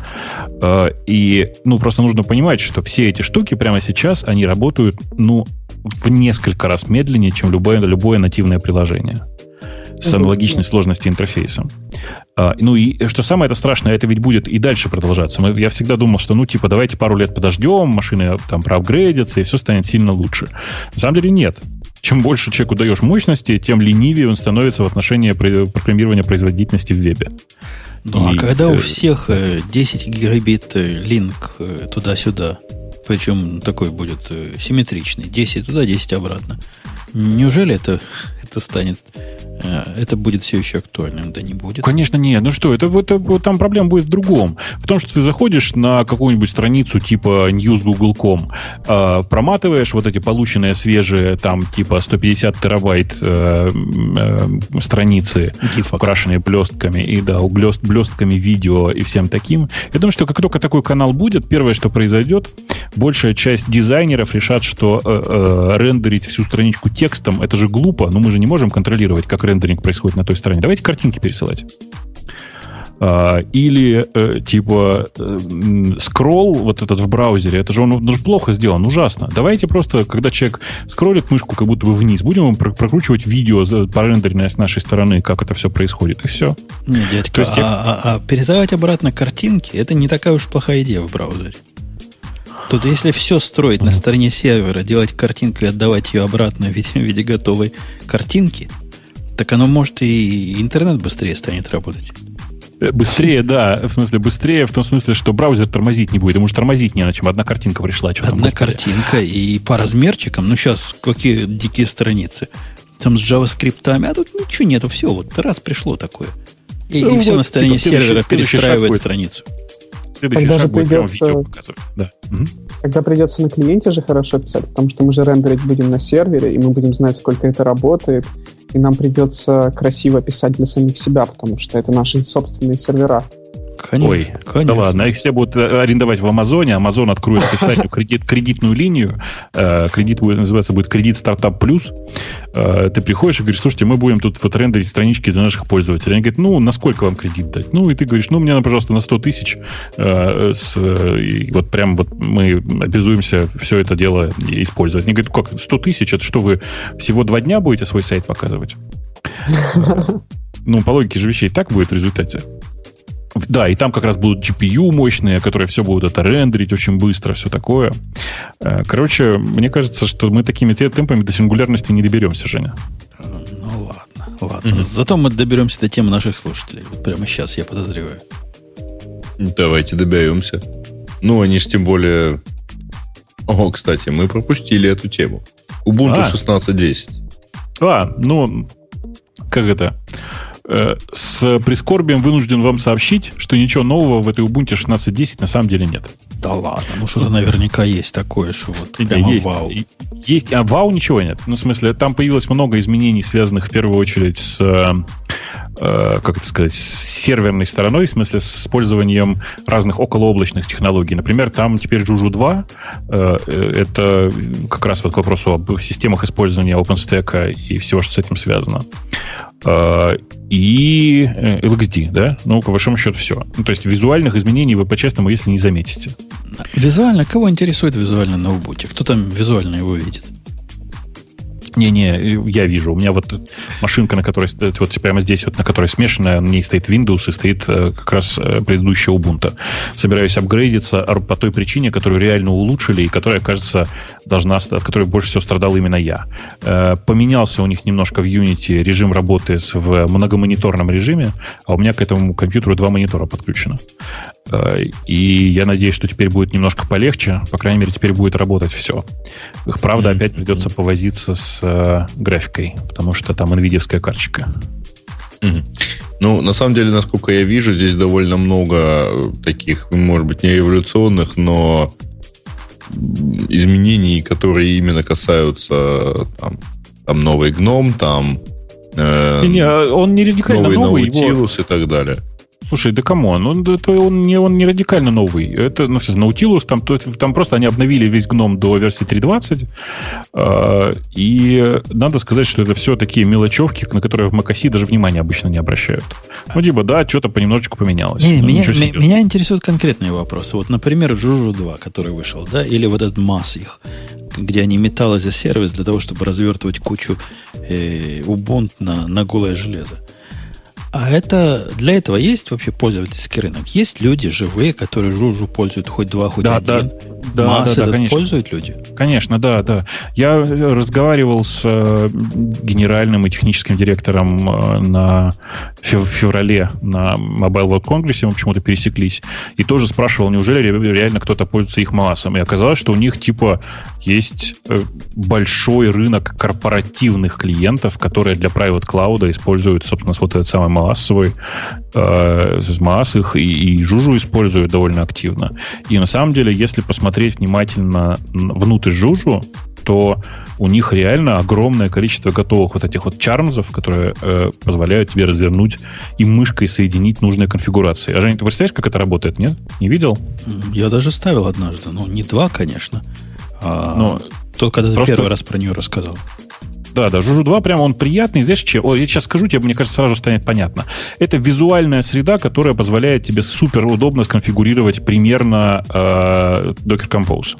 [SPEAKER 3] Э, и, ну, просто нужно понимать, что все эти штуки прямо сейчас, они работают, ну, в несколько раз медленнее, чем любое, любое нативное приложение с аналогичной сложностью интерфейса. А, ну и что самое это страшное, это ведь будет и дальше продолжаться. Мы, я всегда думал, что ну типа давайте пару лет подождем, машины там проапгрейдятся, и все станет сильно лучше. На самом деле нет. Чем больше человеку даешь мощности, тем ленивее он становится в отношении программирования производительности в вебе.
[SPEAKER 1] Ну, а и, а когда у э, всех 10 гигабит э, линк э, туда-сюда, причем такой будет симметричный, 10 туда, 10 обратно, неужели это, это станет Э, это будет все еще актуальным, да не будет.
[SPEAKER 3] Конечно, нет. Ну что, это, это, это там проблема будет в другом. В том, что ты заходишь на какую-нибудь страницу типа newsgoogle.com, э, проматываешь вот эти полученные свежие там типа 150 терабайт э, э, страницы, Гифок. украшенные блестками, и да, блест, блестками видео и всем таким. Я думаю, что как только такой канал будет, первое, что произойдет, большая часть дизайнеров решат, что э, э, рендерить всю страничку текстом это же глупо, но мы же не можем контролировать, как рендеринг происходит на той стороне. Давайте картинки пересылать. А, или э, типа э, скролл вот этот в браузере, это же он, он же плохо сделан, ужасно. Давайте просто, когда человек скроллит мышку как будто бы вниз, будем прокручивать видео порендеренное с нашей стороны, как это все происходит, и все.
[SPEAKER 1] Не, дядька, То есть, а, я... а, а пересылать обратно картинки, это не такая уж плохая идея в браузере. Тут если все строить на стороне сервера, делать картинку и отдавать ее обратно в виде, в виде готовой картинки – так оно может и интернет быстрее станет работать.
[SPEAKER 3] Э, быстрее, да. В смысле, быстрее в том смысле, что браузер тормозить не будет. Ему же тормозить не на чем. Одна картинка пришла. Что
[SPEAKER 1] Одна картинка и по размерчикам. Ну, сейчас какие дикие страницы. Там с JavaScript, а тут ничего нету. Все, вот раз пришло такое. И, ну, и все вот, на стороне типа, сервера перестраивает страницу.
[SPEAKER 2] Следующий Когда шаг будет придется... прямо видео показывать. Да. Угу. Когда придется на клиенте же хорошо писать, потому что мы же рендерить будем на сервере, и мы будем знать, сколько это работает, и нам придется красиво писать для самих себя, потому что это наши собственные сервера.
[SPEAKER 3] Конечно, Ой, конечно. Да ладно, их все будут э, арендовать в Амазоне. Амазон откроет специальную кредит, кредитную линию. Э, кредит будет, называться будет кредит стартап плюс. Э, ты приходишь и говоришь, слушайте, мы будем тут вот рендерить странички для наших пользователей. Они говорят, ну, на сколько вам кредит дать? Ну, и ты говоришь, ну, мне, пожалуйста, на 100 тысяч. С, и вот прям вот мы обязуемся все это дело использовать. Они говорят, как, 100 тысяч? Это что, вы всего два дня будете свой сайт показывать? Ну, по логике же вещей так будет в результате. Да, и там как раз будут GPU мощные, которые все будут это рендерить очень быстро, все такое. Э, короче, мне кажется, что мы такими темпами до сингулярности не доберемся, Женя.
[SPEAKER 1] Ну ладно, ладно. Mm-hmm. Зато мы доберемся до темы наших слушателей. Прямо сейчас, я подозреваю.
[SPEAKER 4] Давайте доберемся. Ну, они же тем более... О, кстати, мы пропустили эту тему. Ubuntu а. 16.10.
[SPEAKER 3] А, ну, как это? Э, с прискорбием вынужден вам сообщить, что ничего нового в этой Ubuntu 16.10 на самом деле нет.
[SPEAKER 1] Да ладно, ну что-то наверняка есть такое, что вот
[SPEAKER 3] прямо есть, вау. Есть, а вау ничего нет. Ну, в смысле, там появилось много изменений, связанных в первую очередь с, э, как это сказать, с серверной стороной, в смысле с использованием разных околооблачных технологий. Например, там теперь Juju 2, э, э, это как раз вот к вопросу об системах использования OpenStack и всего, что с этим связано. И LXD, да? Ну, по большому счету, все. Ну, то есть визуальных изменений вы по-честному, если не заметите.
[SPEAKER 1] Визуально? Кого интересует визуально на Ubuntu? Кто там визуально его видит?
[SPEAKER 3] Не-не, я вижу. У меня вот машинка, на которой стоит, вот прямо здесь, вот на которой смешанная, на ней стоит Windows и стоит э, как раз э, предыдущая Ubuntu. Собираюсь апгрейдиться по той причине, которую реально улучшили и которая, кажется, должна, от которой больше всего страдал именно я. Э, поменялся у них немножко в Unity режим работы в многомониторном режиме, а у меня к этому компьютеру два монитора подключено. И я надеюсь, что теперь будет немножко полегче. По крайней мере, теперь будет работать все. Правда, опять придется повозиться с э, графикой, потому что там NVIDIA карточка.
[SPEAKER 4] Ну, на самом деле, насколько я вижу, здесь довольно много таких, может быть, не революционных, но изменений, которые именно касаются там, там новый гном, там
[SPEAKER 3] э, не, он не радикально новый,
[SPEAKER 4] новый его... и так далее.
[SPEAKER 3] Слушай, да кому он? Это, он, не, он не радикально новый. Это, ну, Nautilus, там, то, там просто они обновили весь гном до версии 3.20. Э, и надо сказать, что это все такие мелочевки, на которые в macOS даже внимания обычно не обращают. Ну, типа, да, что-то понемножечку поменялось.
[SPEAKER 1] Не, меня, меня интересуют конкретные вопросы. Вот, например, Juju 2, который вышел, да, или вот этот масс их, где они металлы за сервис для того, чтобы развертывать кучу э, Ubuntu на, на голое железо. А это для этого есть вообще пользовательский рынок? Есть люди живые, которые жужу пользуют хоть два, хоть
[SPEAKER 3] да,
[SPEAKER 1] один?
[SPEAKER 3] Да, да, Массы да, да, конечно.
[SPEAKER 1] пользуют люди?
[SPEAKER 3] Конечно, да, да. Я разговаривал с э, генеральным и техническим директором э, на в феврале на Mobile World Congress, мы почему-то пересеклись, и тоже спрашивал, неужели реально кто-то пользуется их массом. И оказалось, что у них типа есть э, большой рынок корпоративных клиентов, которые для private cloud используют, собственно, вот этот самый массовый э, масс их и, и Жужу используют довольно активно. И на самом деле, если посмотреть внимательно внутрь Жужу, то у них реально огромное количество готовых вот этих вот чармзов, которые э, позволяют тебе развернуть и мышкой соединить нужные конфигурации. А Женя, ты представляешь, как это работает, нет? Не видел?
[SPEAKER 1] Я даже ставил однажды. Ну, не два, конечно. А, Но только когда ты первый раз про нее рассказал.
[SPEAKER 3] Да, да, Жужу 2 прямо он приятный. Знаешь, че? О, я сейчас скажу тебе, мне кажется, сразу станет понятно. Это визуальная среда, которая позволяет тебе супер удобно сконфигурировать примерно э, Docker Compose.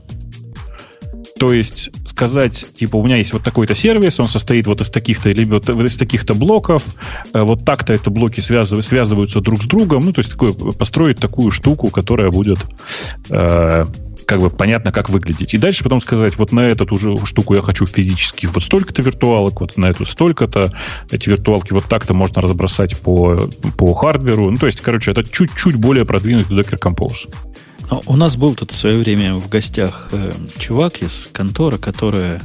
[SPEAKER 3] То есть сказать, типа, у меня есть вот такой-то сервис, он состоит вот из таких-то либо из таких-то блоков, э, вот так-то это блоки связыв, связываются друг с другом, ну, то есть такое, построить такую штуку, которая будет э, как бы понятно, как выглядеть. И дальше потом сказать, вот на эту уже штуку я хочу физически вот столько-то виртуалок, вот на эту столько-то. Эти виртуалки вот так-то можно разбросать по, по хардверу. Ну, то есть, короче, это чуть-чуть более продвинутый Docker Compose.
[SPEAKER 1] У нас был тут в свое время в гостях э, чувак из конторы, которая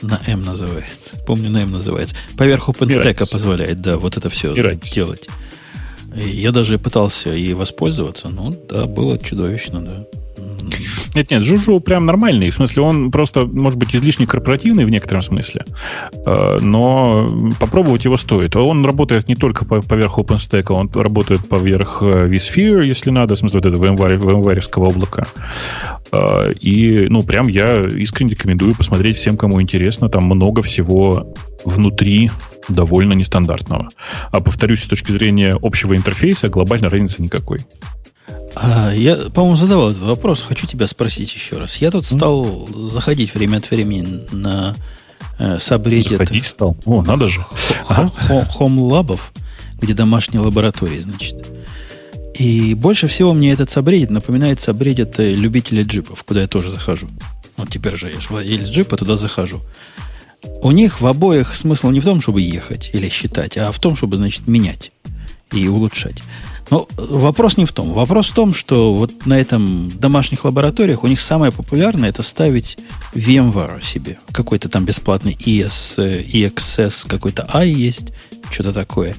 [SPEAKER 1] на М называется. Помню, на М называется. Поверх OpenStack позволяет, да, вот это все Мирайтесь. делать. Я даже пытался и воспользоваться. Ну, да, было чудовищно, да.
[SPEAKER 3] Нет, нет, Жужу прям нормальный. В смысле, он просто, может быть, излишне корпоративный в некотором смысле. Э, но попробовать его стоит. Он работает не только поверх OpenStack, он работает поверх э, vSphere, если надо, в смысле, вот этого VMware облака. Э, и, ну, прям я искренне рекомендую посмотреть всем, кому интересно. Там много всего внутри довольно нестандартного. А повторюсь, с точки зрения общего интерфейса глобальной разницы никакой.
[SPEAKER 1] А, я, по-моему, задавал этот вопрос. Хочу тебя спросить еще раз. Я тут стал заходить время от времени на э, сабреддит.
[SPEAKER 3] Заходить стал? О, надо же.
[SPEAKER 1] Хом-лабов, где домашние лаборатории, значит. И больше всего мне этот сабреддит напоминает сабреддит э, любителей джипов, куда я тоже захожу. Вот теперь же я владелец джипа, туда захожу. У них в обоих смысл не в том, чтобы ехать или считать, а в том, чтобы, значит, менять и улучшать. Но вопрос не в том. Вопрос в том, что вот на этом домашних лабораториях у них самое популярное это ставить VMware себе. Какой-то там бесплатный ES, EXS, какой-то i есть, что-то такое.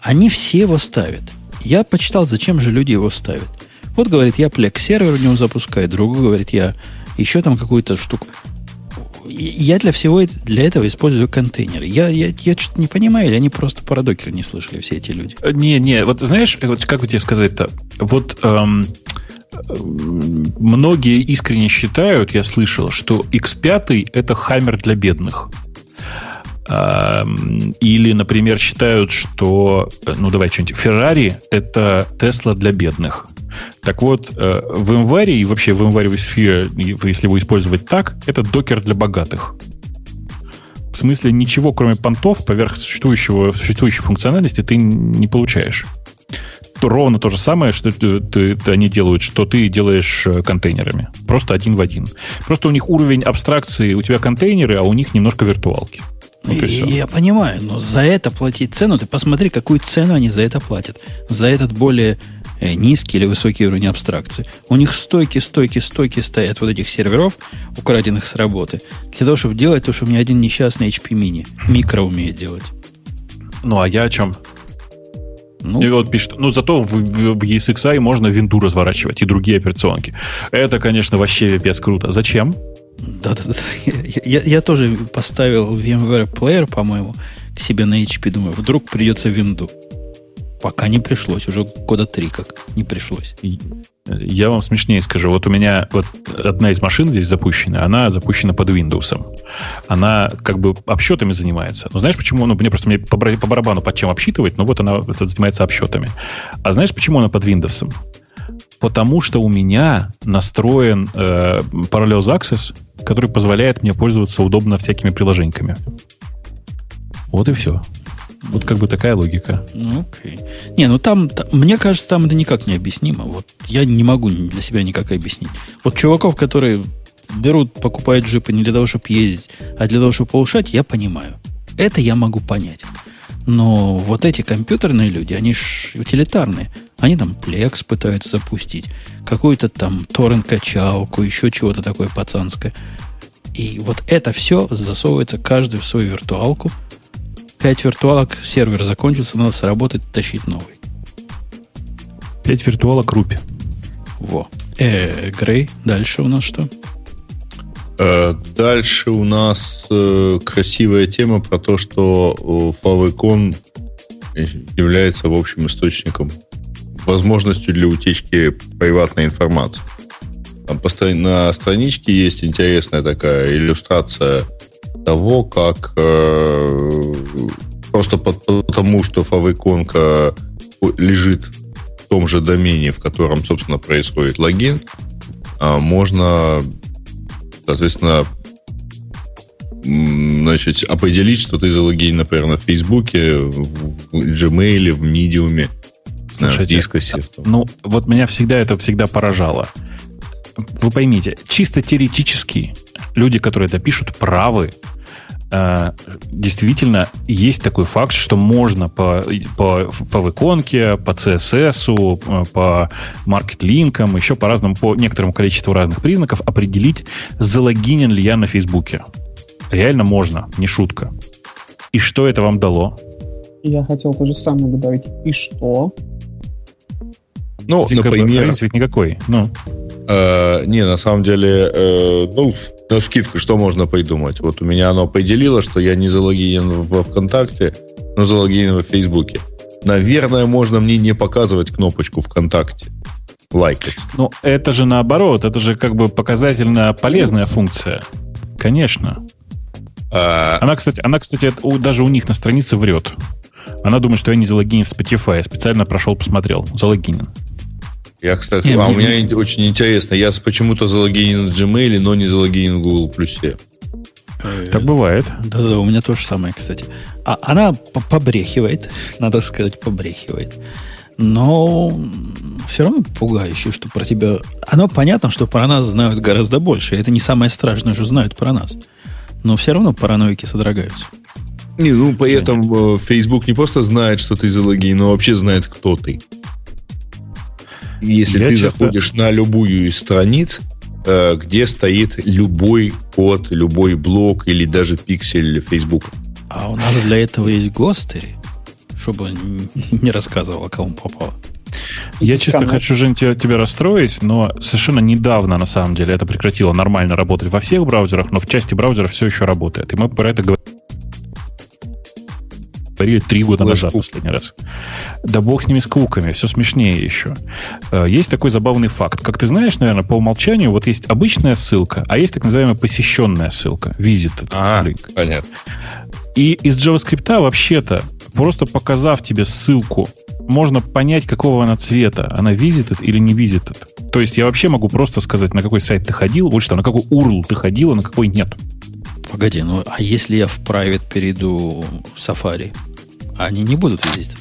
[SPEAKER 1] Они все его ставят. Я почитал, зачем же люди его ставят. Вот говорит, я Plex сервер в нем запускаю, другой говорит, я еще там какую-то штуку я для всего для этого использую контейнеры. Я, я, я что-то не понимаю, или они просто про докер не слышали, все эти люди?
[SPEAKER 3] Э, не, не, вот знаешь, вот как бы тебе сказать-то? Вот эм, многие искренне считают, я слышал, что X5 это хаммер для бедных. Эм, или, например, считают, что, э, ну давай что-нибудь, Ferrari это Tesla для бедных. Так вот, э, в январе и вообще в январе в Sphere, если его использовать так, это докер для богатых. В смысле, ничего, кроме понтов, поверх существующего, существующей функциональности ты не получаешь. То ровно то же самое, что ты, ты, они делают, что ты делаешь э, контейнерами. Просто один в один. Просто у них уровень абстракции, у тебя контейнеры, а у них немножко виртуалки.
[SPEAKER 1] Вот я понимаю, но за это платить цену, ты посмотри, какую цену они за это платят. За этот более Э, низкий или высокий уровень абстракции. У них стойки, стойки, стойки стоят вот этих серверов, украденных с работы, для того, чтобы делать то, что у меня один несчастный HP mini микро умеет делать.
[SPEAKER 3] Ну, а я о чем? Ну, и вот пишет, ну зато в, в, в ESXi можно винду разворачивать и другие операционки. Это, конечно, вообще без круто. Зачем?
[SPEAKER 1] Да-да-да. Я, я тоже поставил VMware Player, по-моему, к себе на HP. Думаю, вдруг придется винду. Пока не пришлось, уже года три как не пришлось.
[SPEAKER 3] Я вам смешнее скажу. Вот у меня вот одна из машин здесь запущена, она запущена под Windows. Она как бы обсчетами занимается. Но знаешь, почему? Ну, мне просто мне по, барабану под чем обсчитывать, но вот она занимается обсчетами. А знаешь, почему она под Windows? Потому что у меня настроен э, Parallels Access, который позволяет мне пользоваться удобно всякими приложениями. Вот и все. Вот как бы такая логика.
[SPEAKER 1] Ну, окей. Не, ну там, там, мне кажется, там это никак не объяснимо. Вот я не могу для себя никак объяснить. Вот чуваков, которые берут, покупают джипы не для того, чтобы ездить, а для того, чтобы улучшать, я понимаю. Это я могу понять. Но вот эти компьютерные люди, они ж утилитарные. Они там Plex пытаются запустить, какую-то там торрент-качалку, еще чего-то такое пацанское. И вот это все засовывается каждый в свою виртуалку – 5 виртуалок, сервер закончился, надо сработать, тащить новый.
[SPEAKER 3] 5 виртуалок рупи.
[SPEAKER 1] Во. Э, Грей, дальше у нас что?
[SPEAKER 4] Э, дальше у нас э, красивая тема про то, что э, Favicon является, в общем, источником, возможностью для утечки приватной информации. Там на страничке есть интересная такая иллюстрация того, как э, просто потому, что фавиконка лежит в том же домене, в котором, собственно, происходит логин, э, можно, соответственно, значит, определить, что ты залогин, например, на Фейсбуке, в Gmail, в Medium,
[SPEAKER 3] Слушайте, в Дискосе. Ну, вот меня всегда это всегда поражало. вы поймите, чисто теоретически люди, которые это пишут, правы. Э, действительно, есть такой факт, что можно по, по, по иконке, по CSS, э, по маркет-линкам, еще по разным, по некоторому количеству разных признаков определить, залогинен ли я на Фейсбуке. Реально можно, не шутка. И что это вам дало?
[SPEAKER 2] Я хотел то же самое добавить. И что?
[SPEAKER 4] Ну,
[SPEAKER 3] бы
[SPEAKER 4] например,
[SPEAKER 3] разницы ведь никакой. Ну,
[SPEAKER 4] э, не, на самом деле, э, ну, на скидку, что можно придумать? Вот у меня оно поделило, что я не залогинен во ВКонтакте, но залогинен в Фейсбуке. Наверное, можно мне не показывать кнопочку ВКонтакте. Лайкать.
[SPEAKER 3] ну, это же наоборот, это же как бы показательно полезная функция. Конечно.
[SPEAKER 4] А,
[SPEAKER 3] Она, кстати, она, кстати, это у- даже у них на странице врет. Она думает, что я не залогинен в Spotify. Я специально прошел, посмотрел. Залогинен.
[SPEAKER 4] Я, кстати,
[SPEAKER 1] Не,
[SPEAKER 4] а у меня ин- очень интересно. Я почему-то залогинен в Gmail, но не залогинен в Google Плюсе.
[SPEAKER 1] Э,
[SPEAKER 3] Так бывает.
[SPEAKER 1] Да-да, у меня то же самое, кстати. А она по- побрехивает, надо сказать, побрехивает. Но все равно пугающе, что про тебя... Оно понятно, что про нас знают гораздо больше. Это не самое страшное, что знают про нас. Но все равно параноики содрогаются.
[SPEAKER 4] Не, ну, при этом э, Facebook не просто знает, что ты залогинен, но вообще знает, кто ты. Если
[SPEAKER 3] Я
[SPEAKER 4] ты
[SPEAKER 3] часто-
[SPEAKER 4] заходишь на любую из страниц, э, где стоит любой код, любой блок или даже пиксель Facebook.
[SPEAKER 1] А у нас для этого есть гостери, чтобы не рассказывал, кому попало.
[SPEAKER 3] Я честно хочу, Жень, тебя, тебя расстроить, но совершенно недавно, на самом деле, это прекратило нормально работать во всех браузерах, но в части браузеров все еще работает. И мы про это говорили три года назад
[SPEAKER 4] Флэш-кук.
[SPEAKER 3] последний раз. Да бог с ними с куками, все смешнее еще. Э, Есть такой забавный факт. Как ты знаешь, наверное, по умолчанию вот есть обычная ссылка, а есть так называемая посещенная ссылка, visited
[SPEAKER 4] А, понятно.
[SPEAKER 3] И из JavaScript вообще-то, просто показав тебе ссылку, можно понять, какого она цвета. Она visited или не visited. То есть я вообще могу просто сказать, на какой сайт ты ходил, вот что, на какой URL ты ходил, а на какой нет.
[SPEAKER 1] Погоди, ну а если я в private перейду в Safari, они не будут видеть?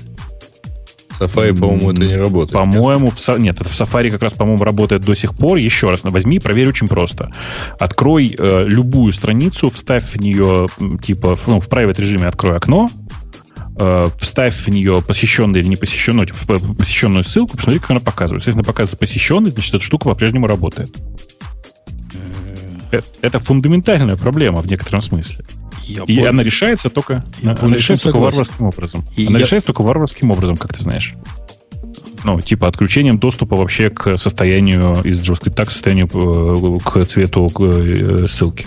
[SPEAKER 4] Safari, по-моему, это не работает.
[SPEAKER 3] По-моему, в Са- нет, это в Safari как раз, по-моему, работает до сих пор. Еще раз, возьми, проверь очень просто. Открой э, любую страницу, вставь в нее, типа, ну, в private режиме открой окно, э, вставь в нее посещенную или не посещенную, типа, в- посещенную ссылку, посмотри, как она показывает. Если она показывает посещенный, значит, эта штука по-прежнему работает. Э, Это фундаментальная проблема в некотором смысле.
[SPEAKER 1] Я
[SPEAKER 3] И
[SPEAKER 1] более-
[SPEAKER 3] она решается только,
[SPEAKER 1] Я
[SPEAKER 3] она решается только варварским образом.
[SPEAKER 1] И
[SPEAKER 3] она
[SPEAKER 1] я-
[SPEAKER 3] решается только варварским образом, как ты знаешь. Ну, типа отключением доступа вообще к состоянию из JavaScript к состоянию э, к цвету к, э, ссылки.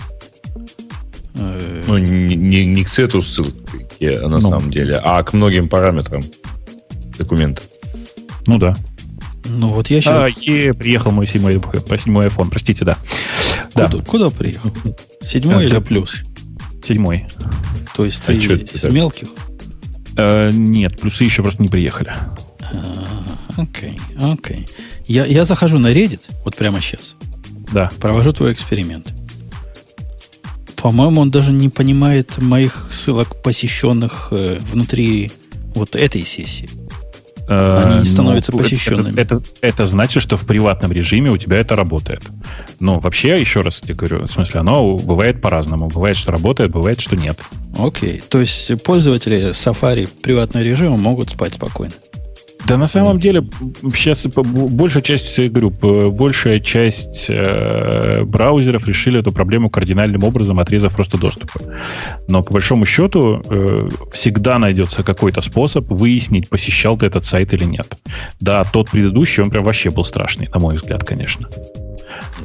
[SPEAKER 1] э,
[SPEAKER 4] Ну, не, не- не к цвету ссылки, а на
[SPEAKER 3] Ну.
[SPEAKER 4] самом деле, а к многим параметрам документа.
[SPEAKER 3] Ну да.
[SPEAKER 1] ну вот я сейчас...
[SPEAKER 3] А, е, приехал мой седьмой, седьмой iPhone, простите, да. Да,
[SPEAKER 1] Куда, куда приехал? Седьмой
[SPEAKER 3] Это-
[SPEAKER 1] или плюс?
[SPEAKER 3] Седьмой.
[SPEAKER 1] То есть
[SPEAKER 4] А
[SPEAKER 1] ты из
[SPEAKER 4] так?
[SPEAKER 1] мелких?
[SPEAKER 3] Э, нет, плюсы еще просто не приехали.
[SPEAKER 1] А, Окей, окей. Я, я захожу на Reddit, вот прямо сейчас,
[SPEAKER 3] Да.
[SPEAKER 1] провожу твой эксперимент. По-моему, он даже не понимает моих ссылок, посещенных э, внутри вот этой сессии.
[SPEAKER 3] Э,
[SPEAKER 1] Они становятся
[SPEAKER 3] ну,
[SPEAKER 1] посещенными.
[SPEAKER 3] Это, это, это значит, что в приватном режиме у тебя это работает. Но вообще, еще раз тебе говорю, в смысле, оно бывает по-разному. Бывает, что работает, бывает, что нет.
[SPEAKER 1] Окей. То есть пользователи Safari приватного режима могут спать спокойно.
[SPEAKER 3] Да на самом деле сейчас большая часть, я говорю, п- большая часть э, браузеров решили эту проблему кардинальным образом, отрезав просто доступы. Но по большому счету э, всегда найдется какой-то способ выяснить, посещал ты этот сайт или нет. Да, тот предыдущий, он прям вообще был страшный, на мой взгляд, конечно.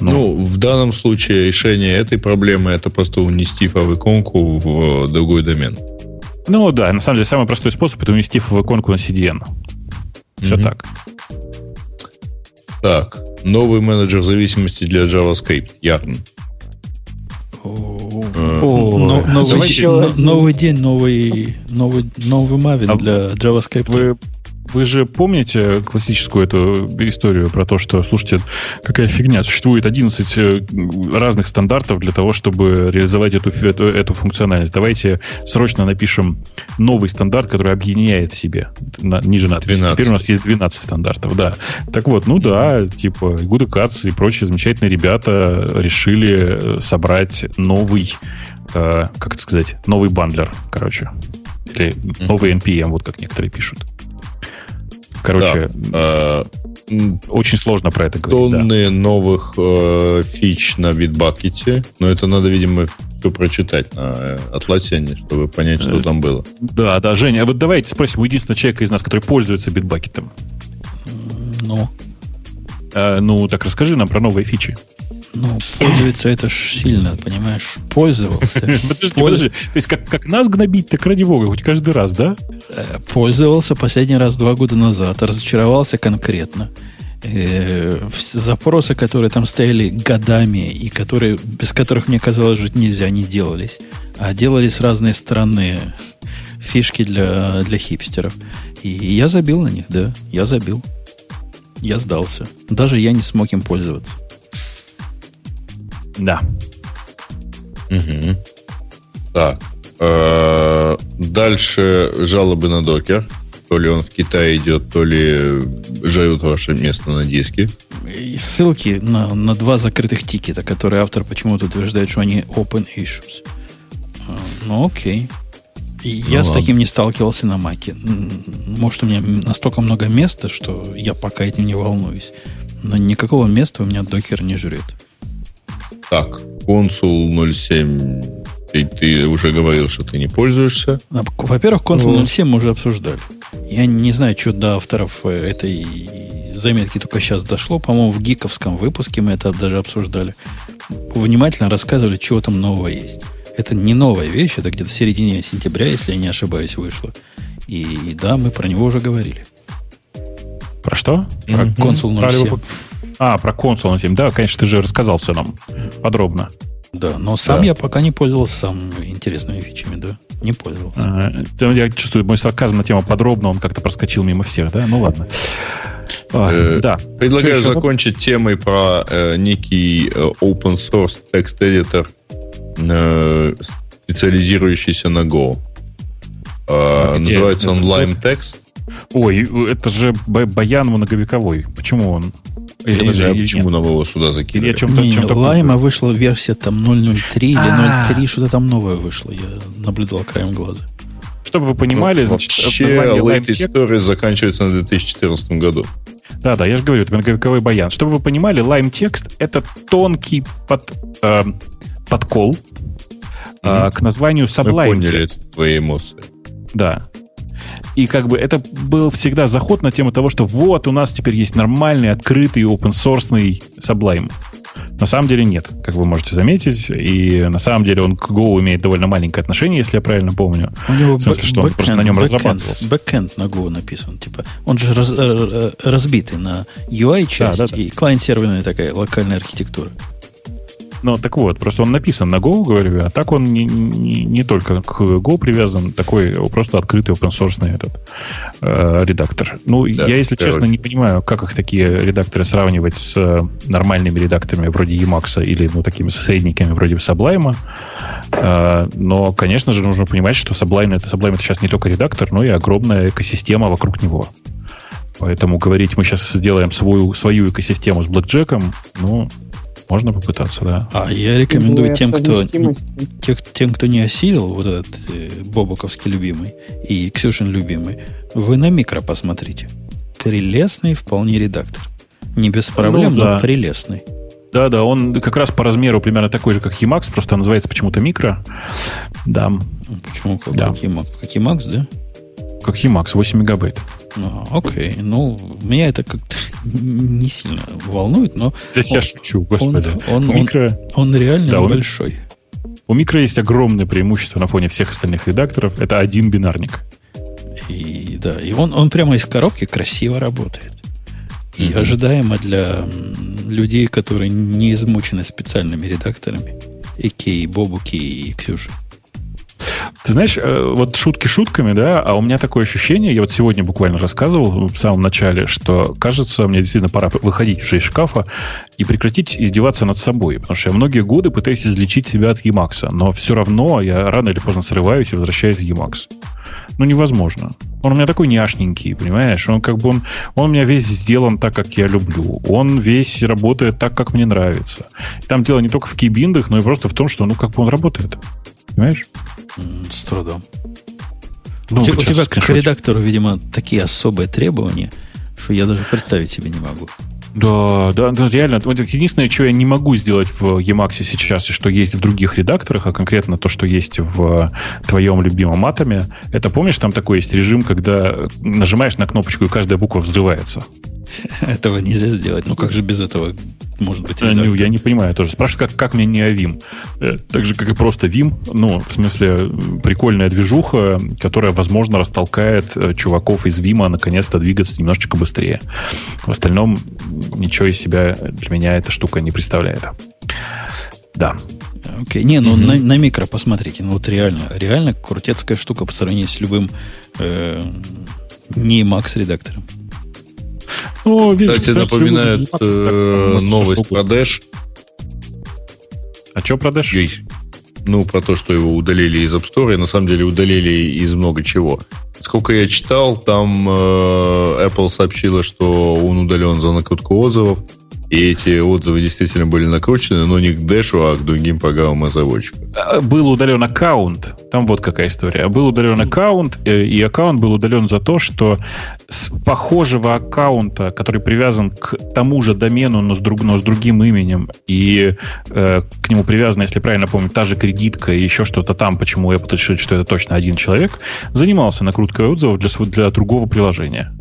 [SPEAKER 4] Ну, в данном случае решение этой проблемы это просто унести фавиконку в другой домен.
[SPEAKER 3] Ну да, на самом деле самый простой способ это унести в иконку на CDN. Все
[SPEAKER 4] Мгм.
[SPEAKER 3] так.
[SPEAKER 4] Так, новый менеджер зависимости для JavaScript, Yarn.
[SPEAKER 1] О,
[SPEAKER 4] Э,
[SPEAKER 1] но- новый,
[SPEAKER 2] давайте-
[SPEAKER 1] день- но- новый день, новый, новый, новый Мавин
[SPEAKER 3] А
[SPEAKER 1] для JavaScript.
[SPEAKER 3] Вы, вы же помните классическую эту историю про то, что, слушайте, какая фигня, существует 11 э, разных стандартов для того, чтобы реализовать эту, эту, эту функциональность. Давайте срочно напишем новый стандарт, который объединяет в себе на, ниже надписи. 12. Теперь у нас есть 12 стандартов, да. Так вот, ну да, типа Good Cuts и прочие замечательные ребята решили собрать новый, э, как это сказать, новый бандлер, короче. Или новый NPM, вот как некоторые пишут. Короче, да. э, очень сложно про это говорить.
[SPEAKER 4] Тонны да. новых э, фич на битбакете, но это надо, видимо, все прочитать на э, Atlassian, чтобы понять, что там было.
[SPEAKER 3] Да, да, Женя, а вот давайте спросим у единственного человека из нас, который пользуется битбакетом.
[SPEAKER 1] Ну?
[SPEAKER 3] А, ну, так расскажи нам про новые фичи.
[SPEAKER 1] Ну, пользуется это ж сильно, понимаешь? Пользовался.
[SPEAKER 3] Подожди, подожди. То есть, как, как нас гнобить, так ради бога, хоть каждый раз, да?
[SPEAKER 1] Э, пользовался последний раз два года назад. Разочаровался конкретно. Э, запросы, которые там стояли годами, и которые, без которых, мне казалось, жить нельзя, не делались. А делались разные странные фишки для, для хипстеров. И я забил на них, да, я забил. Я сдался. Даже я не смог им пользоваться.
[SPEAKER 3] Да.
[SPEAKER 4] Угу. Так. Э, дальше жалобы на докер. То ли он в Китае идет, то ли жают ваше место на диске.
[SPEAKER 1] И ссылки на, на два закрытых тикета, которые автор почему-то утверждает, что они open issues. А, ну, окей. И ну, я ладно. с таким не сталкивался на маке. Может, у меня настолько много места, что я пока этим не волнуюсь. Но никакого места у меня докер не жрет.
[SPEAKER 4] Так, консул 07, ты, ты уже говорил, что ты не пользуешься.
[SPEAKER 1] А, во-первых, консул ну. 07 мы уже обсуждали. Я не знаю, что до авторов э, этой заметки только сейчас дошло. По-моему, в гиковском выпуске мы это даже обсуждали. Внимательно рассказывали, чего там нового есть. Это не новая вещь, это где-то в середине сентября, если я не ошибаюсь, вышло. И да, мы про него уже говорили.
[SPEAKER 3] Про что?
[SPEAKER 1] Про mm-hmm. консул 07.
[SPEAKER 3] А, про консул на тем. Да, конечно, ты же рассказал все нам подробно.
[SPEAKER 1] Да, но сам да. я пока не пользовался самыми интересными фичами, да. Не пользовался.
[SPEAKER 3] А, я чувствую, мой сарказм на тему подробно, он как-то проскочил мимо всех, да? Ну ладно.
[SPEAKER 4] А, э, да. Предлагаю закончить темой про э, некий э, open source text editor, э, специализирующийся на Go. Э, называется он Lime Text.
[SPEAKER 3] Ой, это же баян многовековой. Почему он?
[SPEAKER 4] Или, я не знаю, почему нам его сюда закинули.
[SPEAKER 1] Или чем-то, не, чем-то Лайма вышла версия там 0.03 или 0.3, а. что-то там новое вышло. Я наблюдал краем глаза.
[SPEAKER 3] Чтобы вы понимали,
[SPEAKER 4] ну, значит, вообще Late Story заканчивается на 2014 году.
[SPEAKER 3] Да, да, я же говорю, это многовековой баян. Чтобы вы понимали, Lime текст это тонкий под, э, подкол mm-hmm. к названию Sublime. Мы
[SPEAKER 4] поняли твои эмоции.
[SPEAKER 3] Да. И как бы это был всегда заход на тему того, что вот у нас теперь есть нормальный, открытый, open source Sublime. На самом деле нет, как вы можете заметить. И на самом деле он к Go имеет довольно маленькое отношение, если я правильно помню.
[SPEAKER 1] У него в смысле, что он просто на нем разрабатывался. Бэкэнд на Go написан. Типа, он же раз, э, э, разбитый на UI-часть да, да, да. и клиент-серверная такая локальная архитектура.
[SPEAKER 3] Ну, так вот, просто он написан на Go, говорю, а так он не, не, не только к Go привязан, такой просто открытый open source этот э, редактор. Ну, да, я, если короче. честно, не понимаю, как их такие редакторы сравнивать с э, нормальными редакторами вроде Emacs или, ну, такими средниками вроде Sublime. Э, но, конечно же, нужно понимать, что Sublime это, Sublime это сейчас не только редактор, но и огромная экосистема вокруг него. Поэтому говорить, мы сейчас сделаем свою, свою экосистему с блэкджеком, ну, можно попытаться, да.
[SPEAKER 1] А я рекомендую ну, тем, кто, тех, тем, кто не осилил вот этот э, Бобоковский любимый и Ксюшин любимый, вы на микро посмотрите. Прелестный вполне редактор. Не без проблем, ну, да. но прелестный.
[SPEAKER 3] Да, да, он как раз по размеру примерно такой же, как Emacs, просто называется почему-то микро. Да.
[SPEAKER 1] Почему как, да. Emacs? Как Emacs, да?
[SPEAKER 3] Как Emacs, 8 мегабайт.
[SPEAKER 1] А, окей. Ну, меня это как-то не сильно волнует, но...
[SPEAKER 3] Да я шучу, господи.
[SPEAKER 1] Он, он, микро... он, он реально да, большой.
[SPEAKER 3] У микро есть огромное преимущество на фоне всех остальных редакторов. Это один бинарник.
[SPEAKER 1] И да, и он, он прямо из коробки красиво работает. И mm-hmm. ожидаемо для людей, которые не измучены специальными редакторами. И Кей, Бобуки и Ксюши.
[SPEAKER 3] Ты знаешь, э, вот шутки шутками, да, а у меня такое ощущение, я вот сегодня буквально рассказывал в самом начале, что, кажется, мне действительно пора выходить уже из шкафа и прекратить издеваться над собой, потому что я многие годы пытаюсь излечить себя от Emacs, но все равно я рано или поздно срываюсь и возвращаюсь в Emacs. Ну, невозможно. Он у меня такой няшненький, понимаешь? Он как бы он, он у меня весь сделан так, как я люблю. Он весь работает так, как мне нравится. И там дело не только в кейбиндах, но и просто в том, что, ну, как бы он работает. Понимаешь?
[SPEAKER 1] С трудом. Ну, у, тебя, у тебя к редактору, видимо, такие особые требования, что я даже представить себе не могу.
[SPEAKER 3] Да, да, да, реально. Единственное, что я не могу сделать в Emacs сейчас, и что есть в других редакторах, а конкретно то, что есть в твоем любимом атоме, это помнишь, там такой есть режим, когда нажимаешь на кнопочку, и каждая буква взрывается.
[SPEAKER 1] Этого нельзя сделать. Ну как же без этого может быть?
[SPEAKER 3] Я не, я не понимаю тоже. Спрашивают, как, как мне не Vim? Э, так же, как и просто Vim. Ну, в смысле, прикольная движуха, которая, возможно, растолкает э, чуваков из Vim наконец-то двигаться немножечко быстрее. В остальном ничего из себя для меня эта штука не представляет. Да.
[SPEAKER 1] Окей, okay. не, ну mm-hmm. на, на микро посмотрите, ну вот реально, реально крутецкая штука по сравнению с любым э, не Max редактором.
[SPEAKER 4] Ну, видишь, Кстати, напоминает э, новость про Dash.
[SPEAKER 3] А что про Dash? Есть.
[SPEAKER 4] Ну, про то, что его удалили из App Store, и на самом деле удалили из много чего. Сколько я читал, там э, Apple сообщила, что он удален за накрутку отзывов. И эти отзывы действительно были накручены, но не к Дэшу, а к другим программам разработчиков.
[SPEAKER 3] А, был удален аккаунт. Там вот какая история. Был удален аккаунт, э, и аккаунт был удален за то, что с похожего аккаунта, который привязан к тому же домену, но с, друг, но с другим именем, и э, к нему привязана, если правильно помню, та же кредитка и еще что-то там, почему Apple решили, что это точно один человек, занимался накруткой отзывов для, для другого приложения.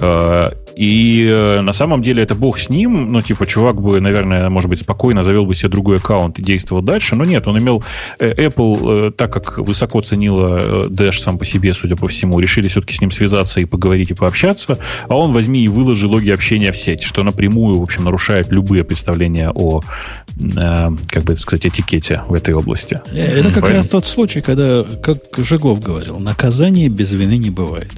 [SPEAKER 3] Э, и э, на самом деле это бог с ним. Ну, типа, чувак бы, наверное, может быть, спокойно завел бы себе другой аккаунт и действовал дальше. Но нет, он имел... Э, Apple, так как высоко ценила Dash сам по себе, судя по всему, решили все-таки с ним связаться и поговорить, и пообщаться. А он возьми и выложи логи общения в сеть, что напрямую, в общем, нарушает любые представления о, как бы сказать, этикете в этой области.
[SPEAKER 1] Это как Поэтому... раз тот случай, когда, как Жеглов говорил, наказание без вины не бывает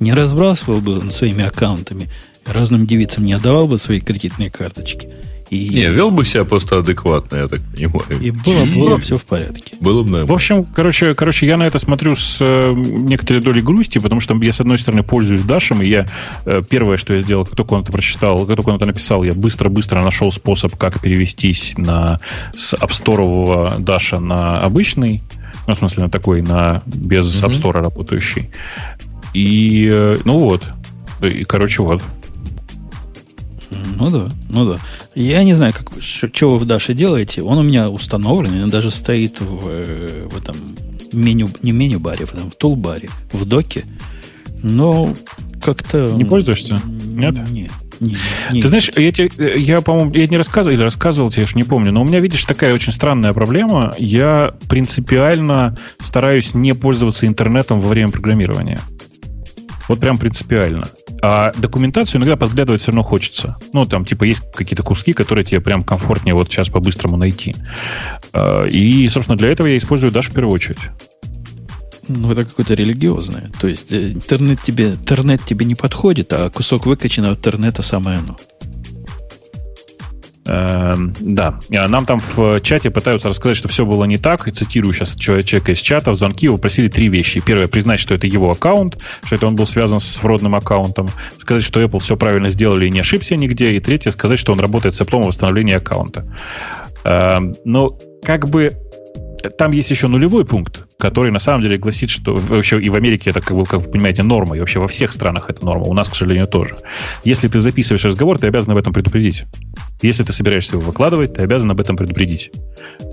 [SPEAKER 1] не разбрасывал бы своими аккаунтами, разным девицам не отдавал бы свои кредитные карточки.
[SPEAKER 4] И... Не, вел бы себя просто адекватно, я так понимаю.
[SPEAKER 1] И было, было все в порядке.
[SPEAKER 3] Было бы, наверное. В общем, короче, короче, я на это смотрю с э, некоторой долей грусти, потому что я, с одной стороны, пользуюсь Дашем, и я э, первое, что я сделал, как только он это прочитал, как только он это написал, я быстро-быстро нашел способ, как перевестись на, с Store Даша на обычный, ну, в смысле, на такой, на без mm-hmm. App Store работающий. И, э, ну вот. И, короче, вот.
[SPEAKER 1] Ну да, ну да. Я не знаю, как, что вы в Даше делаете. Он у меня установлен, он даже стоит в, э, в этом меню, не меню-баре, в, этом, в тулбаре, в доке. Но как-то...
[SPEAKER 3] Не пользуешься? Нет?
[SPEAKER 1] Нет. Не,
[SPEAKER 3] не, Ты знаешь, я, тебе, я, по-моему, я не рассказывал или рассказывал тебе, я уж не помню, но у меня, видишь, такая очень странная проблема. Я принципиально стараюсь не пользоваться интернетом во время программирования. Вот прям принципиально. А документацию иногда подглядывать все равно хочется. Ну, там, типа, есть какие-то куски, которые тебе прям комфортнее вот сейчас по-быстрому найти. А, и, собственно, для этого я использую Dash в первую очередь.
[SPEAKER 1] Ну, это какое-то религиозное. То есть э, интернет тебе, интернет тебе не подходит, а кусок выкачанного интернета самое оно.
[SPEAKER 3] Да, а нам там в чате пытаются рассказать, что все было не так. И цитирую сейчас человека из чата. В звонке его просили три вещи. Первое, признать, что это его аккаунт, что это он был связан с фродным аккаунтом. Сказать, что Apple все правильно сделали и не ошибся нигде. И третье, сказать, что он работает с Apple восстановления аккаунта. Эм, но как бы там есть еще нулевой пункт, который на самом деле гласит, что вообще и в Америке это, как вы, как вы понимаете, норма, и вообще во всех странах это норма. У нас, к сожалению, тоже. Если ты записываешь разговор, ты обязан об этом предупредить. Если ты собираешься его выкладывать, ты обязан об этом предупредить.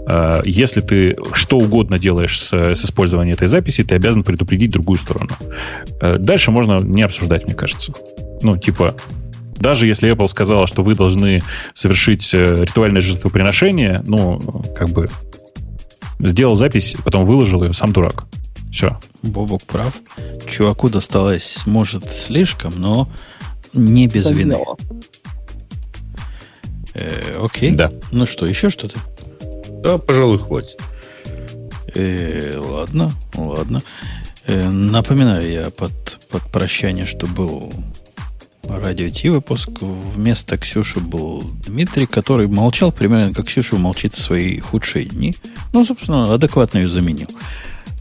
[SPEAKER 3] А, если ты что угодно делаешь с, с использованием этой записи, ты обязан предупредить другую сторону. А, дальше можно не обсуждать, мне кажется. Ну, типа, даже если Apple сказала, что вы должны совершить э, ритуальное жертвоприношение, ну, как бы Сделал запись, потом выложил ее, сам дурак. Все.
[SPEAKER 1] Бобок прав. Чуваку досталось, может, слишком, но не без Сам вины. Э, окей.
[SPEAKER 4] Да.
[SPEAKER 1] Ну что, еще что-то?
[SPEAKER 4] Да, пожалуй, хватит.
[SPEAKER 1] Э, ладно, ладно. Э, напоминаю я под, под прощание, что был радио Ти выпуск. Вместо Ксюши был Дмитрий, который молчал примерно как Ксюша молчит в свои худшие дни. Ну, собственно, адекватно ее заменил.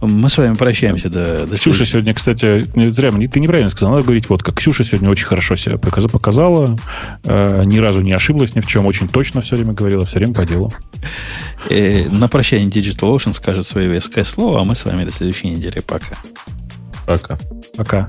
[SPEAKER 1] Мы с вами прощаемся до,
[SPEAKER 3] до Ксюша сегодня, кстати, зря, ты неправильно сказал, надо говорить вот как. Ксюша сегодня очень хорошо себя показала, э, ни разу не ошиблась ни в чем, очень точно все время говорила, все время по делу.
[SPEAKER 1] Э, на прощание Digital Ocean скажет свое веское слово, а мы с вами до следующей недели. Пока.
[SPEAKER 4] Пока.
[SPEAKER 3] Пока.